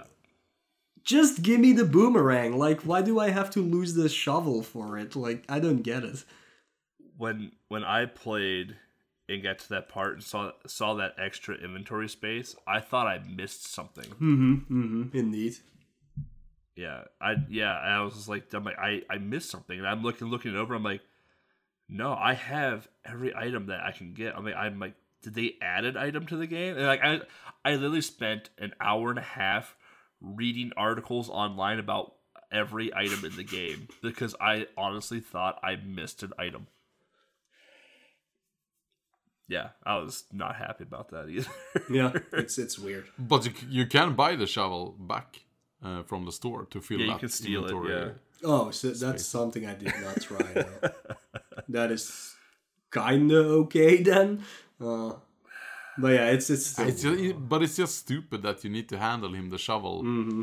just give me the boomerang. Like, why do I have to lose the shovel for it? Like, I don't get it. When when I played and got to that part and saw saw that extra inventory space, I thought I missed something. Mm-hmm. Mm-hmm. Indeed. Yeah, I yeah, I was just like, I'm like, I I missed something, and I'm looking looking it over. I'm like, no, I have every item that I can get. I'm like, I'm like, did they add an item to the game? And like, I I literally spent an hour and a half reading articles online about every item in the game because I honestly thought I missed an item. Yeah, I was not happy about that either. Yeah, it's it's weird. But you, you can buy the shovel back uh, from the store to fill Yeah, you that can steal it, inventory. yeah. Oh, so that's something I did not try. that is kinda okay then. Uh, but yeah, it's it's still, It's just, but it's just stupid that you need to handle him the shovel, mm-hmm.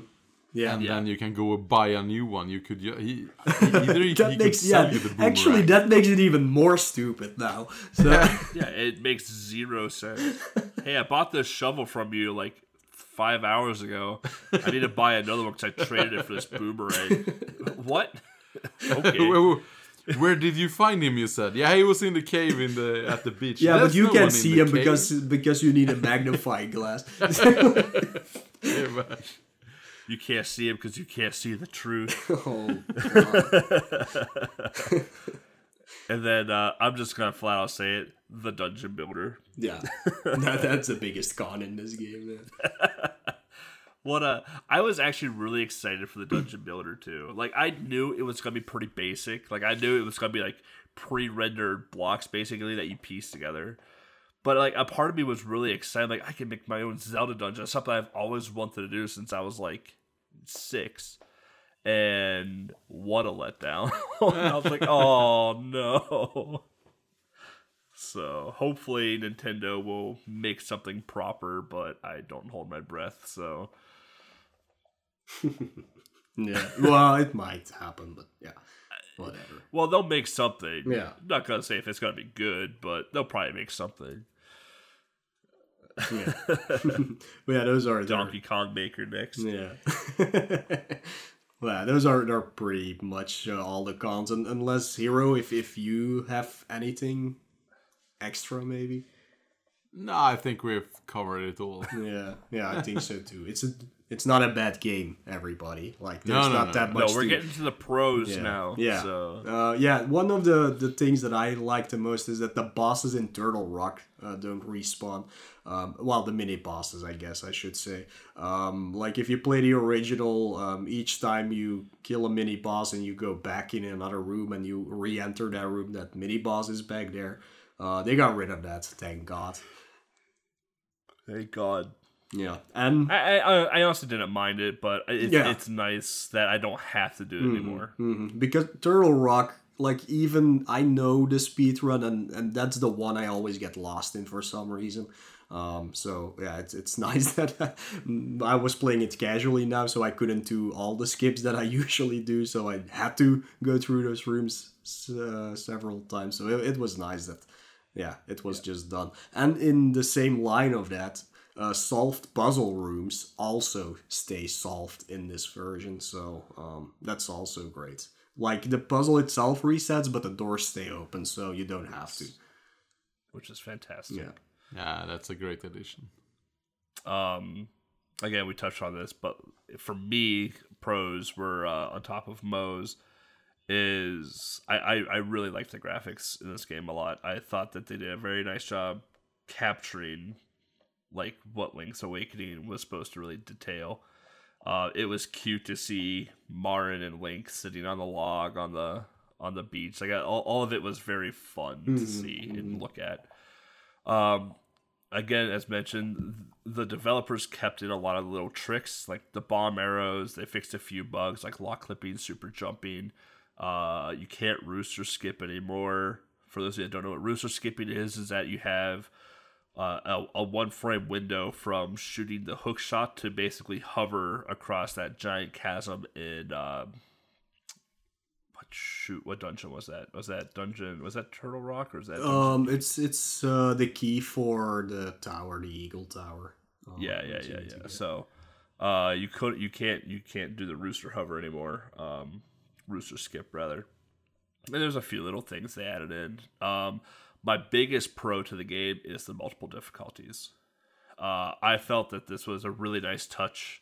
yeah. and then you can go buy a new one. You could ju- he, he either he, that he makes could sell yeah. you the Actually, that makes it even more stupid now. So Yeah, it makes zero sense. hey, I bought this shovel from you like five hours ago. I need to buy another one because I traded it for this boomerang. what? okay. Where- did you find him? You said, yeah, he was in the cave in the at the beach. yeah, but you no can't see him cave. because because you need a magnifying glass. Yeah. You can't see him because you can't see the truth. oh, And then uh, I'm just gonna flat out say it: the dungeon builder. yeah, that, that's the biggest con in this game. Man. What a I was actually really excited for the dungeon builder too. Like I knew it was gonna be pretty basic. Like I knew it was gonna be like pre-rendered blocks basically that you piece together. But like a part of me was really excited. Like I can make my own Zelda dungeon. Something I've always wanted to do since I was like six. And what a letdown. I was like, oh no. So hopefully Nintendo will make something proper, but I don't hold my breath. So Yeah, well, it might happen, but yeah, whatever. Well, they'll make something. Yeah. I'm not gonna say if it's gonna be good, but they'll probably make something. Yeah, yeah, those are they're- Donkey Kong Maker next. Yeah. well, those are are pretty much uh, all the cons, un- unless Hero, if if you have anything extra, maybe. No, I think we've covered it all. Yeah, yeah, I think so too. It's a it's not a bad game, everybody. Like there's no, not no, that no. No, much. we're to- getting to the pros yeah. now. Yeah. So Uh, yeah, one of the, the things that I like the most is that the bosses in Turtle Rock uh, don't respawn. Um, well, the mini bosses, I guess I should say. Um, like if you play the original, um, each time you kill a mini boss and you go back in another room and you re-enter that room, that mini boss is back there. Uh, they got rid of that, thank God. thank God. Yeah, and I, I I honestly didn't mind it, but it's, Yeah. it's nice that I don't have to do it anymore. Mhm. Because Turtle Rock, like even I know the speed run, and and that's the one I always get lost in for some reason. Um, so yeah, it's it's nice that I was playing it casually now, so I couldn't do all the skips that I usually do. So I had to go through those rooms uh, several times. So it, it was nice that yeah, it was just done. And in the same line of that, uh, solved puzzle rooms also stay solved in this version, so um, that's also great. Like the puzzle itself resets, but the doors stay open, so you don't have to. which is fantastic. Yeah. Yeah, that's a great addition. Um, again, we touched on this, but for me, pros were uh, on top of Moe's, is I, I, I really liked the graphics in this game a lot. I thought that they did a very nice job capturing like what Link's Awakening was supposed to really detail. Uh, it was cute to see Marin and Link sitting on the log on the on the beach. Like all, all of it was very fun to see and look at. Um, again, as mentioned, the developers kept in a lot of little tricks, like the bomb arrows. They fixed a few bugs, like lock clipping, super jumping. Uh, you can't rooster skip anymore. For those of you that don't know what rooster skipping is, is that you have uh, a, a one frame window from shooting the hook shot to basically hover across that giant chasm in. Um, what shoot? What dungeon was that? Was that dungeon? Was that Turtle Rock or is that? Dungeon? Um, it's it's uh, the key for the tower, the Eagle Tower. Um, yeah, yeah, yeah, yeah. So, uh, you could you can't you can't do the rooster hover anymore. Um, rooster skip rather. And there's a few little things they added in. Um, my biggest pro to the game is the multiple difficulties. Uh, I felt that this was a really nice touch,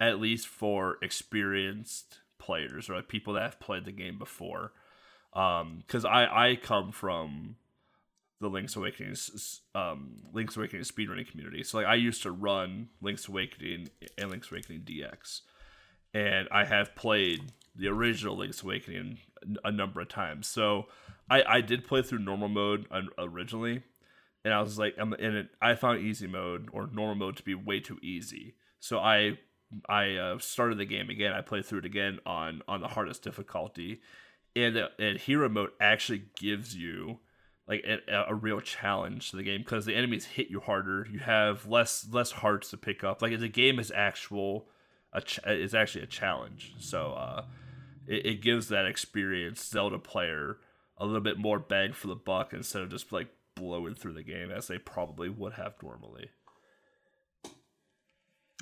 at least for experienced players or like people that have played the game before. Because I I come from the Link's Awakening um, Link's Awakening speedrunning community. So like I used to run Link's Awakening and Link's Awakening DX, and I have played the original Link's Awakening a number of times. So I I did play through normal mode originally, and I was like, I'm in it. I found easy mode or normal mode to be way too easy. So I I uh, started the game again. I played through it again on on the hardest difficulty, and uh, and hero mode actually gives you like a, a real challenge to the game because the enemies hit you harder. You have less less hearts to pick up. Like the game is actual a ch- is actually a challenge. So uh, it, it gives that experienced Zelda player a little bit more bang for the buck instead of just like blowing through the game as they probably would have normally.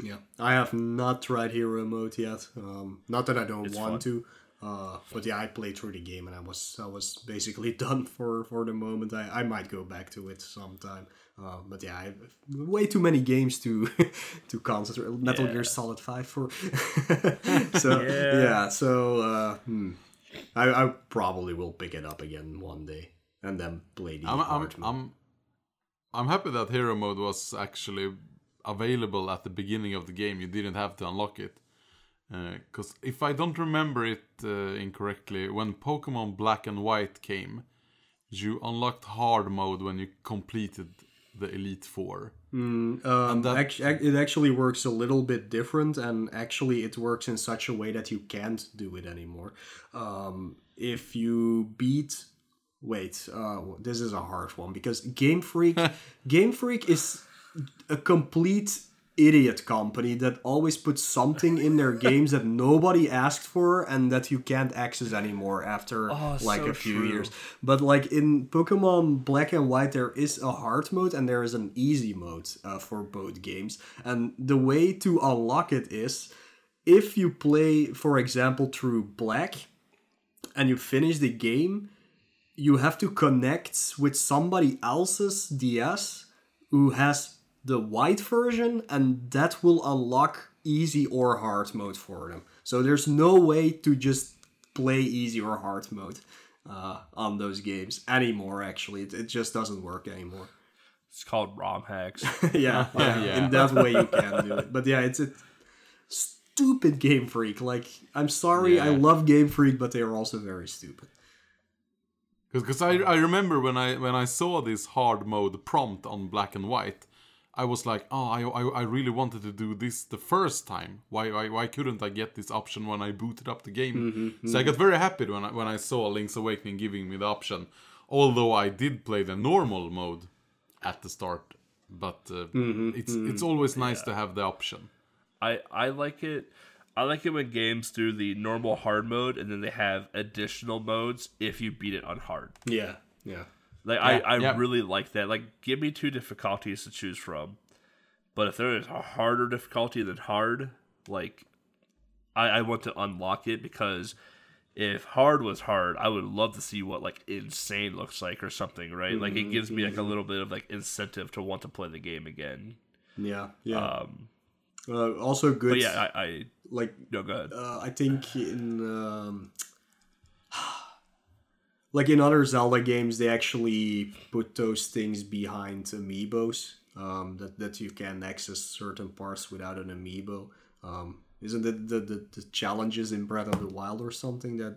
Yeah, I have not tried hero mode yet. Um, not that I don't It's want fun. to, uh, but yeah, I played through the game and I was I was basically done for for the moment. I, I might go back to it sometime. Uh, but yeah, I have way too many games to to concentrate. Metal Yeah. Gear Solid Five for so Yeah. yeah. So uh, hmm. I I probably will pick it up again one day and then play the I'm, I'm. I'm, I'm happy that hero mode was actually available at the beginning of the game. You didn't have to unlock it. Because if I don't remember it uh, incorrectly, when Pokemon Black and White came, you unlocked hard mode when you completed the Elite Four. Um, that- act- it actually works a little bit different, and actually, it works in such a way that you can't do it anymore. Um, if you beat, wait, uh, this is a hard one because Game Freak, Game Freak is a complete idiot company that always puts something in their games that nobody asked for and that you can't access anymore after Oh, like so a few true. years. But like in Pokemon Black and White, there is a hard mode and there is an easy mode uh, for both games. And the way to unlock it is if you play, for example, through Black and you finish the game, you have to connect with somebody else's DS who has the white version, and that will unlock easy or hard mode for them. So there's no way to just play easy or hard mode uh, on those games anymore. Actually, it, it just doesn't work anymore. It's called ROM hacks. yeah, yeah, Yeah. in that way you can do it. But yeah, it's a stupid Game Freak. Like, I'm sorry, I love Game Freak, but they are also very stupid. Because I, I remember when I when I saw this hard mode prompt on black and white, I was like, oh, I, I, I really wanted to do this the first time. Why, why why couldn't I get this option when I booted up the game? Mm-hmm, so mm-hmm. I got very happy when I when I saw Link's Awakening giving me the option. Although I did play the normal mode at the start, but uh, mm-hmm, it's it's always nice to have the option. I I like it. I like it when games do the normal hard mode and then they have additional modes if you beat it on hard. Yeah, yeah. Like I, Yeah, I yeah. really like that. Like give me two difficulties to choose from. But if there is a harder difficulty than hard, like I, I want to unlock it because if hard was hard, I would love to see what like insane looks like or something, right? Like it gives me like a little bit of like incentive to want to play the game again. Yeah, yeah. Um uh, also good. but yeah, I, I like no go ahead. uh, I think in um, like in other Zelda games, they actually put those things behind amiibos. Um, that that you can access certain parts without an amiibo. Um, isn't it the, the the challenges in Breath of the Wild or something that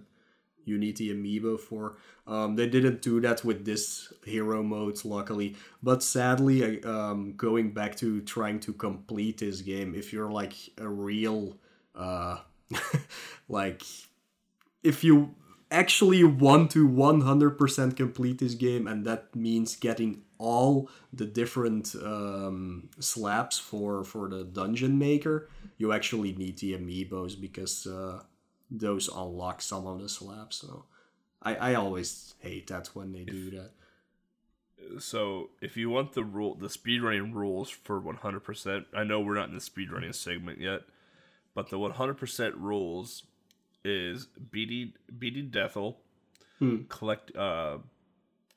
you need the amiibo for? Um, they didn't do that with this hero mode, luckily. But sadly, um, going back to trying to complete this game, if you're like a real, uh, like if you actually want to 100% complete this game and that means getting all the different um, slabs for for the dungeon maker. You actually need the amiibos because uh, those unlock some of the slabs so I, I always hate that when they do that. So if you want the rule, the speedrunning rules for 100%, I know we're not in the speedrunning segment yet, but the 100% rules is beating beating Deathel, hmm. collect uh,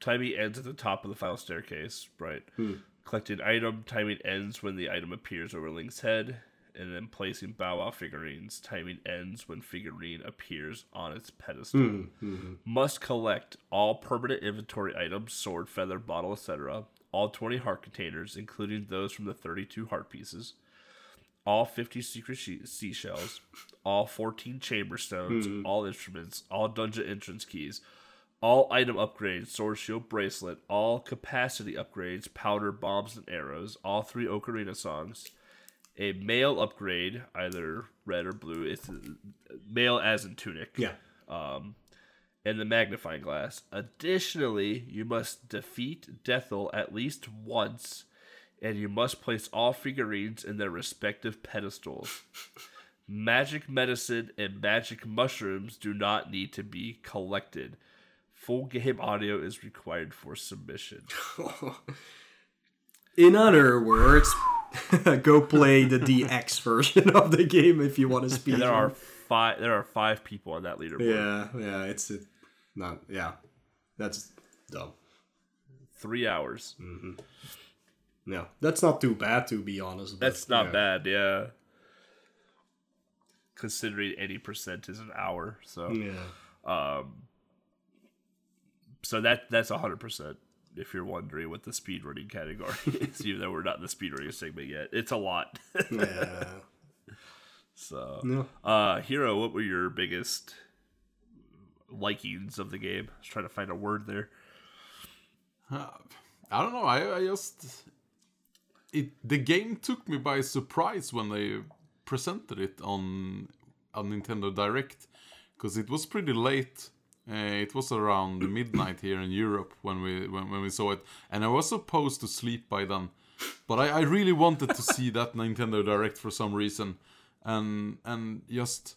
timing ends at the top of the final staircase, right? Hmm. Collecting item, timing ends when the item appears over Link's head, and then placing Bow Wow figurines, timing ends when figurine appears on its pedestal. Hmm. Must collect all permanent inventory items, sword, feather, bottle, etc. All 20 heart containers, including those from the 32 heart pieces. All 50 secret she- seashells. All 14 chamber stones. Hmm. All instruments. All dungeon entrance keys. All item upgrades, sword, shield, bracelet. All capacity upgrades, powder, bombs, and arrows. All three Ocarina songs a mail upgrade, either red or blue. It's mail as in tunic. yeah um, And the magnifying glass. Additionally, you must defeat Deathel at least once, and you must place all figurines in their respective pedestals. magic medicine and magic mushrooms do not need to be collected. Full game audio is required for submission. in other words go play the dx version of the game if you want to speed There are five. There are five people on that leaderboard. yeah yeah it's a, not yeah that's dumb Three hours. Mm-hmm. Yeah, that's not too bad to be honest. but, That's not yeah. bad, yeah. Considering eighty percent is an hour, so Yeah, Um, so that that's hundred percent. If you're wondering what the speedrunning category is, even though we're not in the speedrunning segment yet, it's a lot. yeah. so, No. uh, hero, what were your biggest likings of the game? I was trying to find a word there. I don't know. I, I just it the game took me by surprise when they presented it on on Nintendo Direct because it was pretty late. Uh, it was around midnight here in Europe when we when, when we saw it, and I was supposed to sleep by then. But I, I really wanted to see that Nintendo Direct for some reason, and and just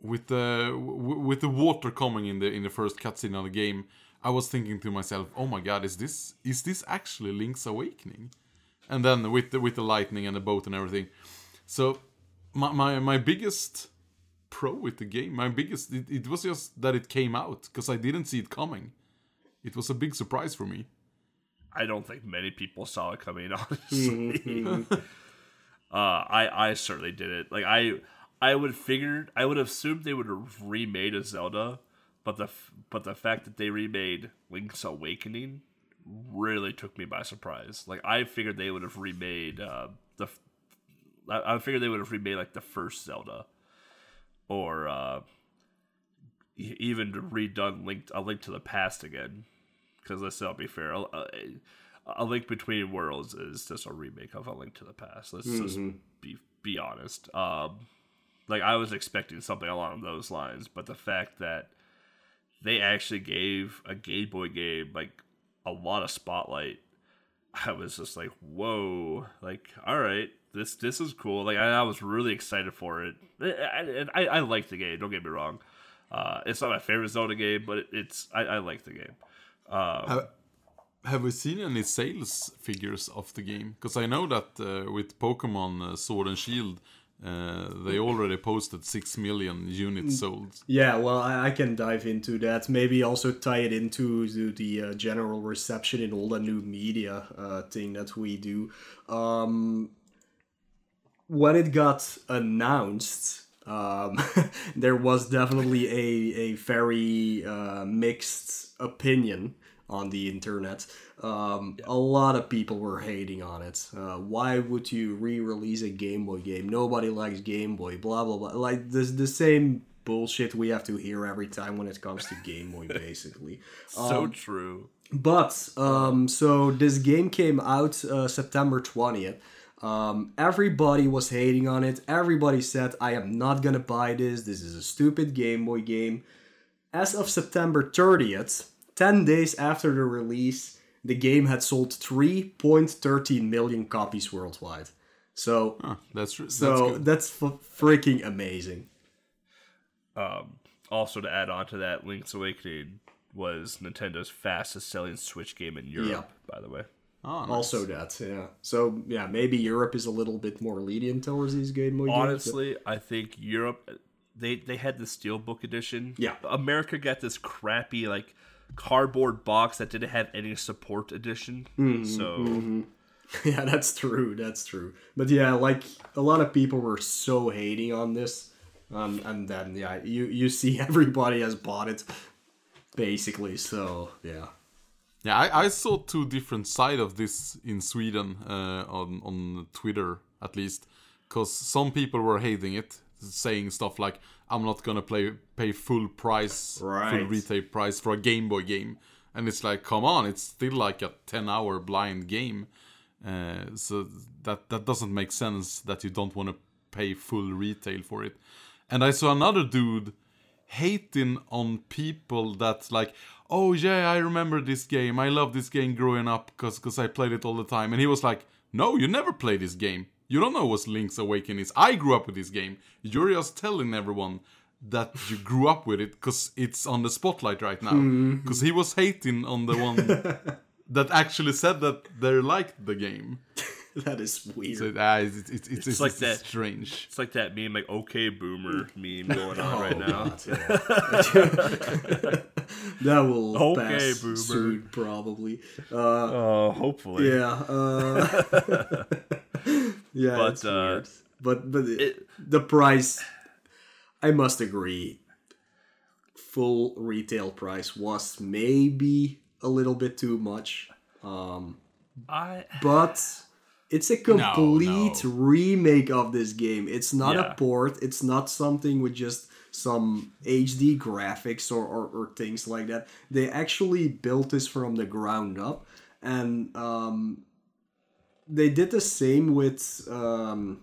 with the with the water coming in the in the first cutscene of the game, I was thinking to myself, "Oh my God, is this is this actually Link's Awakening?" And then with the with the lightning and the boat and everything, so my my, my biggest pro with the game, my biggest it, it was just that it came out because I didn't see it coming. It was a big surprise for me. I don't think many people saw it coming. Honestly, uh, I I certainly did it. Like I I would figured I would have assumed they would have remade a Zelda, but the but the fact that they remade Link's Awakening really took me by surprise. Like I figured they would have remade uh, the I figured they would have remade like the first Zelda, or uh, even redone Link a Link to the Past again. Because let's not be fair, a, a, a Link Between Worlds is just a remake of a Link to the Past. Let's just be be honest. Um, like I was expecting something along those lines, but the fact that they actually gave a Game Boy game like a lot of spotlight, I was just like, whoa! Like, all right, this this is cool. Like, I, I was really excited for it, and I, I, I like the game. Don't get me wrong. Uh, it's not my favorite Zelda game, but it, it's I, I like the game. Have, have we seen any sales figures of the game? Because I know that uh, with Pokemon uh, Sword and Shield, uh, they already posted six million units sold. Yeah, well, I, I can dive into that. Maybe also tie it into the, the uh, general reception in all the new media uh, thing that we do. Um, when it got announced, Um, there was definitely a a very uh, mixed opinion on the internet. Um, A lot of people were hating on it. Uh, why would you re-release a Game Boy game? Nobody likes Game Boy. Blah blah blah. Like this, the same bullshit we have to hear every time when it comes to Game Boy, basically. So true. But um, so this game came out uh, September twentieth. Um, everybody was hating on it. Everybody said, "I am not gonna buy this. This is a stupid Game Boy game." As of September thirtieth, ten days after the release, the game had sold three point thirteen million copies worldwide. So, Huh, that's that's so good. that's f- freaking amazing. Um, also, to add on to that, Link's Awakening was Nintendo's fastest selling Switch game in Europe, Yep. by the way. Oh, nice. Also, that yeah. So yeah, maybe Europe is a little bit more lenient towards these Game Boy games. but- Honestly, I think Europe they they had the Steelbook edition. Yeah. America got this crappy like cardboard box that didn't have any support edition. Mm-hmm, so Yeah, that's true. That's true. But yeah, like a lot of people were so hating on this, um, and then yeah, you you see everybody has bought it, basically. So yeah, Yeah, I, I saw two different side of this in Sweden uh, on on Twitter at least, because some people were hating it, saying stuff like, "I'm not gonna play pay full price, full retail price for a Game Boy game," and it's like, come on, it's still like a 10 hour blind game, uh, so that that doesn't make sense that you don't want to pay full retail for it. And I saw another dude hating on people that like oh yeah i remember this game. I love this game growing up because i played it all the time. And he was like no you never played this game you don't know what link's awakening is i grew up with this game you're just telling everyone that you grew up with it because it's on the spotlight right now because he was hating on the one that actually said that they liked the game that is weird. so uh, it's, it's, it's, it's, it's like it's that. strange it's like that meme, like okay boomer meme going on right Oh, now. God, yeah. that will Okay, pass boomer. soon, probably. Uh, Oh, hopefully. yeah. Uh, yeah, But, uh. But but it- the price, I must agree. Full retail price was maybe a little bit too much, um, I but it's a complete no. remake of this game. It's not Yeah. a port. It's not something with just some HD graphics or, or, or things like that. They actually built this from the ground up, and um, they did the same with um,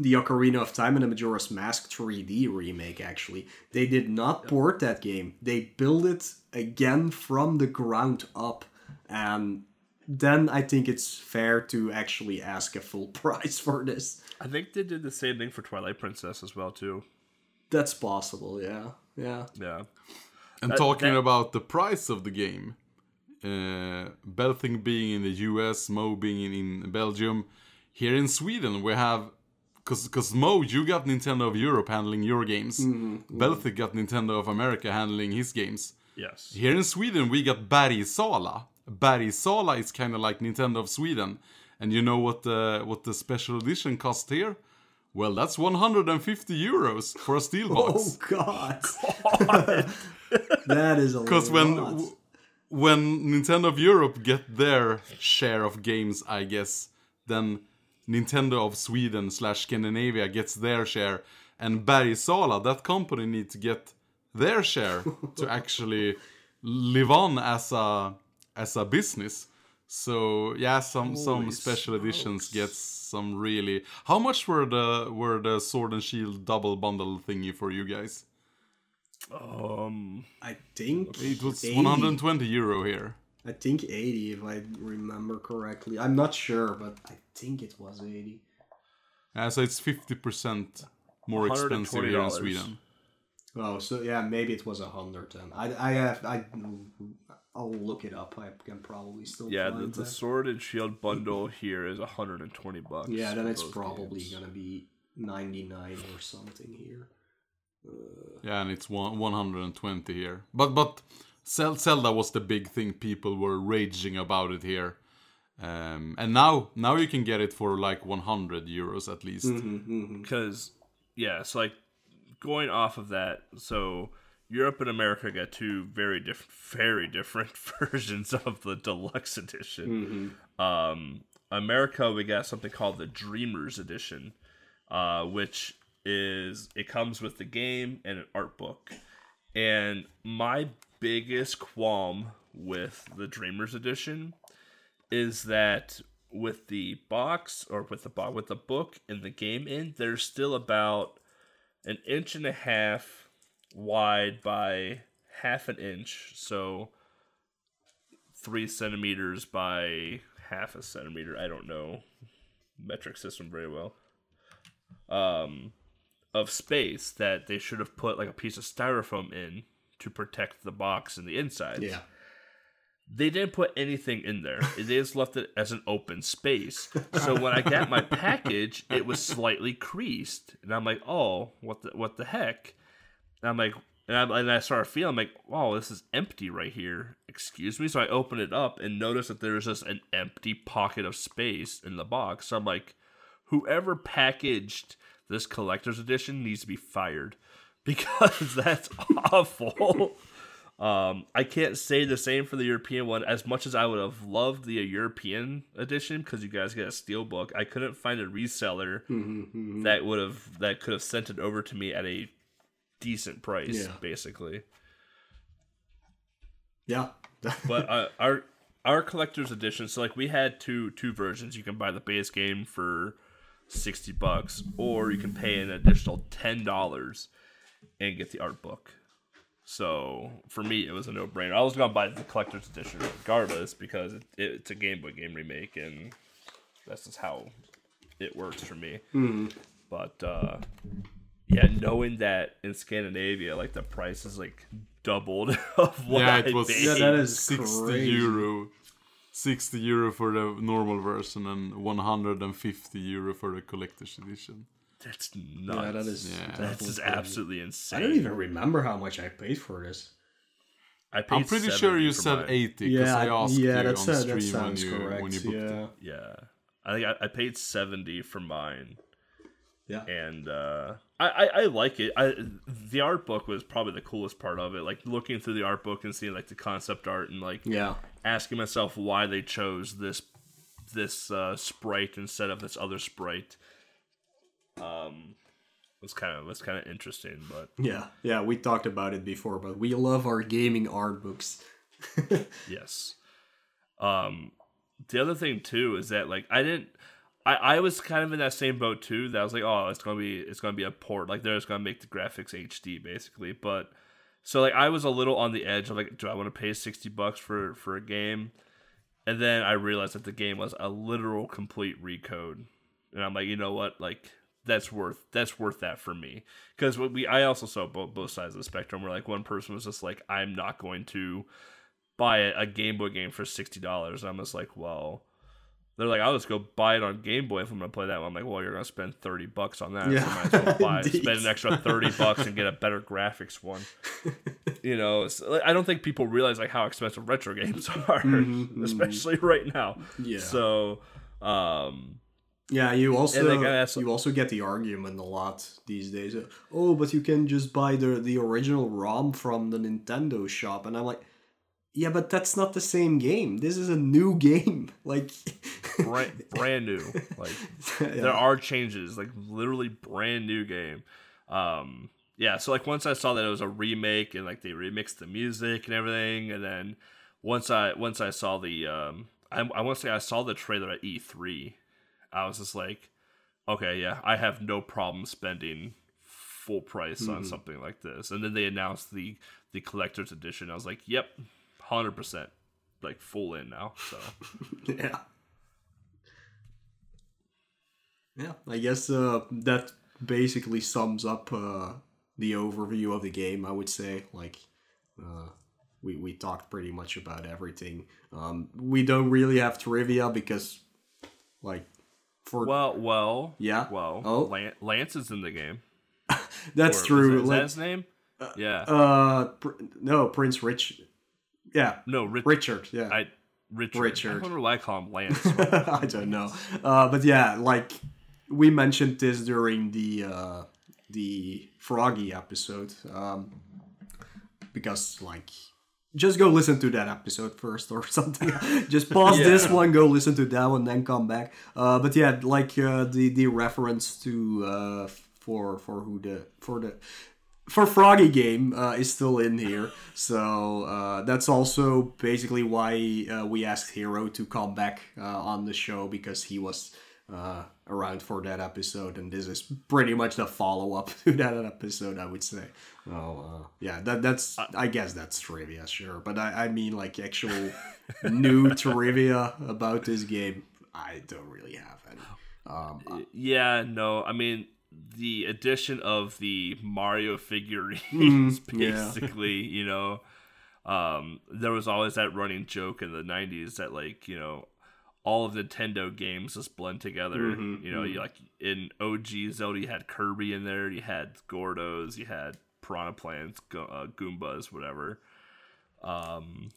the Ocarina of Time and the Majora's Mask 3D remake. Actually, they did not port that game. They built it again from the ground up, and then I think it's fair to actually ask a full price for this. I think they did the same thing for Twilight Princess as well too. That's possible, yeah, yeah. Yeah. And That- talking that- about the price of the game, uh, Baltic being in the US, Mo being in, in Belgium, here in Sweden we have, cause, cause Mo, you got Nintendo of Europe handling your games, Baltic got Nintendo of America handling his games. Yes. Here in Sweden we got Bergsala. Bergsala is kind of like Nintendo of Sweden, and you know what the what the special edition cost here? Well, that's 150 euros for a steel box. Oh God, that is a Because when w- when Nintendo of Europe get their share of games, I guess, then Nintendo of Sweden slash Scandinavia gets their share, and Bergsala, that company, needs to get their share to actually live on as a as a business. So yeah, some some Holy special editions smokes. get some really. How much were the were the Sword and Shield double bundle thingy for you guys? Um. I think It was 80. 120 euro here. I think eighty, if I remember correctly. I'm not sure, but I think it was eighty. Uh, so it's 50% more expensive here in Sweden. Oh, so yeah, maybe it was a hundred then. I I have I. I'll look it up. I can probably still. Yeah, the, find the that. Sword and Shield bundle here is 120 bucks. Yeah, then it's probably games. gonna be ninety nine or something here. Yeah, and it's one, 120 here. But but Zel- Zelda was the big thing. People were raging about it here. Um, and now now you can get it for like 100 euros at least. Mm-hmm. because yeah, it's like going off of that, so Europe and America got two very different, very different versions of the deluxe edition. Um, America, we got something called the Dreamers Edition, uh, which is it comes with the game and an art book. And my biggest qualm with the Dreamers Edition is that with the box or with the box with the book and the game in, there's still about an inch and a half wide by half an inch, so three centimeters by half a centimeter. I don't know metric system very well. Um, of space that they should have put like a piece of styrofoam in to protect the box and the inside. Yeah. They didn't put anything in there. They just left it as an open space. So when I got my package, it was slightly creased, and I'm like, "Oh, what the what the heck?" And I'm like, and I, and I started feeling like, "Wow, this is empty right here." Excuse me. So I open it up and notice that there's just an empty pocket of space in the box. So I'm like, whoever packaged this collector's edition needs to be fired because that's awful. Um, I can't say the same for the European one. As much as I would have loved the European edition, because you guys get a steel book, I couldn't find a reseller that would have that could have sent it over to me at a decent price, Yeah. basically. Yeah. But uh, our our collector's edition, so like we had two two versions. You can buy the base game for sixty bucks, or you can pay an additional ten dollars and get the art book. So for me, it was a no brainer. I was gonna buy the collector's edition regardless because it, it's a Game Boy game remake, and that's just how it works for me. But uh, yeah, knowing that in Scandinavia, like the price is like doubled of what yeah, I it was paid. Yeah, that is 60 crazy. euro. 60 euro for the normal version and 150 euro for the collector's edition. That's nuts. Yeah, that is. Yeah. That's definitely just crazy. absolutely insane. I don't even remember how much I paid for this. I paid I'm pretty sure you said mine. 80 because Yeah, I asked yeah, you that's on that stream when sounds you, correct. when you booked yeah, it. Yeah, I think I, I paid seventy for mine, yeah, and uh, I, I I like it. I the art book was probably the coolest part of it. Like looking through the art book and seeing like the concept art and like yeah. asking myself why they chose this this uh, sprite instead of this other sprite. Um, was kind of was kind of interesting, but Yeah, yeah, we talked about it before, but we love our gaming art books. Yes. Um, the other thing too is that like I didn't. I, I was kind of in that same boat too. That I was like, oh, it's gonna be it's gonna be a port. Like they're just gonna make the graphics HD basically. But so like I was a little on the edge of like, do I want to pay sixty bucks for for a game? And then I realized that the game was a literal complete recode, and I'm like, you know what, like that's worth that's worth that for me because we I also saw both both sides of the spectrum where like one person was just like I'm not going to buy a, a Game Boy game for sixty dollars. And I'm just like, well, they're like, I'll just go buy it on Game Boy if I'm gonna play that one. I'm like, well, you're gonna spend thirty bucks on that. Yeah, so might as well buy, spend an extra thirty bucks and get a better graphics one. you know, like, I don't think people realize like how expensive retro games are, especially right now. Mm-hmm, Yeah. So, um, Yeah, you also And, like, I also- you also get the argument a lot these days. Oh, but you can just buy the the original ROM from the Nintendo shop, and I'm like, yeah, but that's not the same game. This is a new game. Like, brand, brand new. Like Yeah. there are changes, like literally brand new game. Um, yeah, so like once I saw that it was a remake and like they remixed the music and everything, and then once I once I saw the um, I, I want to say I saw the trailer at E3, I was just like, okay, yeah, I have no problem spending full price on something like this. And then they announced the the collector's edition. I was like, yep, hundred percent, like full in now. So. yeah. Yeah, I guess uh, that basically sums up uh, the overview of the game. I would say, like, uh, we we talked pretty much about everything. Um, we don't really have trivia because, like, for Well, well, Yeah? Well, Oh. Lan- Lance is in the game. that's Or- true. Is that, is that his name? yeah. uh, pr- no, Prince Rich. Yeah, no, Rich. Richard. Yeah, I Richard. Richard. I wonder why I call him Lance. I don't know. Uh, but yeah, like we mentioned this during the uh, the Froggy episode. Um, because like just go listen to that episode first or something. just pause this one, go listen to that one, then come back. Uh, but yeah, like uh, the the reference to uh, for for who the for the for Froggy game uh, is still in here. So uh, that's also basically why uh, we asked Hero to come back uh, on the show because he was uh, around for that episode, and this is pretty much the follow up to that episode, I would say. Oh, uh, yeah, that that's I guess that's trivia, sure, but I, I mean like actual new trivia about this game, I don't really have any. Um, Yeah, no, I mean the addition of the Mario figurines, yeah. basically, you know, um, there was always that running joke in the '90s that like you know all of Nintendo games just blend together. you know, you like in OG Zelda, you had Kirby in there, you had Gordos, you had Piranha Plants, Go- uh, Goombas, whatever. Um,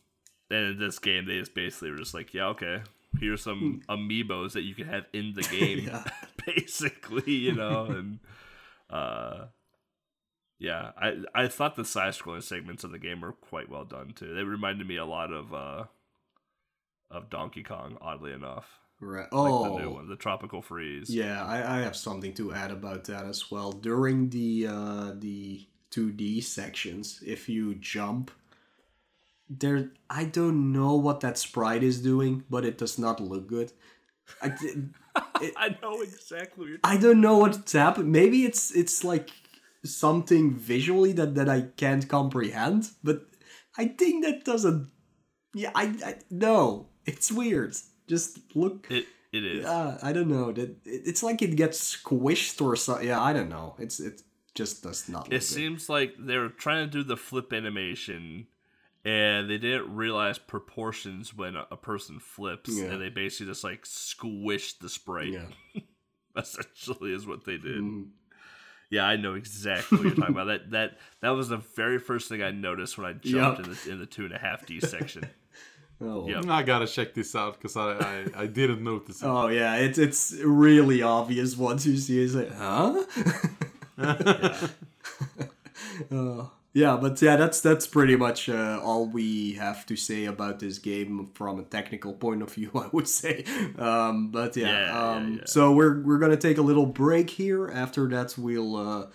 and in this game, they just basically were just like, yeah, okay, here's some amiibos that you can have in the game, Yeah. basically, you know, and uh, yeah, I I thought the side scrolling segments of the game were quite well done too. They reminded me a lot of uh of Donkey Kong, oddly enough. right. The Oh, new one, the Tropical Freeze. Yeah, I, I have something to add about that as well. During the uh, the 2D sections, if you jump, there I don't know what that sprite is doing, but it does not look good. I, di- I know exactly what you're I don't know what's happened. Maybe it's it's like something visually that, that I can't comprehend, but I think that doesn't. Yeah, I, I no, it's weird. Just look. It it is. Uh, I don't know. That it, it's like it gets squished or so. Yeah, I don't know. It's it just does not. Look It good. seems like they're trying to do the flip animation, and they didn't realize proportions when a, a person flips, Yeah. and they basically just like squished the sprite. Yeah. Essentially, is what they did. Mhm. Yeah, I know exactly what you're talking about. That that that was the very first thing I noticed when I jumped Yup. in the in the two and a half D section. Oh. Yeah. I gotta check this out because I, I, I didn't notice it. Oh yeah, it's it's really obvious once you see it. It's like, huh? Uh, yeah, but yeah, that's that's pretty much uh, all we have to say about this game from a technical point of view, I would say. Um, but yeah, Yeah, yeah, um, yeah. so we're we're gonna take a little break here. After that, we'll. Uh,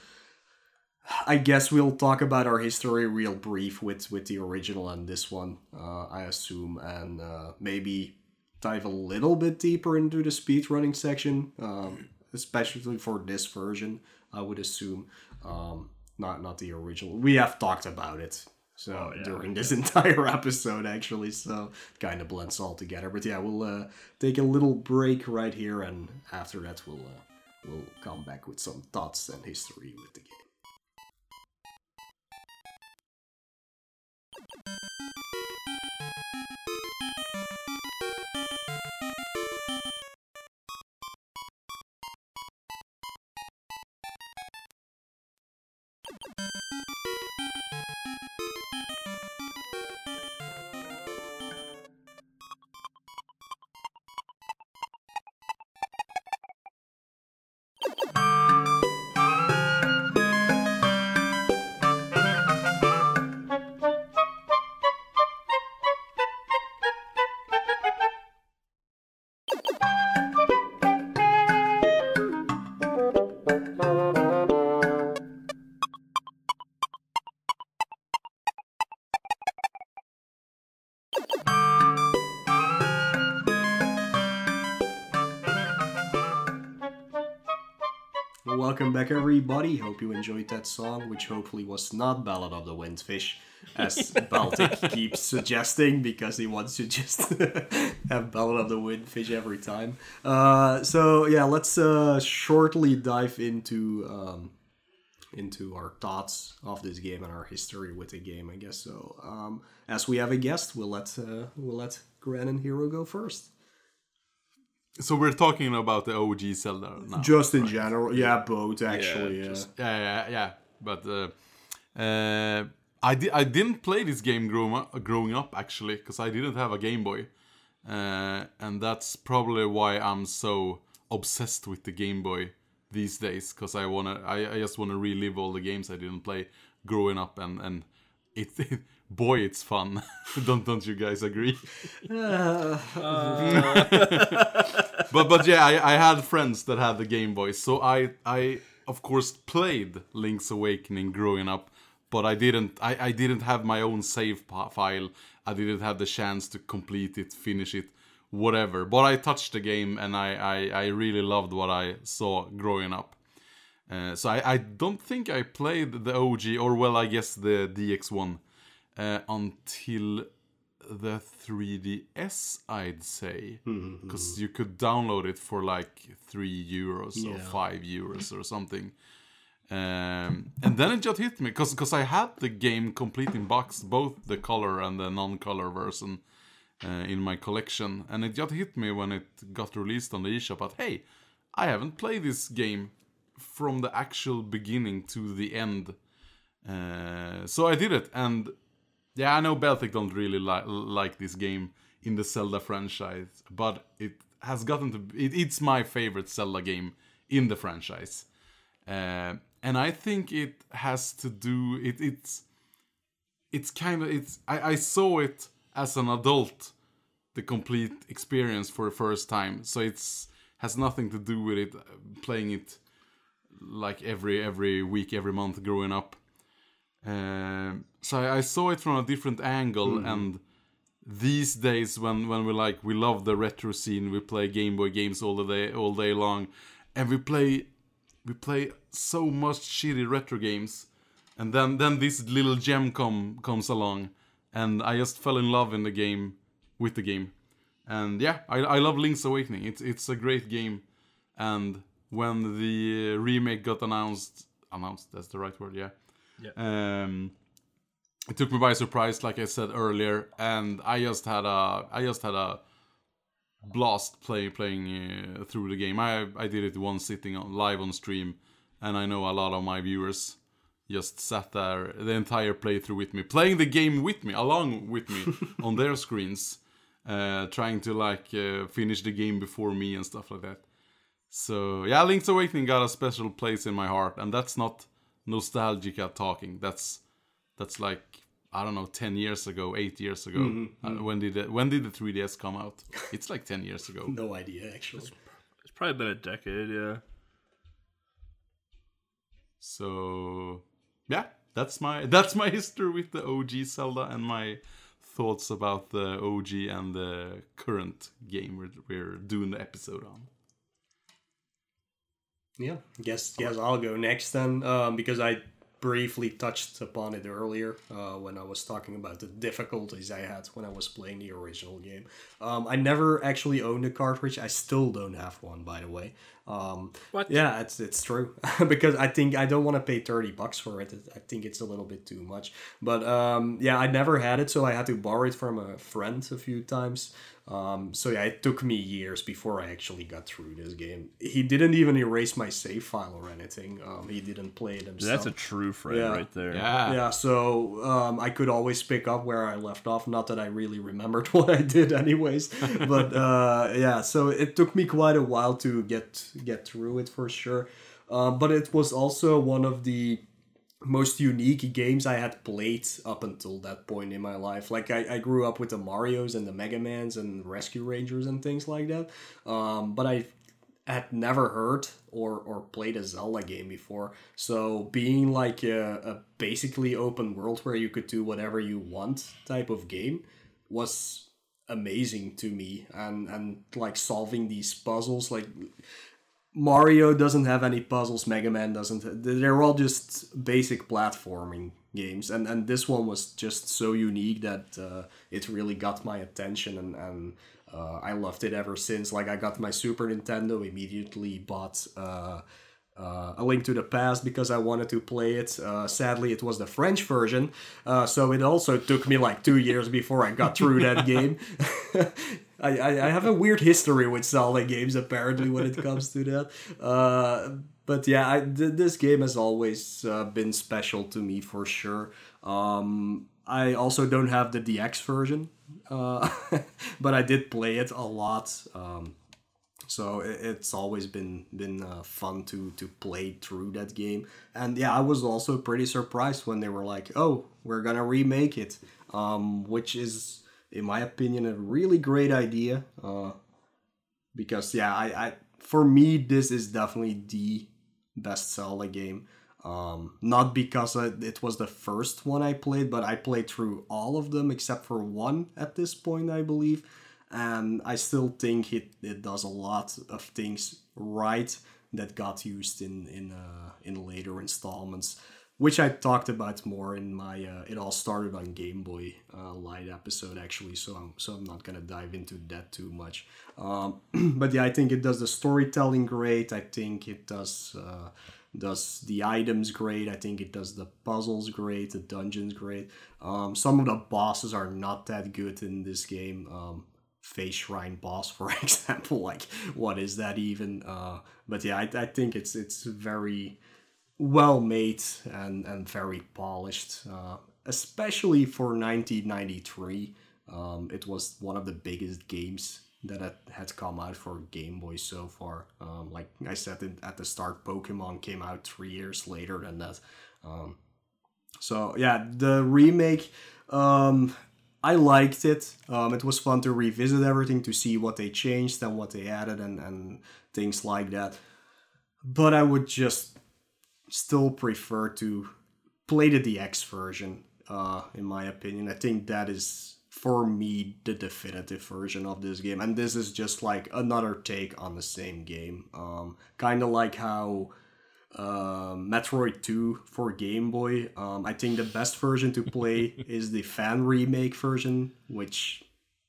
I guess we'll talk about our history real brief with with the original and this one, uh, I assume, and uh, maybe dive a little bit deeper into the speedrunning section, um, especially for this version. I would assume, um, not not the original. We have talked about it. So Oh, yeah, during this entire episode, actually, so kind of blends all together. But yeah, we'll uh, take a little break right here, and after that, we'll uh, we'll come back with some thoughts and history with the game. Everybody. Hope you enjoyed that song, which hopefully was not Ballad of the Windfish, as Baltic keeps suggesting, because he wants to just have Ballad of the Windfish every time. Uh, so yeah, let's uh, shortly dive into um, into our thoughts of this game and our history with the game. I guess so. Um, as we have a guest, we'll let uh, we'll let Gran and Hero go first. So we're talking about the OG Zelda now. Just in general, yeah, both actually. Yeah, just- yeah, yeah, yeah. But uh, uh, I di- I didn't play this game growing up, growing up actually because I didn't have a Game Boy, uh, and that's probably why I'm so obsessed with the Game Boy these days because I wanna I, I just wanna relive all the games I didn't play growing up and and it, boy it's fun. don't don't you guys agree? but but yeah, I, I had friends that had the Game Boy, so I I of course played Link's Awakening growing up, but I didn't I, I didn't have my own save file. I didn't have the chance to complete it, finish it, whatever. But I touched the game and I I, I really loved what I saw growing up. Uh, so I, I don't think I played the OG or well I guess the DX one uh, until the 3DS, I'd say, because you could download it for like three euros or five euros or something. Um, and then it just hit me because because I had the game complete in box, both the color and the non-color version uh, in my collection, and it just hit me when it got released on the eShop. But hey, I haven't played this game from the actual beginning to the end. Uh, so I did it, and yeah, I know Baltic don't really li- like this game in the Zelda franchise, but it has gotten to it, it's my favorite Zelda game in the franchise, uh, and I think it has to do it. It's it's kind of it's I, I saw it as an adult, the complete experience for the first time, so it's has nothing to do with it playing it like every every week, every month growing up. Um, so I, I saw it from a different angle, and these days when when we like we love the retro scene, we play Game Boy games all the day all day long, and we play we play so much shitty retro games, and then then this little gem come comes along, and I just fell in love in the game with the game, and yeah, I I love Link's Awakening. It's it's a great game, and when the remake got announced, announced that's the right word, yeah. Um, it took me by surprise, like I said earlier, and I just had a I just had a blast playing playing uh, through the game. I I did it one sitting on live on stream, and I know a lot of my viewers just sat there the entire playthrough with me, playing the game with me, along with me on their screens, uh, trying to like uh, finish the game before me and stuff like that. So yeah, Link's Awakening got a special place in my heart, and that's not nostalgica talking. That's that's like I don't know, ten years ago, eight years ago. Uh, when did it, when did the 3ds come out? It's like ten years ago. No idea, actually. It's probably been a decade, yeah. So yeah, that's my that's my history with the OG Zelda and my thoughts about the OG and the current game we're, we're doing the episode on. Yeah, guess guess I'll go next then, um, because I briefly touched upon it earlier uh, when I was talking about the difficulties I had when I was playing the original game. Um, I never actually owned a cartridge. I still don't have one, by the way. Um, What? Yeah, it's it's true because I think I don't want to pay thirty bucks for it. I think it's a little bit too much. But um, yeah, I never had it, so I had to borrow it from a friend a few times. Um, so yeah, it took me years before I actually got through this game. He didn't even erase my save file or anything. Um, he didn't play it himself. That's a true friend Yeah. right there. Yeah. yeah, so um, I could always pick up where I left off. Not that I really remembered what I did, anyways. but uh, yeah, so it took me quite a while to get get through it for sure. Um, but it was also one of the most unique games I had played up until that point in my life. Like I, I grew up with the Mario's and the Mega Mans and Rescue Rangers and things like that. Um, but I had never heard or, or played a Zelda game before. So being like a, a basically open world where you could do whatever you want type of game was amazing to me and and like solving these puzzles like Mario doesn't have any puzzles. Mega Man doesn't. They're all just basic platforming games, and and this one was just so unique that uh, it really got my attention, and and uh, I loved it ever since. Like I got my Super Nintendo, immediately bought. Uh, uh, a Link to the Past because I wanted to play it. Uh, sadly, it was the French version, uh, so it also took me like two years before I got through that game. I, I, I have a weird history with Zelda games apparently when it comes to that. Uh, but yeah, I, th- this game has always uh, been special to me for sure. Um, I also don't have the DX version, uh, but I did play it a lot. Um, so it, it's always been been uh, fun to to play through that game. And yeah, I was also pretty surprised when they were like, "Oh, we're gonna remake it," um, which is, in my opinion, a really great idea. Uh, because yeah, I, I for me this is definitely the best Zelda game. Um, not because it was the first one I played, but I played through all of them except for one at this point, I believe. And I still think it, it does a lot of things right that got used in in uh, in later installments, which I talked about more in my uh, it all started on Game Boy uh, Light episode actually. So I'm so I'm not gonna dive into that too much. Um, but yeah, I think it does the storytelling great. I think it does uh, does the items great. I think it does the puzzles great, the dungeons great. Um, some of the bosses are not that good in this game. Um, Face Shrine boss, for example, like what is that even? Uh, but yeah, I, I think it's it's very well made and and very polished, uh, especially for 1993. Um, it was one of the biggest games that had come out for Game Boy so far. Um, like I said at the start, Pokemon came out three years later than that. Um, so yeah, the remake, um, I liked it. Um, it was fun to revisit everything to see what they changed and what they added and, and things like that. But I would just still prefer to play the DX version, uh, in my opinion. I think that is for me the definitive version of this game and this is just like another take on the same game um, kind of like how uh, metroid 2 for game boy um, i think the best version to play is the fan remake version which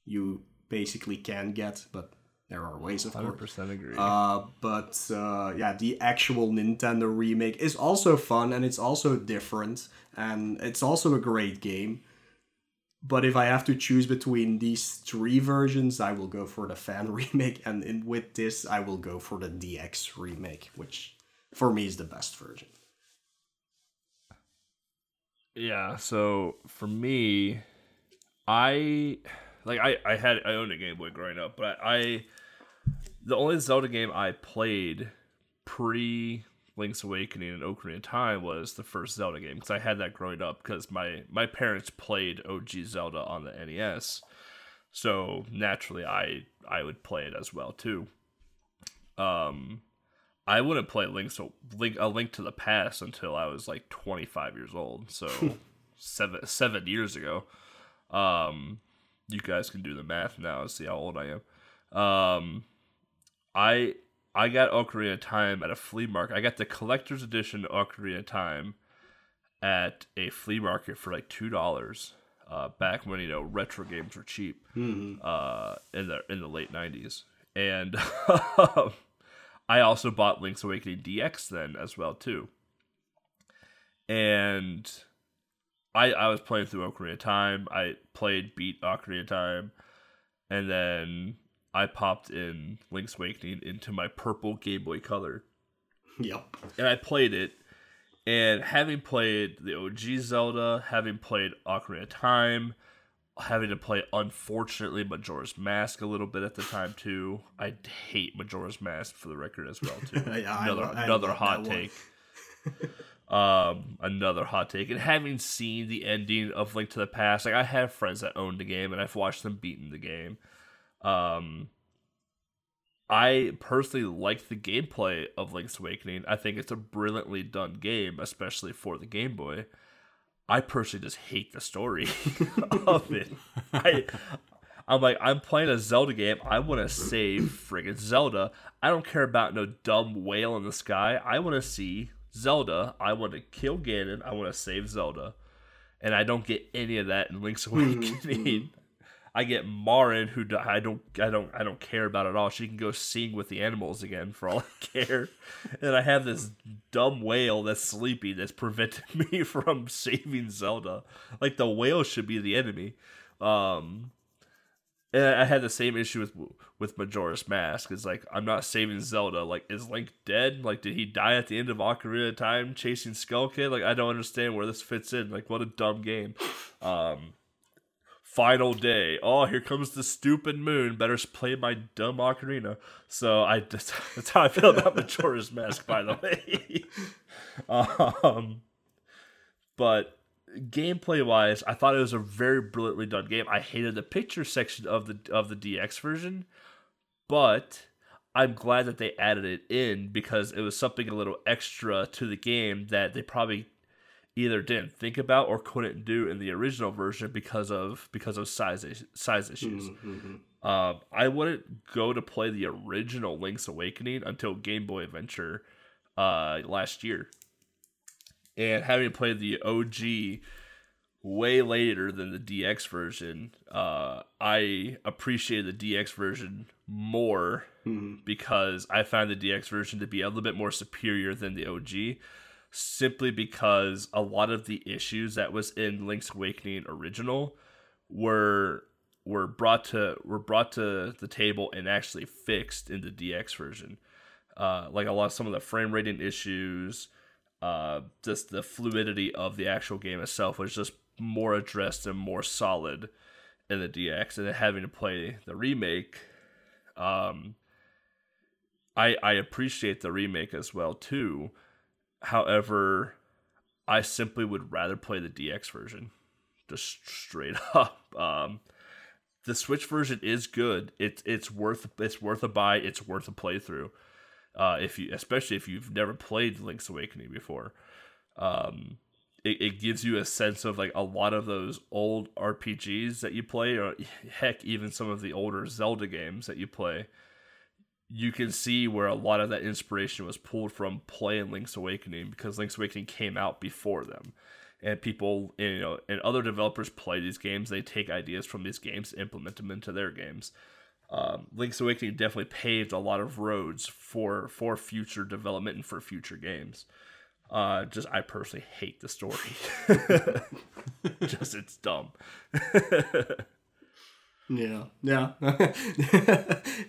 you basically can get but there are ways of course 100% agree. uh, but uh, yeah the actual nintendo remake is also fun and it's also different and it's also a great game but if I have to choose between these three versions, I will go for the fan remake, and in, with this, I will go for the DX remake, which for me is the best version. Yeah, so for me, I like I I had I owned a Game Boy growing up, but I the only Zelda game I played pre Link's Awakening and Ocarina of Time was the first Zelda game because I had that growing up because my my parents played OG Zelda on the NES, so naturally I I would play it as well too. Um, I wouldn't play Link's Link a Link to the Past until I was like 25 years old, so seven seven years ago. Um, you guys can do the math now and see how old I am. Um, I I got Ocarina of Time at a flea market. I got the collector's edition Ocarina of Time at a flea market for like two dollars. Uh, back when you know retro games were cheap mm-hmm. uh, in the in the late nineties, and I also bought Link's Awakening DX then as well too. And I I was playing through Ocarina of Time. I played beat Ocarina of Time, and then I popped in Link's Awakening into my purple Game Boy Color. Yep. And I played it. And having played the OG Zelda, having played Ocarina of Time, having to play, unfortunately, Majora's Mask a little bit at the time, too. I hate Majora's Mask for the record as well, too. yeah, another I, I another hot take. um, another hot take. And having seen the ending of Link to the Past, like I have friends that own the game, and I've watched them beating the game. Um, I personally like the gameplay of Link's Awakening. I think it's a brilliantly done game, especially for the Game Boy. I personally just hate the story of it. I, I'm like, I'm playing a Zelda game. I want to save friggin' Zelda. I don't care about no dumb whale in the sky. I want to see Zelda. I want to kill Ganon. I want to save Zelda. And I don't get any of that in Link's Awakening. I get Marin, who I don't, I don't, I don't care about at all. She can go sing with the animals again for all I care, and I have this dumb whale that's sleepy that's preventing me from saving Zelda. Like the whale should be the enemy. Um, and I had the same issue with with Majora's Mask. It's like I'm not saving Zelda. Like is Link dead? Like did he die at the end of Ocarina of Time chasing Skull Kid? Like I don't understand where this fits in. Like what a dumb game. Um, final day. Oh, here comes the stupid moon. Better play my dumb ocarina. So I just that's how I feel about Majora's Mask, by the way. um, but gameplay wise, I thought it was a very brilliantly done game. I hated the picture section of the of the DX version, but I'm glad that they added it in because it was something a little extra to the game that they probably either didn't think about or couldn't do in the original version because of because of size size issues. Mm-hmm. Um, I wouldn't go to play the original Link's Awakening until Game Boy Adventure uh, last year, and having played the OG way later than the DX version, uh, I appreciated the DX version more because I found the DX version to be a little bit more superior than the OG simply because a lot of the issues that was in Link's Awakening original were were brought to were brought to the table and actually fixed in the DX version. Uh, like a lot of some of the frame rating issues, uh, just the fluidity of the actual game itself was just more addressed and more solid in the DX, and then having to play the remake, um, I I appreciate the remake as well too. However, I simply would rather play the DX version, just straight up. Um, the Switch version is good. It's it's worth it's worth a buy. It's worth a playthrough. Uh, if you especially if you've never played Link's Awakening before, um, it, it gives you a sense of like a lot of those old RPGs that you play, or heck, even some of the older Zelda games that you play you can see where a lot of that inspiration was pulled from playing Link's Awakening because Link's Awakening came out before them. And people, you know, and other developers play these games. They take ideas from these games, implement them into their games. Um, Link's Awakening definitely paved a lot of roads for for future development and for future games. Uh, just I personally hate the story. just it's dumb. Yeah, yeah.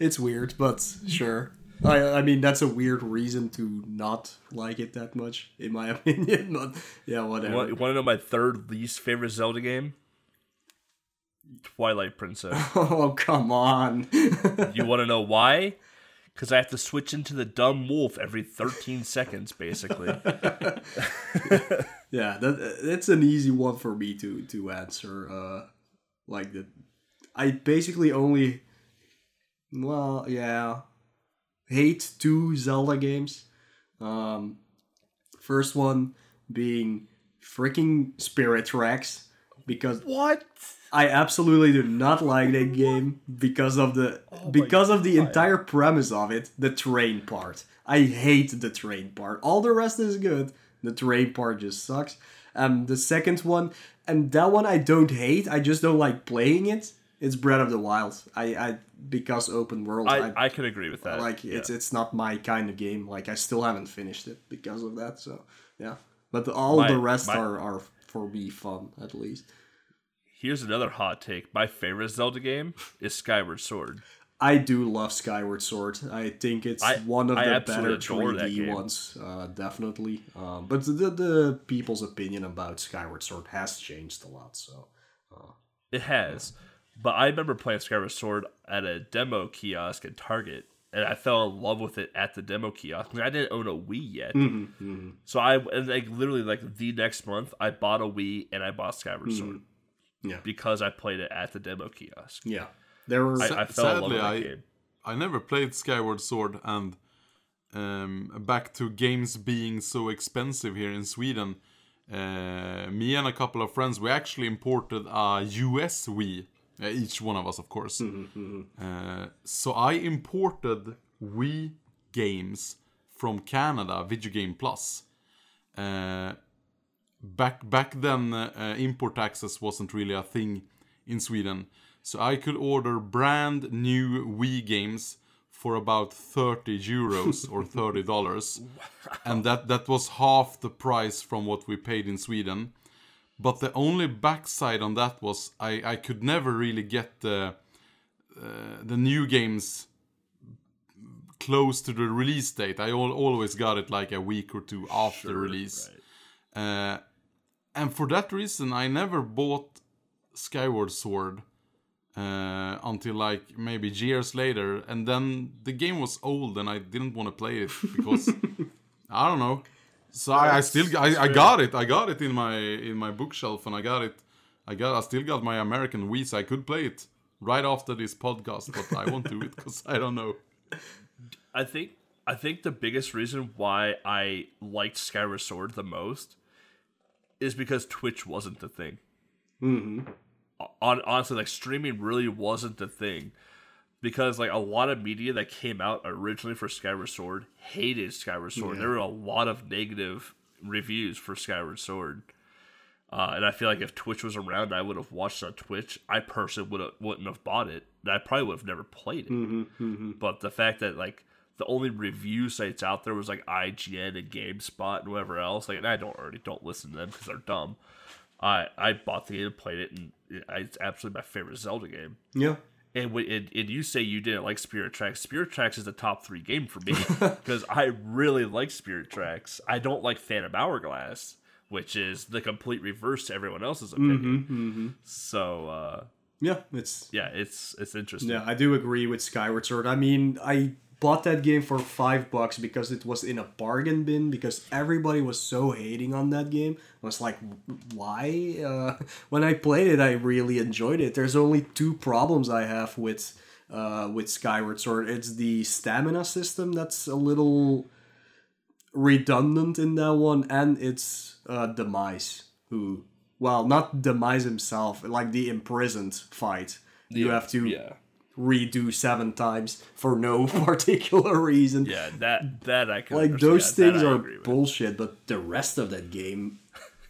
it's weird, but sure. I I mean that's a weird reason to not like it that much, in my opinion. But yeah, whatever. Want, want to know my third least favorite Zelda game? Twilight Princess. Oh come on. you want to know why? Because I have to switch into the dumb wolf every 13 seconds, basically. yeah, that that's an easy one for me to to answer. Uh, like the, I basically only, well, yeah, hate two Zelda games. Um, first one being freaking Spirit Tracks because what? I absolutely do not like that game because of the because of the entire premise of it, the train part. I hate the train part. All the rest is good. The train part just sucks. Um, the second one, and that one I don't hate. I just don't like playing it. It's Breath of the Wild. I, I because open world. I, I can agree with that. like Yeah. it's it's not my kind of game. Like I still haven't finished it because of that. So yeah, but all My- the rest my- are are for me fun at least. Here's another hot take. My favorite Zelda game is Skyward Sword. I do love Skyward Sword. I think it's I- one of I the better adore 3D ones, uh, definitely. Um, but the the people's opinion about Skyward Sword has changed a lot. So It has. But I remember playing Skyward Sword at a demo kiosk at Target, and I fell in love with it at the demo kiosk. I, mean, I didn't own a Wii yet, Mm-hmm, so I and like literally like the next month I bought a Wii and I bought Skyward Sword Mm-hmm. Yeah. because I played it at the demo kiosk. yeah, there were. I, I fell in love Sadly, with that I- game. I never played Skyward Sword, and um, back to games being so expensive here in Sweden. Uh, me and a couple of friends, we actually imported a US Wii, each one of us, of course. Uh, so I imported Wii games from Canada, Video Game Plus. Uh, back back then, uh, import taxes wasn't really a thing in Sweden, so I could order brand new Wii games for about 30 euros or 30 dollars, and that that was half the price from what we paid in Sweden. But the only backside on that was I, I could never really get the uh, the new games close to the release date. I al- always got it like a week or two after release. Uh, and for that reason, I never bought Skyward Sword uh, until like maybe years later, and then the game was old and I didn't want to play it because I don't know. So I, I still I, I got it. I got it in my in my bookshelf, and I got it. I got I still got my American Wii, so I could play it right after this podcast, but I won't do it because I don't know. I think I think the biggest reason why I liked Skyward Sword the most is because Twitch wasn't the thing. Mm-hmm. On honestly, like streaming really wasn't the thing because like a lot of media that came out originally for Skyward Sword hated Skyward Sword. Yeah. There were a lot of negative reviews for Skyward Sword. Uh, and I feel like if Twitch was around, I would have watched on Twitch. I personally would wouldn't have bought it. and I probably would have never played it. But the fact that like the only review sites out there was like IGN and GameSpot and whatever else, like, and I don't already don't listen to them because they're dumb. I I bought the game and played it, and it's absolutely my favorite Zelda game. Yeah. And, and, and you say you didn't like Spirit Tracks. Spirit Tracks is the top three game for me because I really like Spirit Tracks. I don't like Phantom Hourglass, which is the complete reverse to everyone else's opinion. So uh, Yeah, it's yeah, it's it's interesting. Yeah, I do agree with Skyward Sword. I mean, I bought that game for five bucks because it was in a bargain bin because everybody was so hating on that game. I was like, why? Uh, when I played it, I really enjoyed it. There's only two problems I have with uh, with Skyward Sword. It's the stamina system that's a little redundant in that one, and it's uh, Demise who. Well, not Demise himself, like the imprisoned fight. You have to yeah, redo seven times for no particular reason. yeah. That that I can like understand. those That things are bullshit, but the rest of that game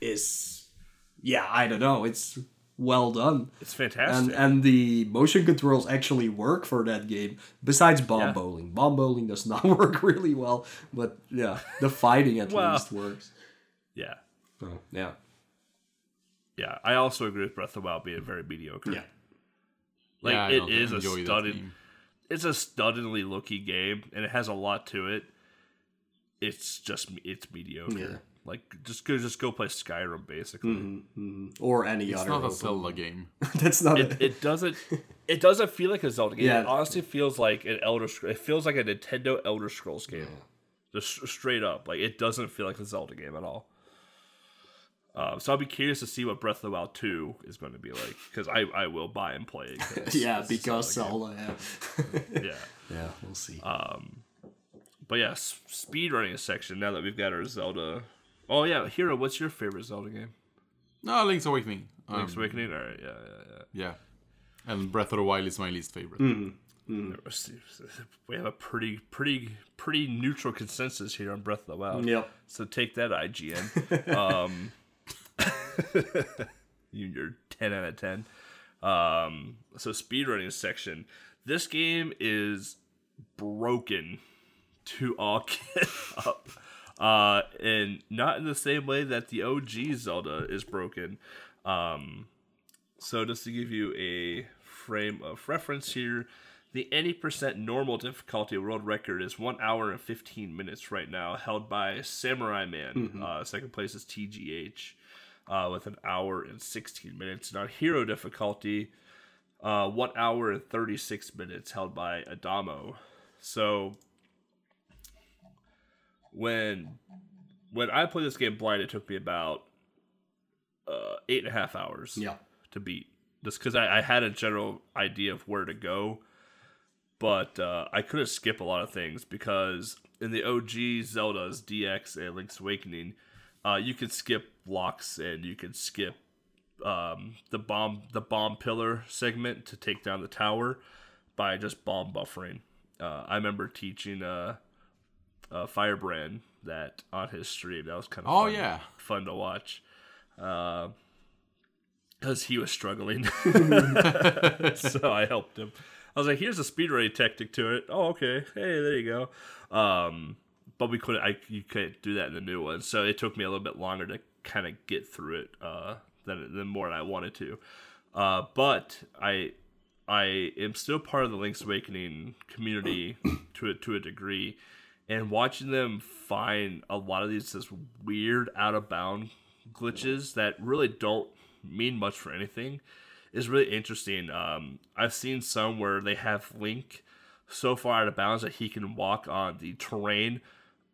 is, yeah, I don't know. It's well done, It's fantastic. and and the motion controls actually work for that game. Besides bomb Yeah. bowling, bomb bowling does not work really well, but yeah, the fighting at Well. least works. yeah, Oh, yeah, yeah. I also agree with Breath of the Wild being very mediocre. yeah. Like yeah, I it don't is a enjoy that stunning. It's a stunningly looky game, and it has a lot to it. It's just it's mediocre. Yeah. Like just go just go play Skyrim basically. Mm-hmm, mm-hmm. Or any It's other. not a Zelda game. That's not It, a, it doesn't it doesn't feel like a Zelda game. Yeah. It honestly feels like an Elder Scrolls. It feels like a Nintendo Elder Scrolls game. Just straight up, like it doesn't feel like a Zelda game at all. Uh, so I'll be curious to see what Breath of the Wild two is going to be like because I, I will buy and play it. 'cause yeah, it's because Zelda Zelda. Yeah. yeah. yeah, we'll see. Um, But yeah, s- speed running a section. Now that we've got our Zelda. Oh yeah, Hero. What's your favorite Zelda game? No, Link's Awakening. Um, Link's Awakening. All right. Yeah, yeah, yeah. Yeah. And Breath of the Wild is my least favorite. We have a pretty, pretty, pretty neutral consensus here on Breath of the Wild. Yep. So take that, IGN. um, you, you're ten out of ten. Um, so speedrunning section. This game is broken to all get up. Uh, and not in the same way that the OG Zelda is broken. Um, so just to give you a frame of reference here, the 80% normal difficulty world record is 1 hour and 15 minutes right now, held by Samurai Man. Uh, second place is TGH uh, with an hour and 16 minutes. And on hero difficulty, uh, 1 hour and 36 minutes, held by Adamo. So when when I played this game blind, it took me about uh, eight and a half hours Yeah. to beat. Just because I, I had a general idea of where to go, but uh, I couldn't skip a lot of things because in the OG Zelda's DX and Link's Awakening, uh, you could skip blocks and you could skip um, the bomb the bomb pillar segment to take down the tower by just bomb buffering. Uh, I remember teaching uh, uh, Firebrand that on his stream. That was kind of Oh, fun, yeah. fun to watch because he was struggling. so I helped him. I was like, "Here's a speedrunning tactic to it." Oh, okay. Hey, there you go. Um, but we couldn't. I you couldn't do that in the new one, so it took me a little bit longer to kind of get through it uh, than than more than I wanted to. Uh, but I I am still part of the Link's Awakening community to a, to a degree, and watching them find a lot of these just weird out of bound glitches that really don't mean much for anything is really interesting. Um, I've seen some where they have Link so far out of bounds that he can walk on the terrain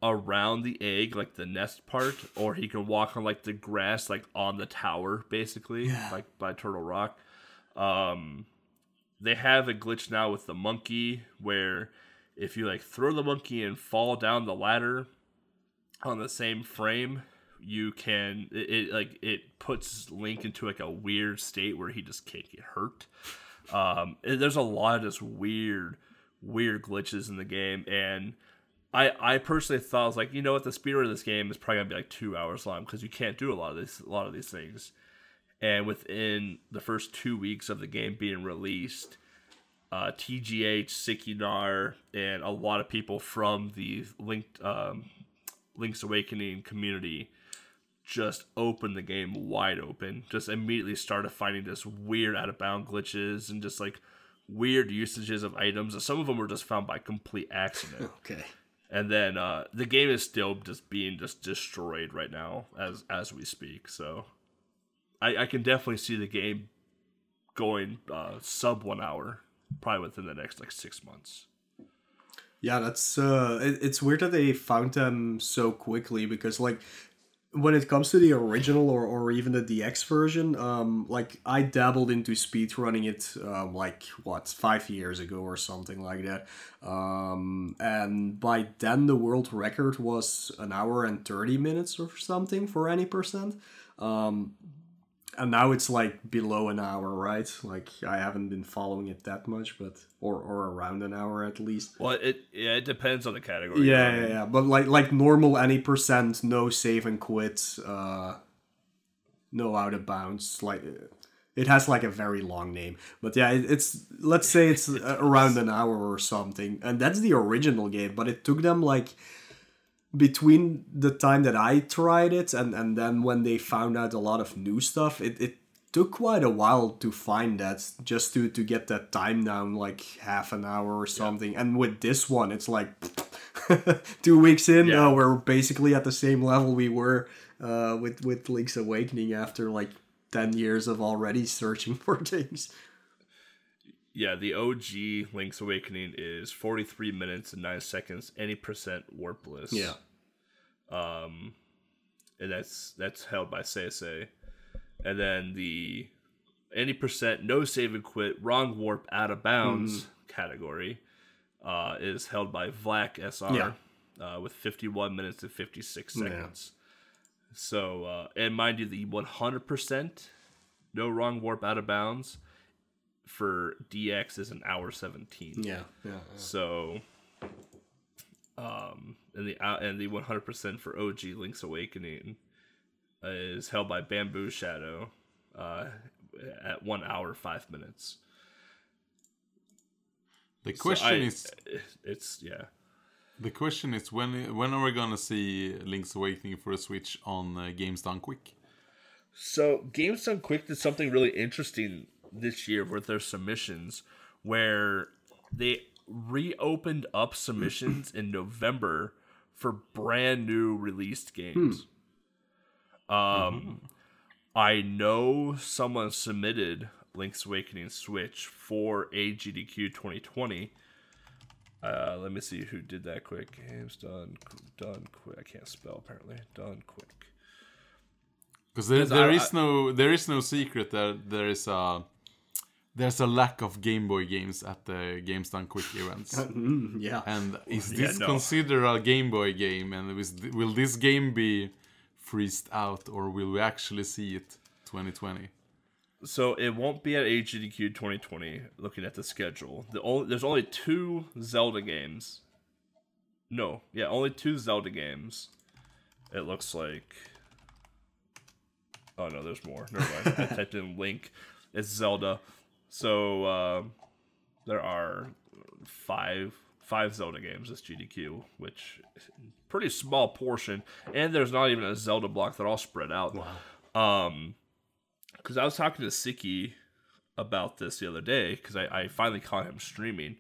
around the egg, like the nest part, or he can walk on like the grass, like on the tower, basically, Yeah. like by Turtle Rock. Um, they have a glitch now with the monkey where if you like throw the monkey and fall down the ladder on the same frame, you can it, it like it puts Link into like a weird state where he just can't get hurt. Um, there's a lot of just weird, weird glitches in the game, and I I personally thought I was like, you know what, the speedrun of this game is probably gonna be like two hours long because you can't do a lot of this, a lot of these things. And within the first two weeks of the game being released, uh, TGH, Sikinar, and a lot of people from the Linked um, Link's Awakening community just opened the game wide open. Just immediately started finding this weird out of bound glitches and just like weird usages of items. Some of them were just found by complete accident. Okay. And then uh, the game is still just being just destroyed right now as as we speak. So I, I can definitely see the game going uh, sub one hour probably within the next like six months. Yeah, that's uh it, it's weird that they found them so quickly because like when it comes to the original or, or even the DX version, um like I dabbled into speed running it um like what, 5 years ago or something like that. Um and by then the world record was an hour and 30 minutes or something for any percent. Um and now it's like below an hour, right? Like I haven't been following it that much, but or or around an hour at least. Well, it yeah, it depends on the category. Yeah, yeah, yeah. But like like normal any percent, no save and quit, uh, no out of bounds. Like it has like a very long name, but yeah, it, it's let's say it's around an hour or something, and that's the original game. But it took them like between the time that I tried it and and then when they found out a lot of new stuff, it it took quite a while to find that just to to get that time down like half an hour or something. And with this one it's like two weeks in Yeah. uh, we're basically at the same level we were uh, with with link's awakening after like 10 years of already searching for things Yeah, the OG Link's Awakening is 43 minutes and 9 seconds, any percent warpless. Yeah. Um, and that's that's held by CSA. And then the any percent no save and quit wrong warp out of bounds category uh, is held by Vlak SR Yeah. uh, with 51 minutes and 56 seconds. So uh, and mind you, the 100% no wrong warp out of bounds for DX is an hour 17. yeah yeah So, um, and the out and the one hundred percent for OG Link's Awakening uh, is held by Bamboo Shadow, uh, at one hour five minutes. The So question I- is, it's yeah. the question is when when are we gonna see Link's Awakening for a Switch on uh, Games Done Quick? So Games Done Quick did something really interesting this year with their submissions, where they reopened up submissions in November for brand new released games. Um, I know someone submitted Link's Awakening Switch for AGDQ 2020. Uh, let me see who did that quick. Games done done quick. I can't spell apparently. Done quick. Because there, there I- is no there is no secret that there is a there's a lack of Game Boy games at the Games Done Quick events. Mm, yeah And is Yeah, this no. considered a Game Boy game? And is, will this game be freezed out, or will we actually see it 2020? So it won't be at AGDQ 2020. Looking at the schedule, the only there's only two Zelda games. No, yeah, only two Zelda games. It looks like. Oh no, there's more. Never mind. I typed in Link. It's Zelda. So uh, there are five five Zelda games this GDQ, which is a pretty small portion, and there's not even a Zelda block. They're all spread out. Um, because I was talking to Siki about this the other day because I, I finally caught him streaming,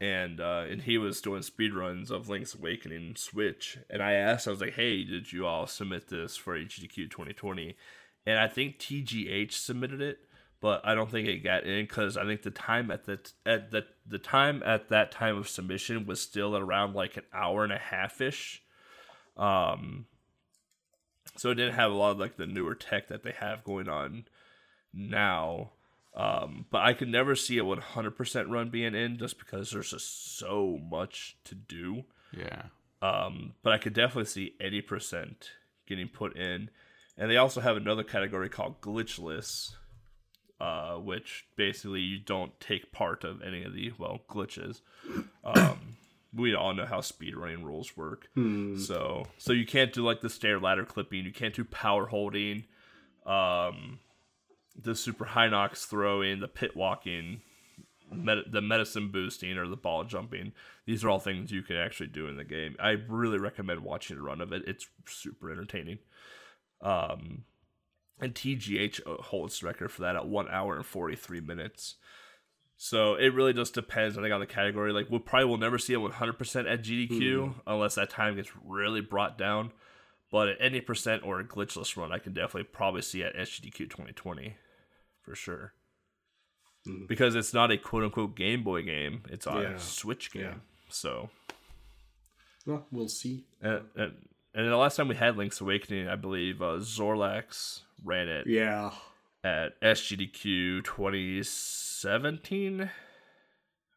and uh, and he was doing speedruns of Link's Awakening Switch, and I asked, I was like, hey, did you all submit this for HDQ 2020? And I think TGH submitted it, but I don't think it got in because I think the time at the at the the time at that time of submission was still around like an hour and a half ish. Um, so it didn't have a lot of like the newer tech that they have going on now. Um, but I could never see a 100% run being in just because there's just so much to do. Yeah. Um, but I could definitely see 80% getting put in. And they also have another category called glitchless, uh, which basically you don't take part of any of the, well, glitches. Um, we all know how speedrunning rules work. So so you can't do like the stair ladder clipping, you can't do power holding, um, the super high knocks throwing, the pit walking, med- the medicine boosting, or the ball jumping. These are all things you can actually do in the game. I really recommend watching a run of it. It's super entertaining. Um, and TGH uh, holds the record for that at one hour and forty three minutes. So it really just depends, I think, on the category. Like we probably will never see it 100% at GDQ hmm. unless that time gets really brought down. But at any percent or a glitchless run, I can definitely probably see at SGDQ 2020 for sure. Hmm. Because it's not a quote unquote Game Boy game; it's on Yeah. a Switch game. Yeah. So, Well, we'll see. and, and and the last time we had Link's Awakening, I believe uh, Zorlax ran it Yeah. at SGDQ 2017,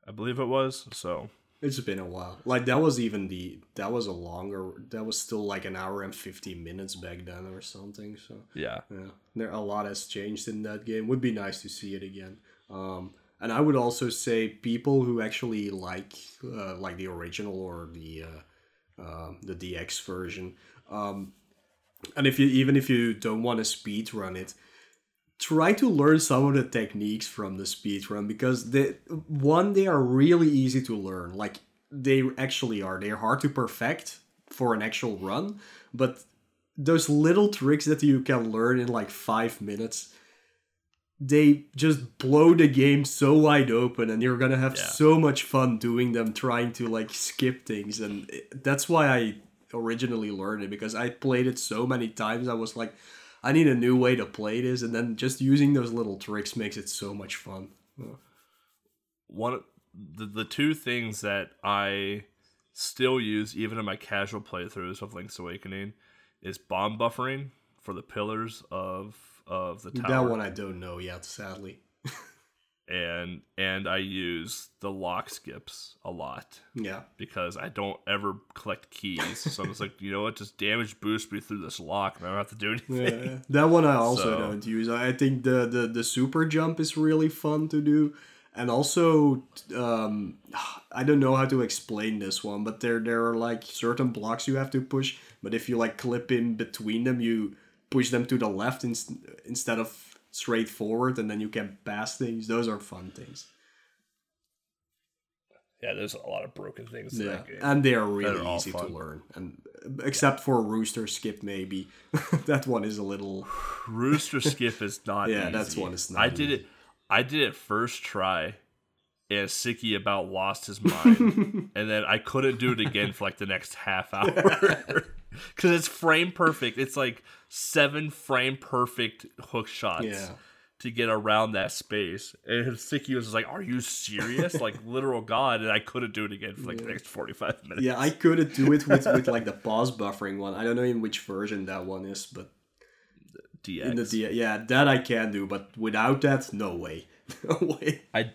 I believe it was. So It's been a while. Like that was even the that was a longer that was still like an hour and fifty minutes back then or something. So yeah, yeah, there a lot has changed in that game. Would be nice to see it again. Um, and I would also say people who actually like uh, like the original or the uh, uh, the DX version. Um, and if you even if you don't want to speed run it, try to learn some of the techniques from the speed run because they one they are really easy to learn. Like they actually are. They're hard to perfect for an actual run, but those little tricks that you can learn in like five minutes they just blow the game so wide open and you're gonna have Yeah. so much fun doing them trying to like skip things and eh, that's why i originally learned it because i played it so many times i was like i need a new way to play this and then just using those little tricks makes it so much fun one the the two things that I still use even in my casual playthroughs of Link's Awakening is bomb buffering for the pillars of of the tower. that one i don't know yet sadly and and I use the lock skips a lot yeah because I don't ever collect keys. so I'm just like, you know what, just damage boost me through this lock and I don't have to do anything. Yeah, that one I also So- don't use. I think the, the the super jump is really fun to do, and also um, I don't know how to explain this one, but there there are like certain blocks you have to push, but if you like clip in between them, you push them to the left in, instead of straight forward, and then you can pass things. Those are fun things. Yeah, there's a lot of broken things in Yeah, that game. and they are really all easy to learn, and except for rooster skip maybe, that one is a little. Rooster skip is not Yeah, easy. that's one is not I did it I did it first try and Sicky about lost his mind. and then I couldn't do it again for like the next half hour. Cause it's frame perfect. It's like seven frame perfect hook shots Yeah. to get around that space. And Sicky was like, Are you serious? like literal god, and I couldn't do it again for like the next forty five minutes. Yeah, I couldn't do it with, with like the pause buffering one. I don't know in which version that one is, but DX. in the D- yeah, that I can do. But without that, no way, no way. I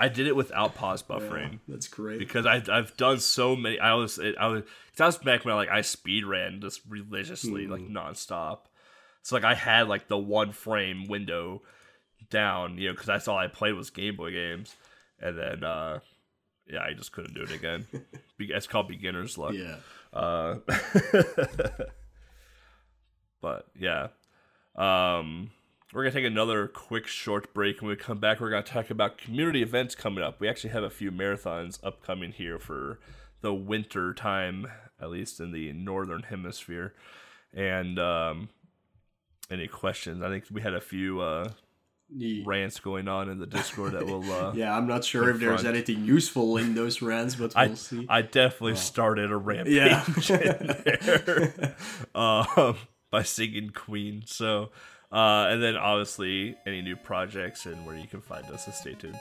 I did it without pause buffering. That's great. because I I've done so many. I was I was that was back when I like I speed ran just religiously like nonstop. So like I had like the one frame window down, you know, because that's all I played was Game Boy games, and then uh yeah, I just couldn't do it again. It's called beginner's luck. yeah, Uh, but yeah, um, we're gonna take another quick short break. When we come back, we're gonna talk about community events coming up. We actually have a few marathons upcoming here for the winter time, at least in the northern hemisphere. And um, any questions? I think we had a few uh, rants going on in the Discord that will. Uh, yeah. I'm not sure if there's anything useful in those rants, but we'll I, see. I definitely started a rampage Yeah. in there um, by singing Queen. So Uh, and then obviously any new projects and where you can find us. So stay tuned.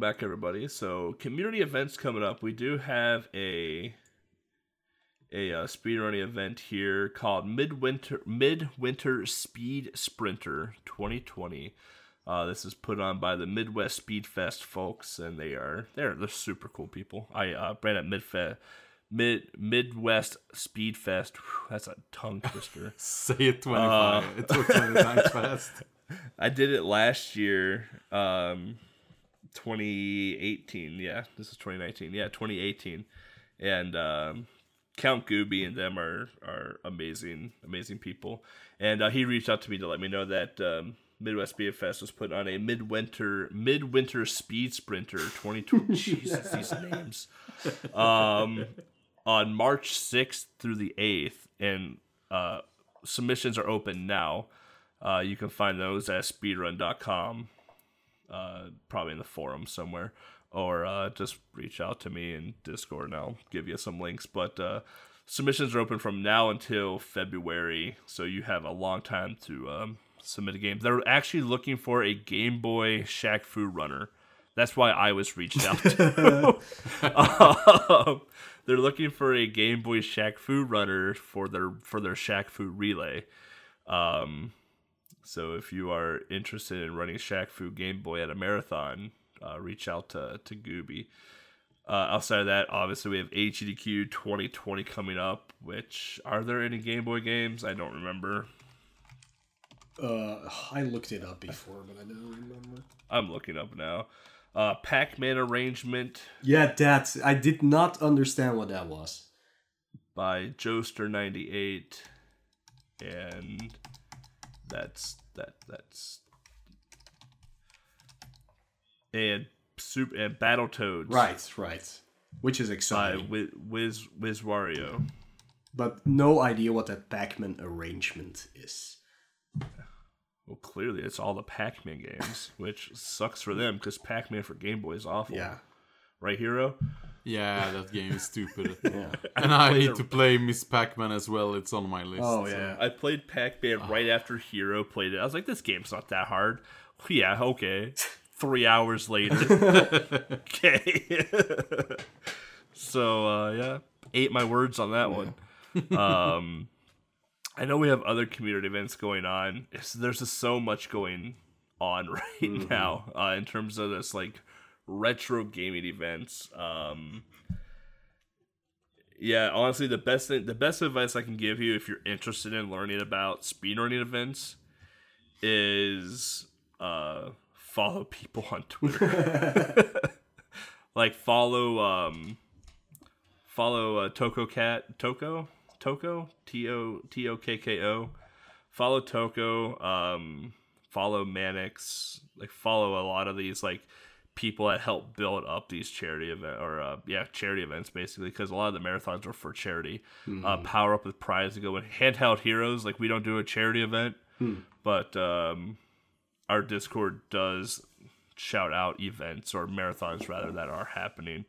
Welcome back, everybody. So, community events coming up. We do have a a uh, speedrunning event here called Midwinter Midwinter Speed Sprinter 2020. Uh, this is put on by the Midwest Speed Fest folks, and they are they're they're super cool people. I uh, ran at Midfest. Mid Midwest Speed Fest. Whew, that's a tongue twister. Say it 25. it took 20 times fast. I did it last year, um, 2018. Yeah, this is 2019. Yeah, 2018, and um, Count Gooby and them are are amazing, amazing people. And uh, he reached out to me to let me know that um, Midwest Fest was put on a midwinter midwinter speed sprinter 2020. Jesus, these names. Um, on March 6th through the 8th, and uh, submissions are open now. Uh, you can find those at speedrun.com, uh, probably in the forum somewhere, or uh, just reach out to me in Discord and I'll give you some links. But uh, submissions are open from now until February, so you have a long time to um, submit a game. They're actually looking for a Game Boy Shaq Fu runner. That's why I was reached out to. um, they're looking for a Game Boy Shaq Fu runner for their for their Shaq Fu relay. Um, so if you are interested in running Shaq Fu Game Boy at a marathon, uh, reach out to to Gooby. Uh, outside of that, obviously we have HEDQ 2020 coming up. Which are there any Game Boy games? I don't remember. Uh, I looked it up before, but I don't remember. I'm looking up now. Uh, Pac-Man arrangement Yeah, that I did not understand what that was. by Joester98, and that's that that's and super and Battletoads Right, right. Which is exciting, Wiz Wiz Wiz Wario. but no idea what that Pac-Man arrangement is. Well, clearly it's all the Pac-Man games, which sucks for them because Pac-Man for Game Boy is awful. Yeah, Right, Hero? Yeah, that game is stupid. yeah. and I need to play Miss Pac-Man as well. It's on my list. Oh so- yeah. I played Pac-Man right after Hero played it. I was like, this game's not that hard. Yeah, okay. Three hours later. okay. so uh, yeah, ate my words on that one. Um, I know we have other community events going on. It's, there's just so much going on right now uh, in terms of this like retro gaming events. Um, yeah, honestly, the best thing, the best advice I can give you if you're interested in learning about speedrunning events is uh, follow people on Twitter. like follow um follow uh, Toko Cat Toko Toko T O T O K K O. Follow Toko. Um, follow Manix. Like follow a lot of these like people that help build up these charity event or uh, yeah charity events basically because a lot of the marathons are for charity. Uh, Power up with prize to go with handheld heroes. Like we don't do a charity event, but um, our Discord does shout out events or marathons rather that are happening.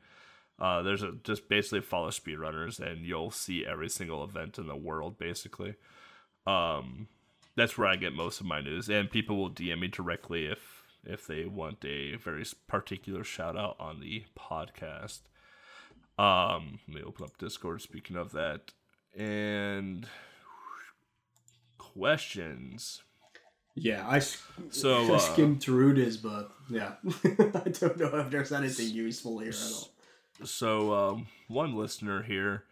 Uh, there's a just basically follow speedrunners and you'll see every single event in the world basically. Um, that's where I get most of my news, and people will DM me directly if if they want a very particular shout out on the podcast. Um, let me open up Discord. Speaking of that, and questions. Yeah, I, So, I uh, skimmed through this, but yeah, I don't know if there's anything useful here at all. So, um, one listener here,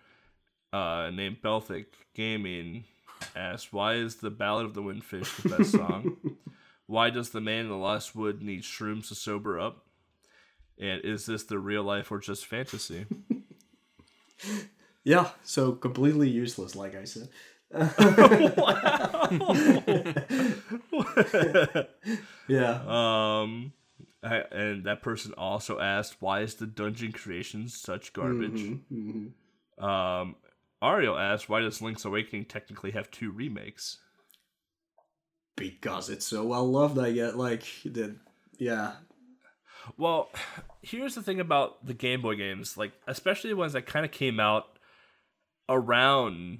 uh, named Baltic Gaming, asked, "Why is the Ballad of the Windfish the best song? Why does the man in the lost wood need shrooms to sober up? And is this the real life or just fantasy?" Yeah, so completely useless, like I said. yeah. Um, I, and that person also asked, "Why is the dungeon creation such garbage?" Um, Ariel asked, "Why does Link's Awakening technically have two remakes?" Because it's so well loved, I get like the yeah. Well, here's the thing about the Game Boy games, like especially the ones that kind of came out around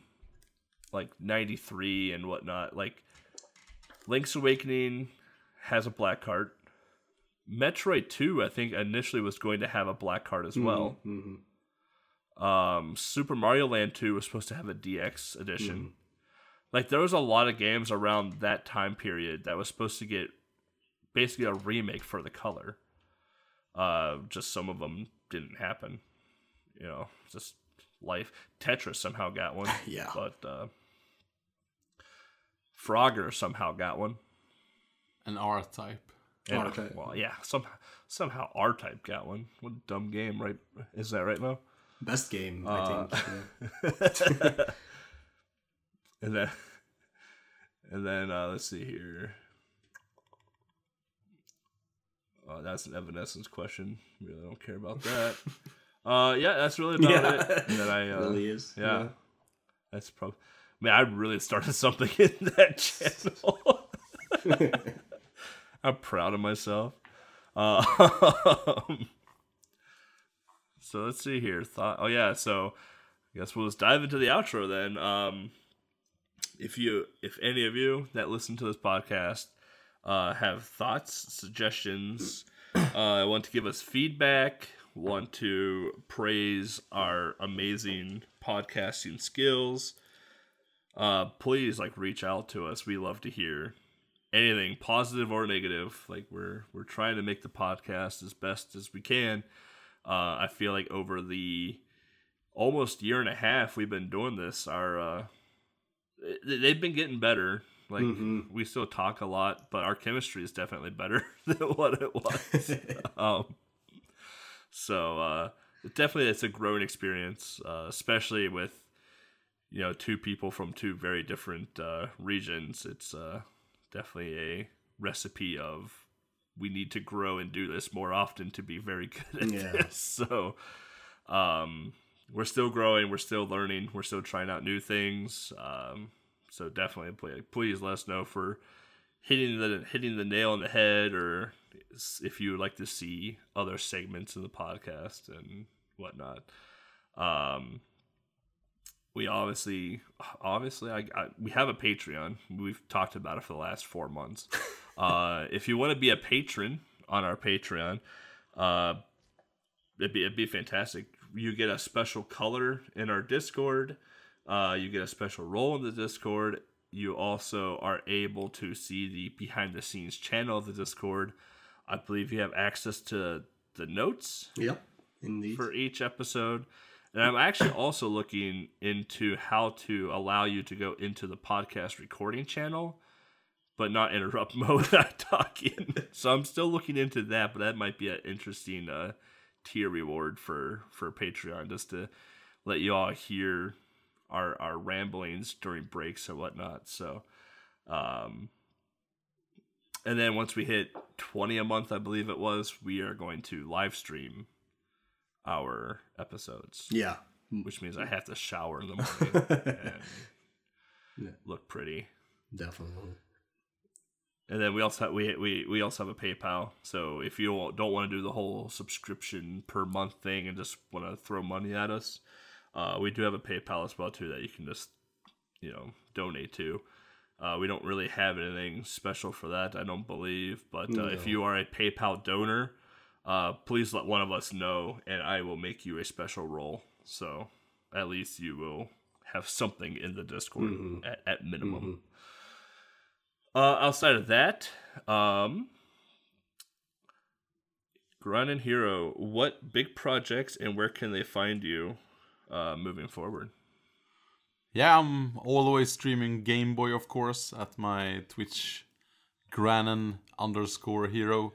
like 93 and whatnot. Like Link's Awakening has a black card. Metroid 2, I think initially was going to have a black card as well. Mm-hmm, mm-hmm. Um, Super Mario Land 2 was supposed to have a DX edition. Mm-hmm. Like there was a lot of games around that time period that was supposed to get basically a remake for the color. Uh, just some of them didn't happen. You know, just life. Tetris somehow got one. Yeah. But uh, Frogger somehow got one. An R type. And, R-Type. Well, yeah, somehow somehow R Type got one. What a dumb game, right? Is that right, Mo? Best game, I Uh, think. yeah. And then, and then uh, let's see here. Oh, that's an Evanescence question. Really don't care about that. uh, yeah, that's really about Yeah. it. And then I uh, really is. yeah, that's probably. I Man, I really started something in that channel. I'm proud of myself. Uh, so let's see here. Thought. Oh yeah. So I guess we'll just dive into the outro then. Um, if you, if any of you that listen to this podcast uh, have thoughts, suggestions, uh, want to give us feedback, want to praise our amazing podcasting skills, uh, please like reach out to us. We love to hear anything positive or negative. Like we're we're trying to make the podcast as best as we can. Uh, I feel like over the almost year and a half we've been doing this, our uh, they've been getting better. Like Mhm. we still talk a lot, but our chemistry is definitely better than what it was. um, so uh, definitely it's a growing experience, uh, especially with you know two people from two very different uh, regions. It's uh, definitely a recipe of we need to grow and do this more often to be very good at Yeah. this. So um, we're still growing, we're still learning, we're still trying out new things. Um, so definitely, please, please let us know for hitting the hitting the nail on the head, or if you would like to see other segments of the podcast and whatnot. Um, we obviously, obviously, I, I we have a Patreon. We've talked about it for the last four months. uh, if you want to be a patron on our Patreon, uh, it'd be it'd be fantastic. You get a special color in our Discord. Uh, you get a special role in the Discord. You also are able to see the behind the scenes channel of the Discord. I believe you have access to the notes Yep. Indeed. for each episode. And I'm actually also looking into how to allow you to go into the podcast recording channel, but not interrupt mode I'm talking. so I'm still looking into that, but that might be an interesting uh, tier reward for for Patreon, just to let you all hear our our ramblings during breaks and whatnot. So, um, and then once we hit 20 a month, I believe it was, we are going to live stream our episodes, yeah. which means I have to shower in the morning and Yeah. look pretty. Definitely. And then we also have, we we we also have a PayPal. So if you don't want to do the whole subscription per month thing and just want to throw money at us, uh, we do have a PayPal as well too that you can just you know donate to. Uh, we don't really have anything special for that, I don't believe. But uh, if you are a PayPal donor, uh, please let one of us know, and I will make you a special role. So at least you will have something in the Discord at, at minimum. Uh, outside of that, um, Grunt and Hero, what big projects and where can they find you uh, moving forward? Yeah, I'm always streaming Game Boy, of course, at my Twitch, Granon underscore hero.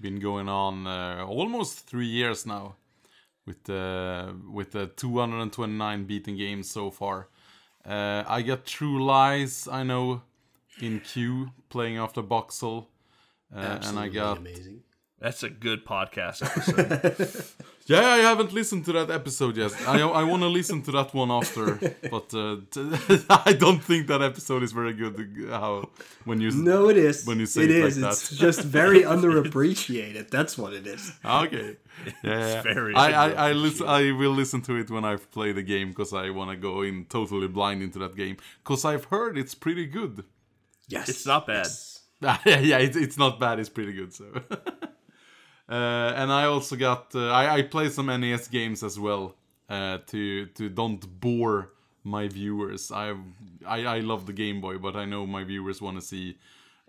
Been going on uh, almost three years now, with the with the 229 beaten games so far. Uh, I got True Lies, I know, in queue playing after Boxxle, uh, and I got amazing. That's a good podcast episode. Yeah, I haven't listened to that episode yet. I I want to listen to that one after, but uh, t- I don't think that episode is very good. uh, How when you No, it is. When you say it it is. like it's that. just very underappreciated. That's what it is. okay, yeah, yeah. very I I I, listen, I will listen to it when I play the game because I want to go in totally blind into that game because I've heard it's pretty good. Yes, It's not bad. Yes. yeah, yeah, it's, it's not bad. It's pretty good. So, uh, and I also got uh, I I play some NES games as well uh, to to don't bore my viewers. I I I love the Game Boy, but I know my viewers want to see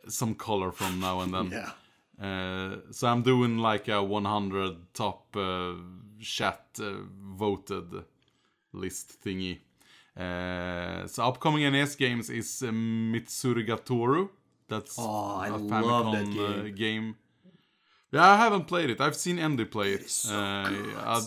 some color from now and then. Yeah. Uh, so I'm doing like a 100 top uh, chat uh, voted list thingy. Uh, so upcoming NES games is uh, Mitsume ga Tooru. That's Oh, I a love that Famicom, uh, game. game. Yeah, I haven't played it. I've seen Andy play it. so Uh,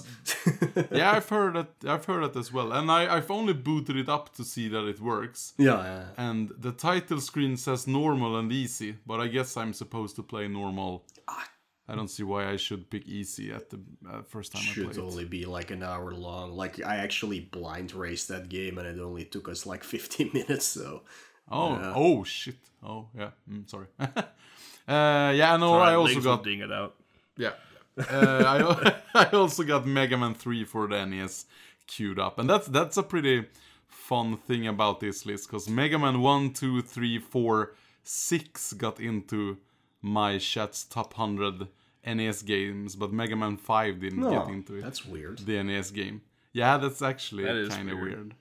yeah, I've heard that. I've heard that as well, and I, I've only booted it up to see that it works. Yeah, yeah. And the title screen says normal and easy, but I guess I'm supposed to play normal. Ah. I don't see why I should pick easy at the uh, first time I Should play it. only be like an hour long. Like I actually blind raced that game, and it only took us like 15 minutes. So Oh, Yeah. oh shit. Oh, yeah. Mm, sorry. uh, yeah, no, Alright, I also got ding it out. yeah. Uh, I I also got Mega Man 3 for the NES queued up, and that's that's a pretty fun thing about this list because Mega Man 1, 2, 3, 4, 6 got into my chat's top 100 NES games, but Mega Man 5 didn't no, get into it that's weird. the NES game. Yeah, that's actually That is kind of weird.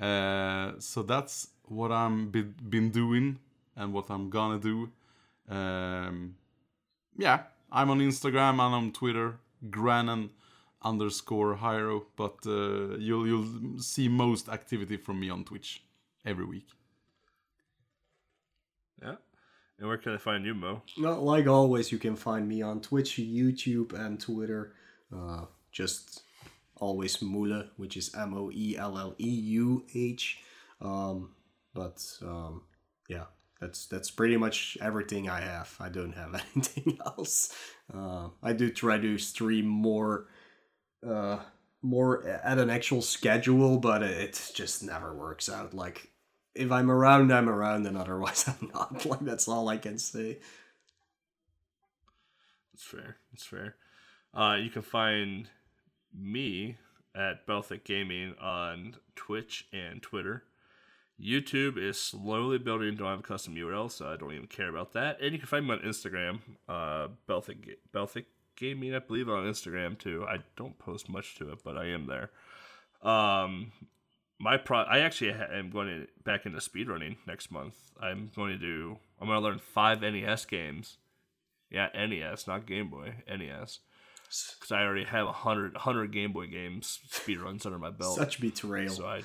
weird. Uh, so that's what I'm be- been doing and what I'm gonna do. Um, yeah, I'm on Instagram and on Twitter, Granon underscore Hiro, but uh, you'll you'll see most activity from me on Twitch every week. Yeah. And where can I find you, Mo? Not like always, you can find me on Twitch, YouTube, and Twitter. Uh, just always Mule, which is M O E L L E U H. Um, but um, yeah, that's that's pretty much everything I have. I don't have anything else. Uh, I do try to stream more, uh, more at an actual schedule, but it just never works out. Like if I'm around, I'm around, and otherwise I'm not. Like that's all I can say. It's fair. It's fair. Uh, you can find me at Baltic Gaming on Twitch and Twitter. YouTube is slowly building. Don't have a custom URL, so I don't even care about that. And you can find me on Instagram, uh, Baltic Baltic Gaming, I believe, on Instagram too. I don't post much to it, but I am there. Um, my pro, I actually ha- am going to back into speedrunning next month. I'm going to do. I'm going to learn five NES games. Yeah, NES, not Game Boy, NES. Because I already have a hundred, hundred Game Boy games speedruns under my belt. Such betrayal. So I,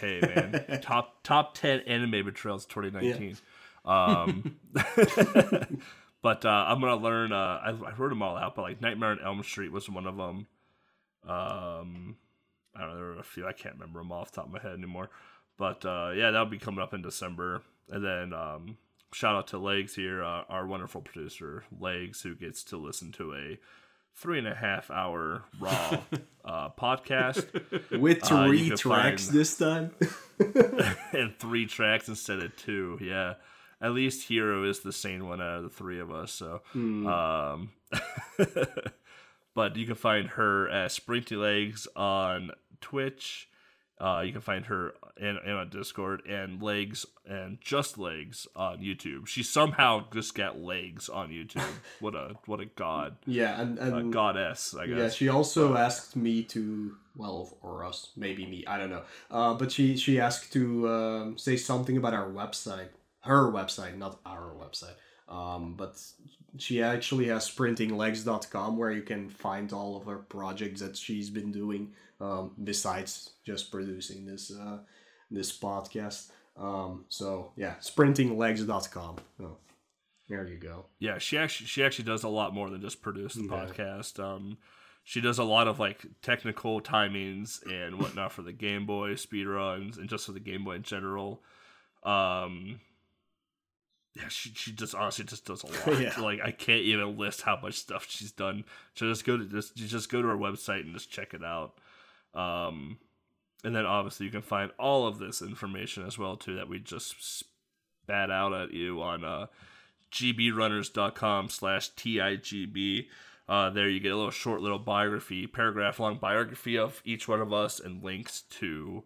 hey man, top top ten anime betrayals 2019. Um, but uh, I'm gonna learn. Uh, I, I wrote them all out, but like Nightmare on Elm Street was one of them. Um, I don't know. There were a few. I can't remember them off the top of my head anymore. But uh, yeah, that'll be coming up in December. And then um, shout out to Legs here, uh, our wonderful producer Legs, who gets to listen to a three and a half hour raw uh, podcast With Uh, three can tracks find- this time. and three tracks instead of two. Yeah. At least Hero is the sane one out of the three of us. So, um, but you can find her at Sprinty Legs on Twitch. Uh, you can find her in, in on Discord and legs and just legs on YouTube. She somehow just got legs on YouTube. what a what a god, Yeah, and, a and goddess, I guess. Yeah, she also asked me to, well, or us, maybe me, I don't know. Uh, but she she asked to um, say something about our website, her website, not our website. Um, but she actually has sprintinglegs.com where you can find all of her projects that she's been doing um, besides just producing this uh, this podcast. Um, so yeah, sprintinglegs.com. Oh, there you go. yeah, she actually she actually does a lot more than just produce the Yeah. podcast. Um, she does a lot of like technical timings and whatnot for the Game Boy speed runs and just for the Game Boy in general. Um, yeah, she she just honestly just does a lot. Yeah. Like I can't even list how much stuff she's done. So just go to just just go to her website and just check it out. Um, and then obviously you can find all of this information as well too that we just spat out at you on uh gbrunners.com slash tigb uh, there you get a little short little biography paragraph long biography of each one of us and links to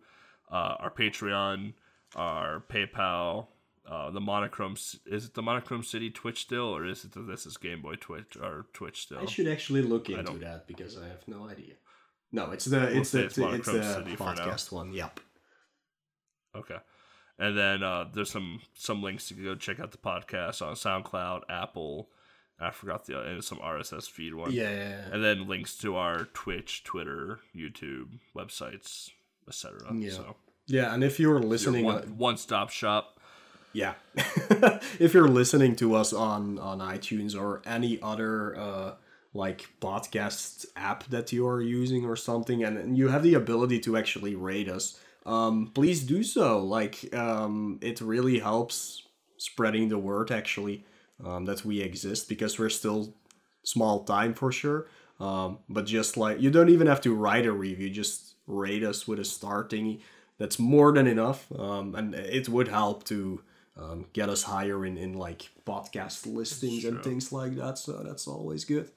uh, our patreon our paypal uh, the monochrome is it the monochrome city twitch still or is it the this is game boy twitch or twitch still I should actually look into that because I have no idea. No, it's the it's the it's it's, the podcast one. Yep. Okay. And then uh, there's some some links to go check out the podcast on SoundCloud, Apple. I forgot the and some RSS feed one. Yeah, yeah, yeah. And then links to our Twitch, Twitter, YouTube, websites, etc. Yeah. So Yeah, and if you're listening, one uh, one stop shop. yeah, if you're listening to us on on iTunes or any other uh, like podcast app that you are using or something, and, and you have the ability to actually rate us, um, please do so. Like, um, it really helps spreading the word actually um, that we exist because we're still small time for sure. Um, but just like you don't even have to write a review, just rate us with a star thingy. That's more than enough, um, and it would help to um, get us higher in in like podcast listings and things like that. So that's always good.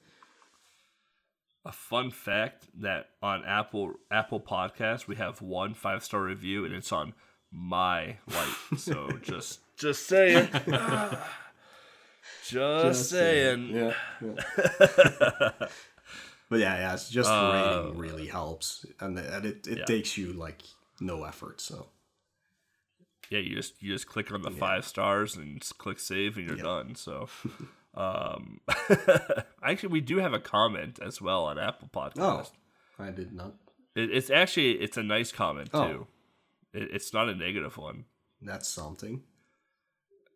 A fun fact that on Apple Apple Podcast we have one five star review and it's on my light. So just just saying. just, saying. Yeah. yeah. but yeah, yeah, it's just rating uh, really helps, and, and it, it Yeah. takes you like no effort. So yeah, you just you just click on the five stars and just click save and you're done. So, um, actually, we do have a comment as well on Apple oh, Podcast. I did not. It, it's actually it's a nice comment too. Oh. It, it's not a negative one. That's something.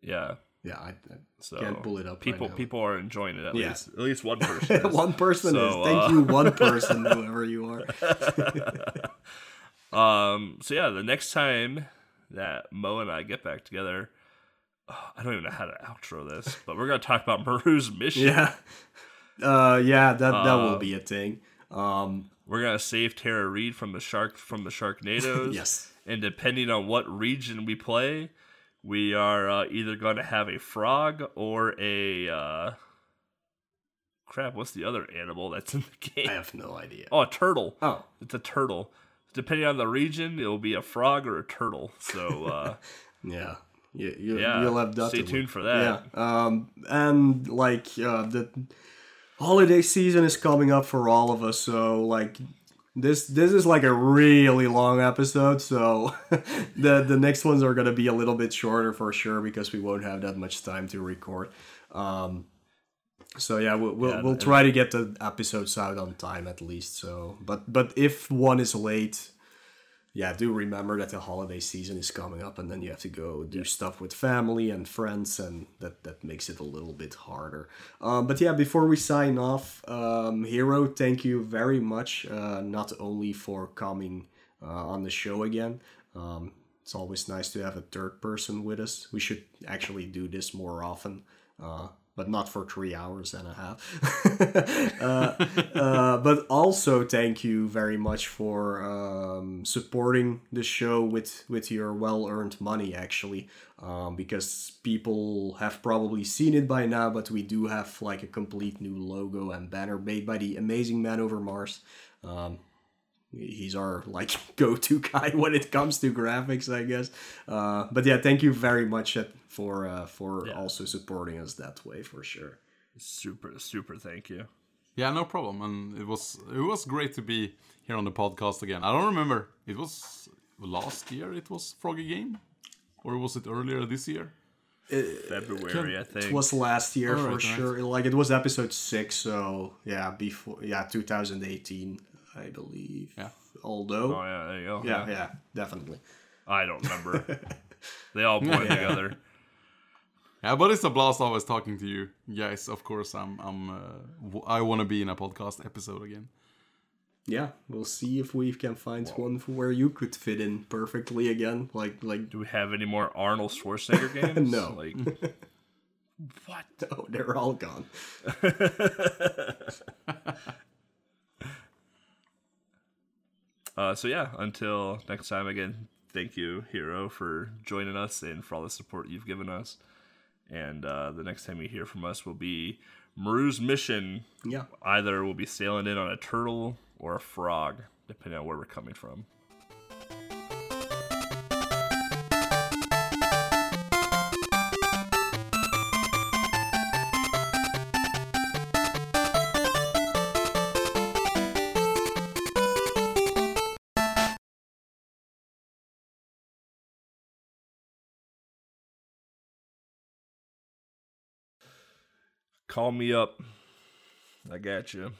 Yeah. Yeah, I, I So can't pull it up. People right people are enjoying it at Yeah. least. At least one person. one person So, is. Thank uh, you, one person, whoever you are. Um. So yeah, the next time that Mo and I get back together, oh, I don't even know how to outro this, but we're gonna talk about Maru's mission. Yeah. Uh, yeah, that that will Uh, be a thing. Um, We're gonna save Tara Reid from the shark from the Sharknadoes. yes. And depending on what region we play, we are uh, either gonna have a frog or a uh, crap. What's the other animal that's in the game? I have no idea. Oh, a turtle. Oh, It's a turtle. Depending on the region, it will be a frog or a turtle. So uh, yeah. You, you, Yeah, you'll have that. stay to tuned for that. Yeah. Um, and like uh, the holiday season is coming up for all of us, so like this this is like a really long episode. So the the next ones are gonna be a little bit shorter for sure because we won't have that much time to record. Um, so yeah, we'll we'll, Yeah, we'll try to get the episodes out on time at least. So, but but if one is late, yeah, do remember that the holiday season is coming up, and then you have to go do stuff with family and friends, and that that makes it a little bit harder. Um, but yeah, before we sign off, um, Hero, thank you very much, uh, not only for coming uh, on the show again. Um, it's always nice to have a third person with us. We should actually do this more often. Uh, but not for three hours and a half. uh, uh, but also, thank you very much for um, supporting the show with with your well earned money. Actually, um, because people have probably seen it by now, but we do have like a complete new logo and banner made by the amazing man over Mars. Um, he's our like go-to guy when it comes to graphics, I guess. Uh, but yeah, thank you very much uh, for uh, for Yeah. also supporting us that way for sure. Super, super thank you. Yeah, no problem. And it was it was great to be here on the podcast again. I don't remember. It was last year. It was Froggy Game, or was it earlier this year? February, I think. It was last year All for right, sure. Like it was episode six, so yeah, before yeah, 2018, I believe. Yeah. oh yeah, there you go. yeah, yeah, definitely. I don't remember. they all blend Yeah. together. Yeah, but it's a blast always talking to you guys. Of course, I'm I'm uh, w- I want to be in a podcast episode again. Yeah, we'll see if we can find one for where you could fit in perfectly again. Like like Do we have any more Arnold Schwarzenegger games? No. Like, what? oh, they're all gone. Uh, so yeah, until next time again, thank you, Hero, for joining us and for all the support you've given us. And uh, the next time you hear from us will be Maru's mission. Yeah. Either we'll be sailing in on a turtle or a frog, depending on where we're coming from. Call me up. I got you.